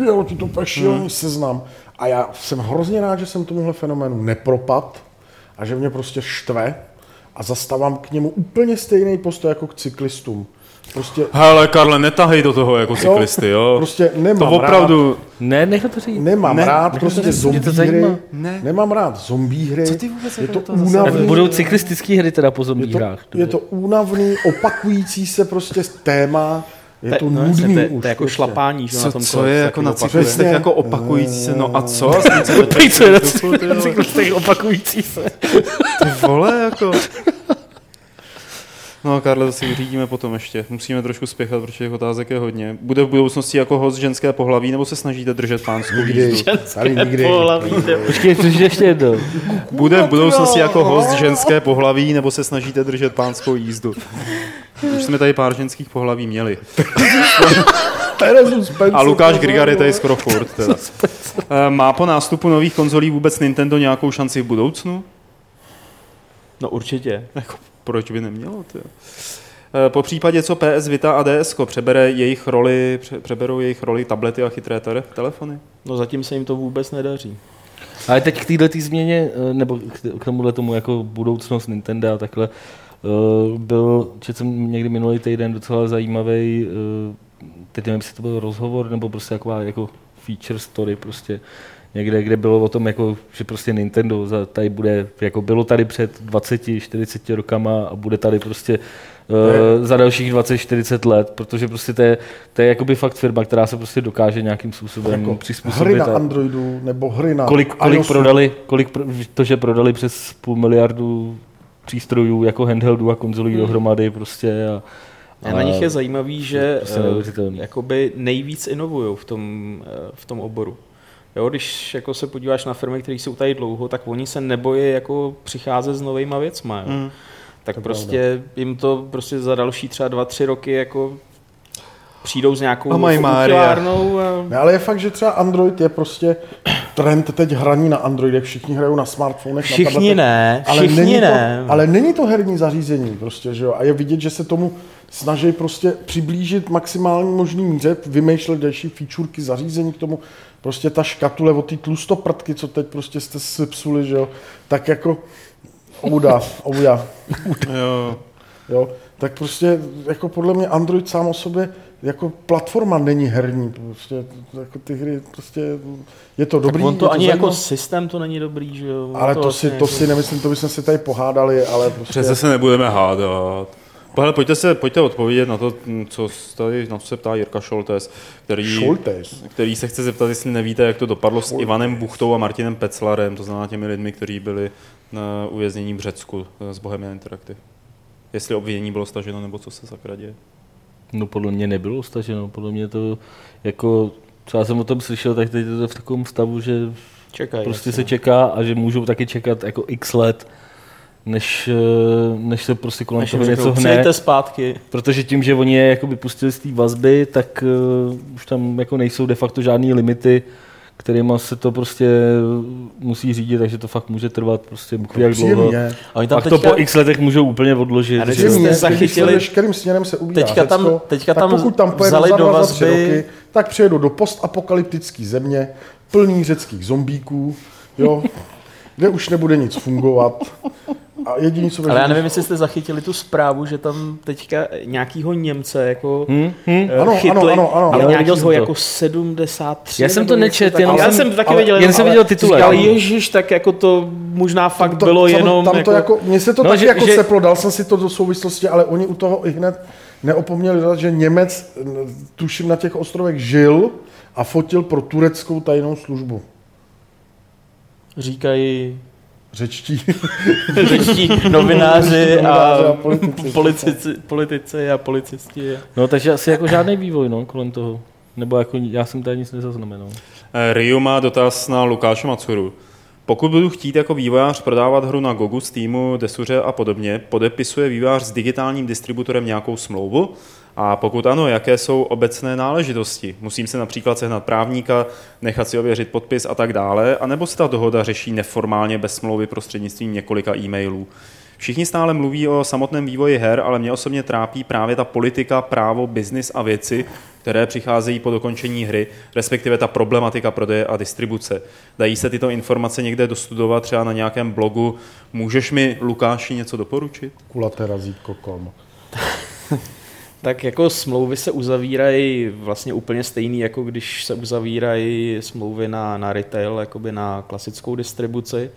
[SPEAKER 2] jo, ty to šílený
[SPEAKER 1] Hmm.
[SPEAKER 2] seznam. A já jsem hrozně rád, že jsem tomuhle fenoménu nepropad a že mě prostě štve a zastávám k němu úplně stejný postoj jako k cyklistům. Prostě,
[SPEAKER 1] Hele, Karle, netahej do toho jako cyklisty, jo?
[SPEAKER 2] prostě nemám
[SPEAKER 1] to opravdu...
[SPEAKER 4] Ne, nech to říct.
[SPEAKER 2] Nemám
[SPEAKER 1] Ne,
[SPEAKER 2] rád prostě
[SPEAKER 4] to-
[SPEAKER 2] zombie
[SPEAKER 4] to
[SPEAKER 2] hry.
[SPEAKER 1] Ne.
[SPEAKER 2] Nemám rád zombie hry.
[SPEAKER 1] Co ty vůbec
[SPEAKER 2] je
[SPEAKER 1] jako
[SPEAKER 2] to únavný.
[SPEAKER 4] budou cyklistické hry teda po
[SPEAKER 2] Je
[SPEAKER 4] zombie
[SPEAKER 2] to,
[SPEAKER 4] hrách.
[SPEAKER 2] je to únavný, opakující se prostě téma. Je to
[SPEAKER 3] no, jasně,
[SPEAKER 2] nudný
[SPEAKER 3] to, je,
[SPEAKER 2] už.
[SPEAKER 3] to je jako
[SPEAKER 2] prostě.
[SPEAKER 3] šlapání, že jo, na
[SPEAKER 1] Co,
[SPEAKER 3] tom
[SPEAKER 1] co je jako na cyklistech jako opakující se? No a co? Co
[SPEAKER 4] co je na cyklistech opakující se.
[SPEAKER 1] Ty vole, jako... No, Karle, to si vyřídíme potom ještě. Musíme trošku spěchat, protože těch otázek je hodně. Bude v budoucnosti jako host ženské pohlaví, nebo se snažíte držet pánskou
[SPEAKER 2] Nikdy.
[SPEAKER 1] jízdu?
[SPEAKER 2] Tady nikdy.
[SPEAKER 3] Pohlaví, jo.
[SPEAKER 4] Počkej, ještě jednou.
[SPEAKER 1] Bude v budoucnosti jako host ženské pohlaví, nebo se snažíte držet pánskou jízdu? Už jsme tady pár ženských pohlaví měli. A Lukáš Grigar je tady skoro furt. Teda. Eh, Má po nástupu nových konzolí vůbec Nintendo nějakou šanci v budoucnu?
[SPEAKER 3] No určitě.
[SPEAKER 1] Jako, proč by nemělo? Tyjo? Eh, Po případě, co PS Vita a DS přebere jejich roli, pře- přeberou jejich roli tablety a chytré tele- telefony?
[SPEAKER 3] No zatím se jim to vůbec nedaří.
[SPEAKER 4] Ale teď k této změně, eh, nebo k- k tomuhle tomu jako budoucnost Nintendo a takhle, eh, byl, četl jsem někdy minulý týden docela zajímavý, teď nevím, jestli to byl rozhovor, nebo prostě taková jako feature story prostě, někde, kde bylo o tom, jako, že prostě Nintendo za- tady bude, jako bylo tady před 20-40 rokama a bude tady prostě uh, za dalších 20-40 let, protože prostě to je, to je jakoby fakt firma, která se prostě dokáže nějakým způsobem
[SPEAKER 2] Jako
[SPEAKER 4] přizpůsobit.
[SPEAKER 2] hry na
[SPEAKER 4] a-
[SPEAKER 2] Androidu nebo hry na
[SPEAKER 4] kolik, kolik
[SPEAKER 2] iOSu.
[SPEAKER 4] prodali, kolik pro, to, že prodali přes půl miliardu přístrojů jako handheldů a konzolí
[SPEAKER 3] Hmm.
[SPEAKER 4] dohromady prostě a,
[SPEAKER 3] A na nich je zajímavý, že
[SPEAKER 4] prostě
[SPEAKER 3] eh, jakoby nejvíc inovují v tom, eh, v tom oboru. Jo, když jako se podíváš na firmy, které jsou tady dlouho, tak oni se nebojí jako přicházet s novýma věcma. Jo.
[SPEAKER 1] Mm.
[SPEAKER 3] Tak
[SPEAKER 2] To
[SPEAKER 3] prostě jim to prostě za další třeba dva, tři roky jako přijdou s nějakou jako utilárnou a
[SPEAKER 2] Ne, ale je fakt, že třeba Android je prostě trend teď hraní na Androidech, všichni hrajou na smartphonech, na
[SPEAKER 3] všichni
[SPEAKER 2] tabletech.
[SPEAKER 3] ne,
[SPEAKER 2] ale
[SPEAKER 3] všichni
[SPEAKER 2] není
[SPEAKER 3] ne.
[SPEAKER 2] To, ale není to herní zařízení prostě, že jo? A je vidět, že se tomu snaží prostě přiblížit maximální možný míře, vymýšlet další featureky zařízení k tomu. Prostě ta škatule od té tlustoprdky, co teď prostě jste si psuli, že jo? Tak jako Ouda, Ouda.
[SPEAKER 1] Jo.
[SPEAKER 2] Jo, tak prostě jako podle mě Android sám o sobě jako platforma není herní. Prostě, jako ty hry prostě je to dobrý.
[SPEAKER 3] Tak on to,
[SPEAKER 2] to
[SPEAKER 3] ani zajímavé. jako systém to není dobrý, že jo?
[SPEAKER 2] Ale to, to, si, to si nemyslím, to bychom si tady pohádali, ale prostě...
[SPEAKER 1] Přece se nebudeme hádat. Hele, pojďte, se, pojďte odpovědět na to, co tady, na co se ptá Jirka Šoltes, který,
[SPEAKER 2] Šoltes.
[SPEAKER 1] který se chce zeptat, jestli nevíte, jak to dopadlo Šoltes. s Ivanem Buchtou a Martinem Peclarem, to znamená těmi lidmi, kteří byli na uvěznění v Řecku z Bohemian Interactive. Jestli obvinění bylo staženo, nebo co se sakra děje.
[SPEAKER 4] No podle mě nebylo staženo, podle mě to jako, co já jsem o tom slyšel, tak teď je to v takovém stavu, že Čekaj, prostě jasně. se čeká a že můžou taky čekat jako x let, než, eh, než se prostě kolem než toho něco hne.
[SPEAKER 3] zpátky.
[SPEAKER 4] Protože tím, že oni je jako vypustili z té vazby, tak uh, už tam jako nejsou de facto žádné limity, kterýma se to prostě musí řídit, takže to fakt může trvat prostě bůh jak dlouho. A oni tam teďka... to po x letech můžou úplně odložit.
[SPEAKER 2] A jste zachytili... veškerým směrem se ubírá teďka tam, Řecko, teďka tam pokud tam pojedu za dva, za tři roky, tak přijedu do postapokalyptické země, plný řeckých zombíků, jo, kde už nebude nic fungovat. A jediný, co
[SPEAKER 3] Ale já nevím, jestli jste zachytili tu zprávu, že tam teďka nějakýho Němce jako hmm,
[SPEAKER 2] hmm. Ano, chytli, ano, ano, ano.
[SPEAKER 3] ale nějakýho jako 73.
[SPEAKER 4] Já jsem to nečet,
[SPEAKER 3] jenom já jsem taky viděl,
[SPEAKER 4] jen jsem viděl titulek.
[SPEAKER 3] Ale ježiš, tak jako to možná fakt to, bylo
[SPEAKER 2] tam,
[SPEAKER 3] jenom...
[SPEAKER 2] Tam to jako, mně se to no, taky že, jako že, seplo, dal jsem si to do souvislosti, ale oni u toho i hned neopomněli dodat, že Němec, tuším, na těch ostrovech žil a fotil pro tureckou tajnou službu.
[SPEAKER 3] Říkají
[SPEAKER 2] řečtí,
[SPEAKER 3] řečtí novináři a, a politici, politici, politici a policisti.
[SPEAKER 4] No takže asi jako žádný vývoj no, kolem toho. Nebo jako já jsem tady nic nezaznamenal.
[SPEAKER 1] Eh, Ryu má dotaz na Lukáše Macuru. Pokud budu chtít jako vývojář prodávat hru na Gogu, Steamu, Desuře a podobně, podepisuje vývojář s digitálním distributorem nějakou smlouvu? A pokud ano, jaké jsou obecné náležitosti? Musím se například sehnat právníka, nechat si ověřit podpis a tak dále, anebo se ta dohoda řeší neformálně bez smlouvy prostřednictvím několika e-mailů? Všichni stále mluví o samotném vývoji her, ale mě osobně trápí právě ta politika, právo, biznis a věci, které přicházejí po dokončení hry, respektive ta problematika prodeje a distribuce. Dají se tyto informace někde dostudovat, třeba na nějakém blogu. Můžeš mi, Lukáši, něco doporučit?
[SPEAKER 2] Kulaté razítko kom.
[SPEAKER 3] Tak jako smlouvy se uzavírají vlastně úplně stejný, jako když se uzavírají smlouvy na, na retail, jakoby na klasickou distribuci.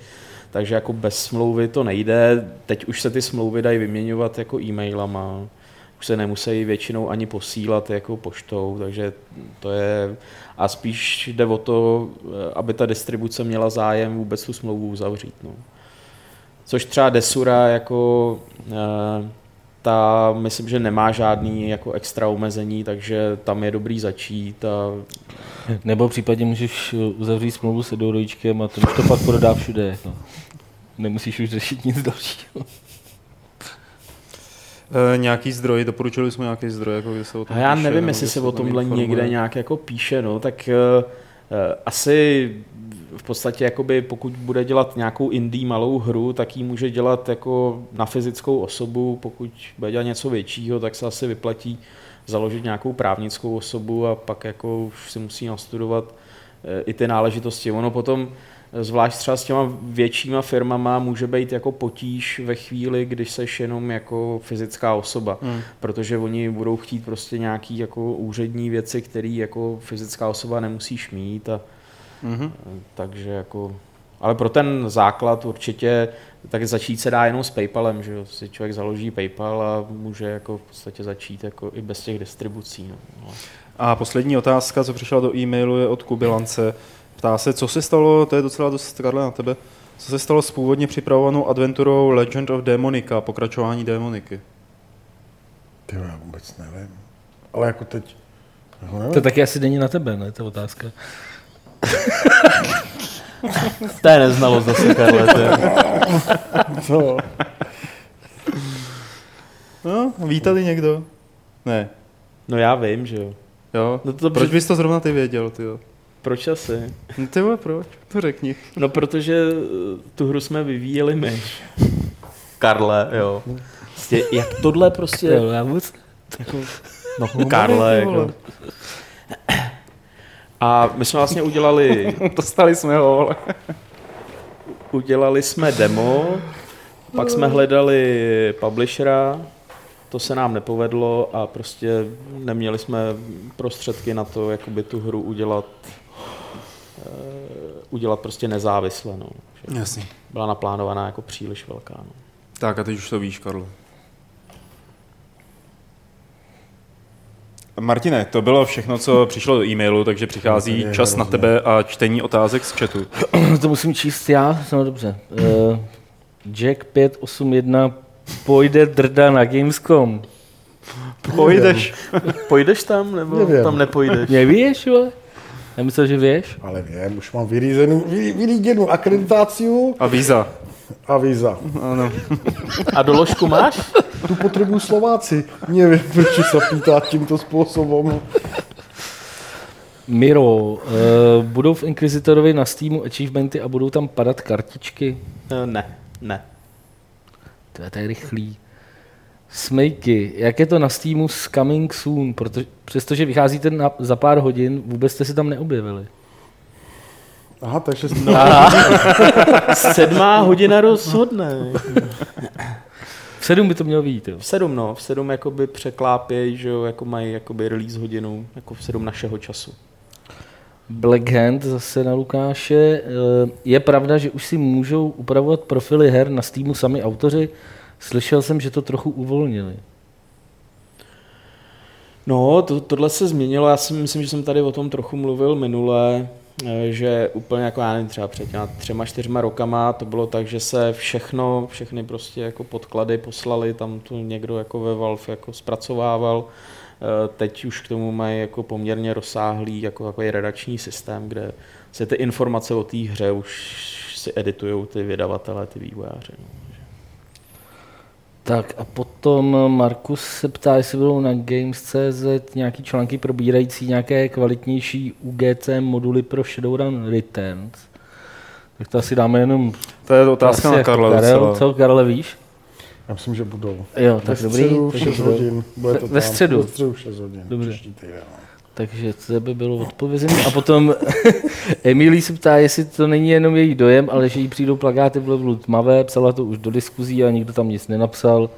[SPEAKER 3] Takže jako bez smlouvy to nejde. Teď už se ty smlouvy dají vyměňovat jako e-mailama. Už se nemusí většinou ani posílat jako poštou, takže to je... A spíš jde o to, aby ta distribuce měla zájem vůbec tu smlouvu uzavřít. No. Což třeba Desura jako eh, ta myslím, že nemá žádný jako extra omezení, takže tam je dobrý začít. A...
[SPEAKER 4] Nebo případně můžeš uzavřít smlouvu s Edorojíčkem a ten už to pak prodá všude. Jako. Nemusíš už řešit nic dalšího.
[SPEAKER 1] E, nějaký zdroj, doporučili jsme nějaký zdroj, jako kde se o tom
[SPEAKER 3] a Já píše, nevím, jestli se o tomhle někde nějak jako píše, no, tak uh, asi v podstatě jakoby pokud bude dělat nějakou indie malou hru, tak ji může dělat jako na fyzickou osobu, pokud bude dělat něco většího, tak se asi vyplatí založit nějakou právnickou osobu a pak jako už si musí nastudovat eh, i ty náležitosti. Ono potom, eh, zvlášť třeba s těma většíma firmama, může být jako potíž ve chvíli, když seš jenom jako fyzická osoba, hmm. protože oni budou chtít prostě nějaký jako úřední věci, které jako fyzická osoba nemusíš mít a Mm-hmm. Takže jako, ale pro ten základ určitě tak začít se dá jenom s PayPalem, že si člověk založí PayPal a může jako v podstatě začít jako i bez těch distribucí. No. no.
[SPEAKER 1] A poslední otázka, co přišla do e-mailu, je od Kubilance. Ptá se, co se stalo, to je docela dost Karle na tebe, co se stalo s původně připravovanou adventurou Legend of Demonica, pokračování Demoniky?
[SPEAKER 2] Ty já vůbec nevím. Ale jako teď...
[SPEAKER 4] Jako to taky asi není na tebe, ne, ta otázka.
[SPEAKER 3] To je neznalost zase, Karle.
[SPEAKER 1] Co? No, ví tady někdo? Ne.
[SPEAKER 3] No já vím, že jo.
[SPEAKER 1] Jo? No to, proč bys to zrovna ty věděl, ty jo?
[SPEAKER 3] Proč asi?
[SPEAKER 1] No ty vole, proč? To řekni.
[SPEAKER 3] No protože eh, tu hru jsme vyvíjeli my. Karle, jo. Prostě, jak tohle prostě... Jo, já vůbec... Jako, no, Karle, jako... A my jsme vlastně udělali...
[SPEAKER 1] Dostali jsme ho, ale...
[SPEAKER 3] udělali jsme demo, Pak jsme hledali publishera, to se nám nepovedlo a prostě neměli jsme prostředky na to, jakoby tu hru udělat uh, udělat prostě nezávisle. No.
[SPEAKER 1] Jasně.
[SPEAKER 3] Byla naplánovaná jako příliš velká. No.
[SPEAKER 1] Tak a teď už to víš, Karlo. Martine, to bylo všechno, co přišlo do e-mailu, takže přichází
[SPEAKER 2] No,
[SPEAKER 1] čas na tebe a čtení otázek z chatu.
[SPEAKER 4] to musím číst já? No dobře. Uh, Jack 581 pojde drda na Gamescom.
[SPEAKER 1] Pojdeš.
[SPEAKER 3] Pojdeš tam, nebo
[SPEAKER 2] Nevím.
[SPEAKER 3] tam nepojdeš?
[SPEAKER 4] Nevíš, vole? Já myslel, že víš.
[SPEAKER 2] Ale vím, už mám vyřízenou, vy- vylíděnou akreditaci
[SPEAKER 1] A víza.
[SPEAKER 2] a víza.
[SPEAKER 1] Ano.
[SPEAKER 3] A doložku máš?
[SPEAKER 2] Tu potřebují Slováci. Nevím, proč se pýtá tímto způsobem.
[SPEAKER 4] Miro, uh, budou v Inquisitorovi na Steamu achievementy a budou tam padat kartičky?
[SPEAKER 3] Eh, Ne, ne.
[SPEAKER 4] To je tak rychlý. Smejky, jak je to na Steamu s Coming Soon? Protože, přestože vycházíte na, za pár hodin, vůbec jste se tam neobjevili.
[SPEAKER 2] Aha, takže
[SPEAKER 3] No. Sedmá hodina rozhodne.
[SPEAKER 4] V sedm by to mělo být, jo.
[SPEAKER 3] V sedm, no. V sedm jakoby překlápějí, že jo, jako mají jakoby release hodinu, jako v sedm našeho času.
[SPEAKER 4] Black Hand zase na Lukáše. Eh, Je pravda, že už si můžou upravovat profily her na Steamu sami autoři? Slyšel jsem, že to trochu uvolnili.
[SPEAKER 3] No, to, tohle se změnilo, já si myslím, že jsem tady o tom trochu mluvil minule, že úplně jako já nevím, třeba před těma třema, čtyřma rokama to bylo tak, že se všechno, všechny prostě jako podklady poslali, tam to někdo jako ve Valve jako zpracovával, Eh, teď už k tomu mají jako poměrně rozsáhlý jako takový redakční systém, kde se ty informace o té hře už si editují ty vydavatelé, ty vývojáři. No.
[SPEAKER 4] Tak a potom Markus se ptá, jestli budou na Games.cz nějaký články probírající nějaké kvalitnější UGC moduly pro Shadowrun Returns. Tak to asi dáme jenom...
[SPEAKER 1] To je otázka na
[SPEAKER 4] jako
[SPEAKER 1] Karla
[SPEAKER 4] Karel, co, Karle, víš?
[SPEAKER 2] Já myslím, že budou.
[SPEAKER 4] Jo, tak
[SPEAKER 2] ve
[SPEAKER 4] dobrý.
[SPEAKER 2] středu v
[SPEAKER 4] takže
[SPEAKER 2] 6
[SPEAKER 4] budou.
[SPEAKER 2] hodin. Bude to
[SPEAKER 4] Ve
[SPEAKER 2] tam.
[SPEAKER 4] středu?
[SPEAKER 2] Ve středu v 6 hodin.
[SPEAKER 4] Dobře.
[SPEAKER 2] příští týden.
[SPEAKER 4] Takže to by bylo odpovězení. A potom Emily se ptá, jestli to není jenom její dojem, ale že jí přijdou plakáty v levelu tmavé, psala to už do diskuzí a nikdo tam nic nenapsal.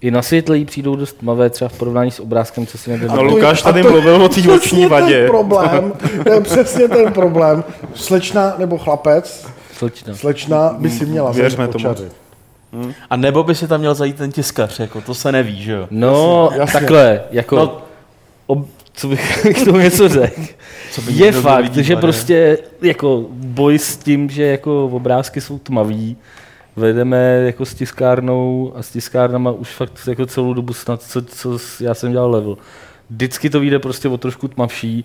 [SPEAKER 4] I na světle jí přijdou dost tmavé, třeba v porovnání s obrázkem, co si
[SPEAKER 1] No,
[SPEAKER 4] nedá.
[SPEAKER 1] Lukáš
[SPEAKER 2] a
[SPEAKER 1] tady
[SPEAKER 2] to-
[SPEAKER 1] mluvil o té
[SPEAKER 2] Přesně
[SPEAKER 1] oční
[SPEAKER 2] ten
[SPEAKER 1] vadě.
[SPEAKER 2] problém, to je přesně ten problém. Slečna nebo chlapec,
[SPEAKER 4] Slečna.
[SPEAKER 2] slečna by si měla
[SPEAKER 1] Věřme
[SPEAKER 2] zajít
[SPEAKER 1] tomu.
[SPEAKER 2] očaři.
[SPEAKER 3] A nebo by si tam měl zajít ten tiskař, jako to se neví, že jo?
[SPEAKER 4] No,
[SPEAKER 2] Jasně, jasně.
[SPEAKER 4] takhle, jako,
[SPEAKER 3] No.
[SPEAKER 4] no, ob, co bych k tomu něco řekl. Je fakt,
[SPEAKER 3] vidět,
[SPEAKER 4] že prostě jako boj s tím, že jako obrázky jsou tmavý, vedeme jako s tiskárnou a s tiskárnama už fakt jako celou dobu snad, co, co já jsem dělal level. Vždycky to vyjde prostě o trošku tmavší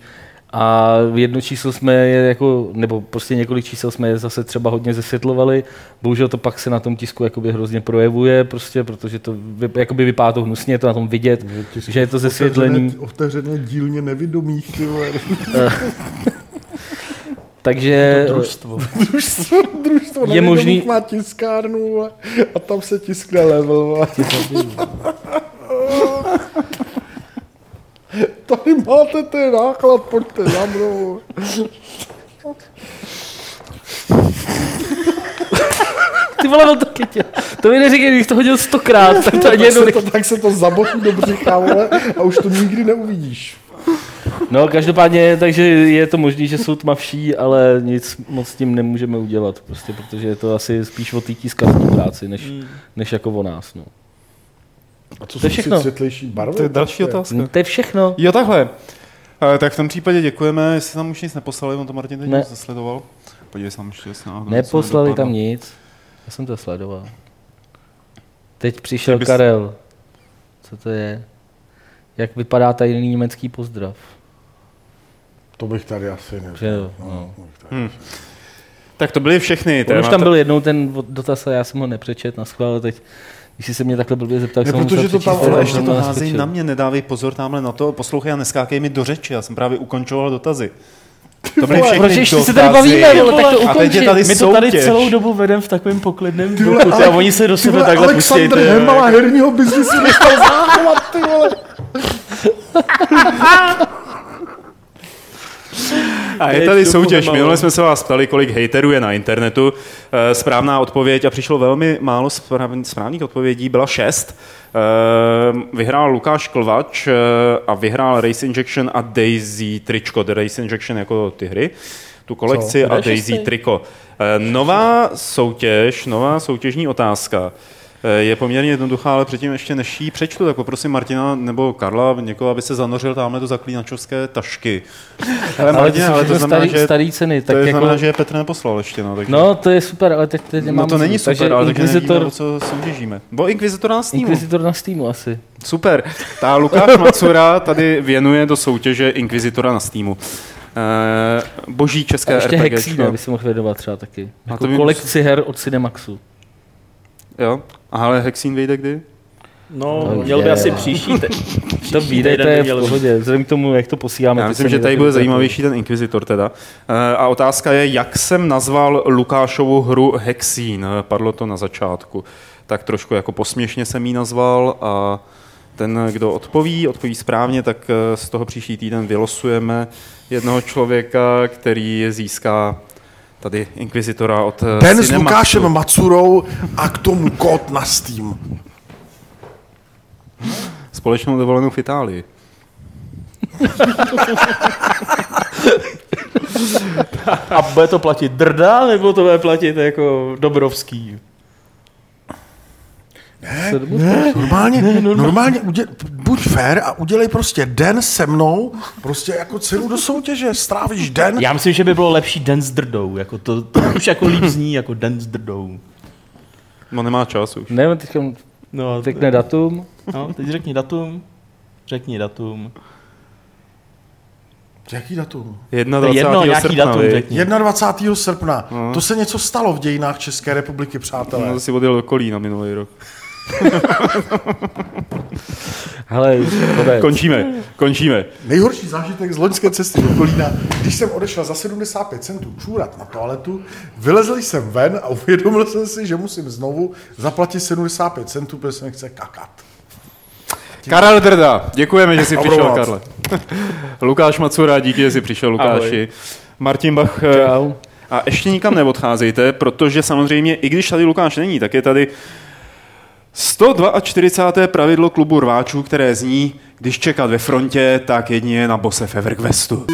[SPEAKER 4] a jedno číslo jsme je jako, nebo prostě několik čísel jsme je zase třeba hodně zesvětlovali. Bohužel to pak se na tom tisku jakoby hrozně projevuje, prostě, protože to vy, jakoby vypadá to hnusně, je to na tom vidět, že je to zesvětlený.
[SPEAKER 2] Otevřené, otevřené dílně nevidomých, ty vole.
[SPEAKER 4] Takže
[SPEAKER 3] Družstvo.
[SPEAKER 2] družstvo, družstvo
[SPEAKER 4] Je možný-
[SPEAKER 2] má tiskárnu a tam se tiskne level. Tady máte ten náklad, pojďte za mnou.
[SPEAKER 4] ty vole, on to chytil. To mi neříkej, když to hodil stokrát, tak to ani
[SPEAKER 2] tak,
[SPEAKER 4] jednou
[SPEAKER 2] se to, tak se to zabotí do břicha, vole, a už to nikdy neuvidíš.
[SPEAKER 4] No, každopádně, takže je to možné, že jsou tmavší, ale nic moc s tím nemůžeme udělat, prostě, protože je to asi spíš o té tiskařské práci, než, než jako o nás. No.
[SPEAKER 2] A co
[SPEAKER 4] To je
[SPEAKER 2] jsou
[SPEAKER 4] všechno.
[SPEAKER 2] světlejší barvy?
[SPEAKER 1] To je další
[SPEAKER 2] Prostě.
[SPEAKER 1] otázka.
[SPEAKER 4] No, to je všechno.
[SPEAKER 1] Jo, takhle. Eh, Tak v tom případě děkujeme, jestli tam už nic neposlali, on to Martin teď
[SPEAKER 4] Ne.
[SPEAKER 1] zasledoval. Podívej se tam ještě, jestli náhodou něco
[SPEAKER 4] Neposlali tam nic. Já jsem to sledoval. Teď přišel
[SPEAKER 1] bys-
[SPEAKER 4] Karel. Co to je? Jak vypadá tajný německý pozdrav?
[SPEAKER 2] To bych tady asi nevěděl.
[SPEAKER 4] jo, no.
[SPEAKER 2] No, tady-
[SPEAKER 1] Tak to byly všechny
[SPEAKER 4] On už tam byl jednou ten dotaz a já jsem ho nepřečet na schvál, teď když jsi se mě takhle blbě zeptal,
[SPEAKER 2] Ne,
[SPEAKER 4] jsem
[SPEAKER 2] protože to tam-
[SPEAKER 1] Ale ještě to
[SPEAKER 4] ho
[SPEAKER 1] házej
[SPEAKER 4] neskočil.
[SPEAKER 1] na mě, nedávej pozor tamhle na to, poslouchej a neskákej mi do řeči, já jsem právě ukončoval dotazy. To byly všechny
[SPEAKER 4] Proč ještě se tady bavíme, vole, tak to ukončit.
[SPEAKER 1] tady
[SPEAKER 3] My to tady celou dobu vedeme v takovém poklidném duchu, a
[SPEAKER 2] Ale-
[SPEAKER 3] oni se do sebe takhle
[SPEAKER 2] Alexandr
[SPEAKER 3] pustějí. ty,
[SPEAKER 2] Hemala herního biznisu nechal záchovat, ty vole.
[SPEAKER 1] A je tady soutěž. Minule jsme se vás ptali, kolik hejterů je na internetu. Eh, správná odpověď, a přišlo velmi málo správných odpovědí, byla šest. Eh, vyhrál Lukáš Klvač eh, a vyhrál Race Injection a Daisy tričko. The Race Injection jako ty hry tu kolekci Co? a Daisy triko. Nová soutěž, nová soutěžní otázka. Eh, je poměrně jednoduchá, ale předtím ještě než ji přečtu, tak poprosím Martina nebo Karla, někoho, aby se zanořil tamhle do zaklínačovské tašky.
[SPEAKER 4] Ale, ale, Martina, ale to znamená, starý, že, starý ceny.
[SPEAKER 1] Tak to jako... znamená, že je Petr neposlal ještě. No,
[SPEAKER 4] takže... no to je super, ale teď, teď
[SPEAKER 1] No to není super, takže ale Inquisitor... nevíme, co soutěžíme. Bo Inquisitor na Steamu.
[SPEAKER 4] Inquisitor na Steamu asi.
[SPEAKER 1] Super. Ta Lukáš Macura tady věnuje do soutěže Inquisitora na Steamu. Uh, boží české
[SPEAKER 4] a ještě RPG. Hexína by si mohl vědovat třeba taky. Jako kolekci her od Cinemaxu.
[SPEAKER 1] Jo? Ale Hexín vyjde kdy?
[SPEAKER 3] No, no měl by asi příští. Te,
[SPEAKER 4] to vyjde, to je v pohodě, vzhledem k tomu, jak to posíláme.
[SPEAKER 1] Já myslím, že tady bude zajímavější ten Inquisitor teda. Eh, a otázka je, jak jsem nazval Lukášovu hru Hexín. Padlo to na začátku. Tak trošku jako posměšně jsem ji nazval a ten, kdo odpoví, odpoví správně, tak eh, z toho příští týden vylosujeme jednoho člověka, který získá tady Inquisitora od
[SPEAKER 2] eh, Ben s Lukášem Macurou a k tomu kód na Steam.
[SPEAKER 1] Společnou dovolenou v Itálii.
[SPEAKER 3] a bude to platit Drda, nebo to bude platit jako Dobrovský?
[SPEAKER 2] Ne, ne, normálně, ne, normálně, normálně udě, buď fair a udělej prostě den se mnou, prostě jako cenu do soutěže, strávíš den.
[SPEAKER 3] Já myslím, že by bylo lepší den s drdou, jako to, to už jako líp zní, jako den s drdou.
[SPEAKER 1] No nemá čas už.
[SPEAKER 4] Ne, teď no, řekne datum.
[SPEAKER 3] No, teď řekni datum, řekni datum.
[SPEAKER 2] Jaký datum?
[SPEAKER 1] 21. Jedno, nějaký srpna, datum
[SPEAKER 2] řekni. 21. srpna. No. To se něco stalo v dějinách České republiky, přátelé.
[SPEAKER 1] No, to si odjel do Kolína minulý rok.
[SPEAKER 4] Hele,
[SPEAKER 1] končíme, končíme.
[SPEAKER 2] Nejhorší zážitek z loňské cesty do Kolína, když jsem odešel za 75 centů čůrat na toaletu, vylezl jsem ven a uvědomil jsem si, že musím znovu zaplatit 75 centů, protože se mi chce kakat.
[SPEAKER 1] Karel Drda, děkujeme, že jsi přišel, Karle. Lukáš Macura, díky, že jsi přišel, Lukáši. Ahoj. Martin Bach.
[SPEAKER 4] Eh, Čau.
[SPEAKER 1] A ještě nikam neodcházejte, protože samozřejmě, i když tady Lukáš není, tak je tady 142. pravidlo klubu rváčů, které zní, když čekat ve frontě, tak jedině na bose Everquestu.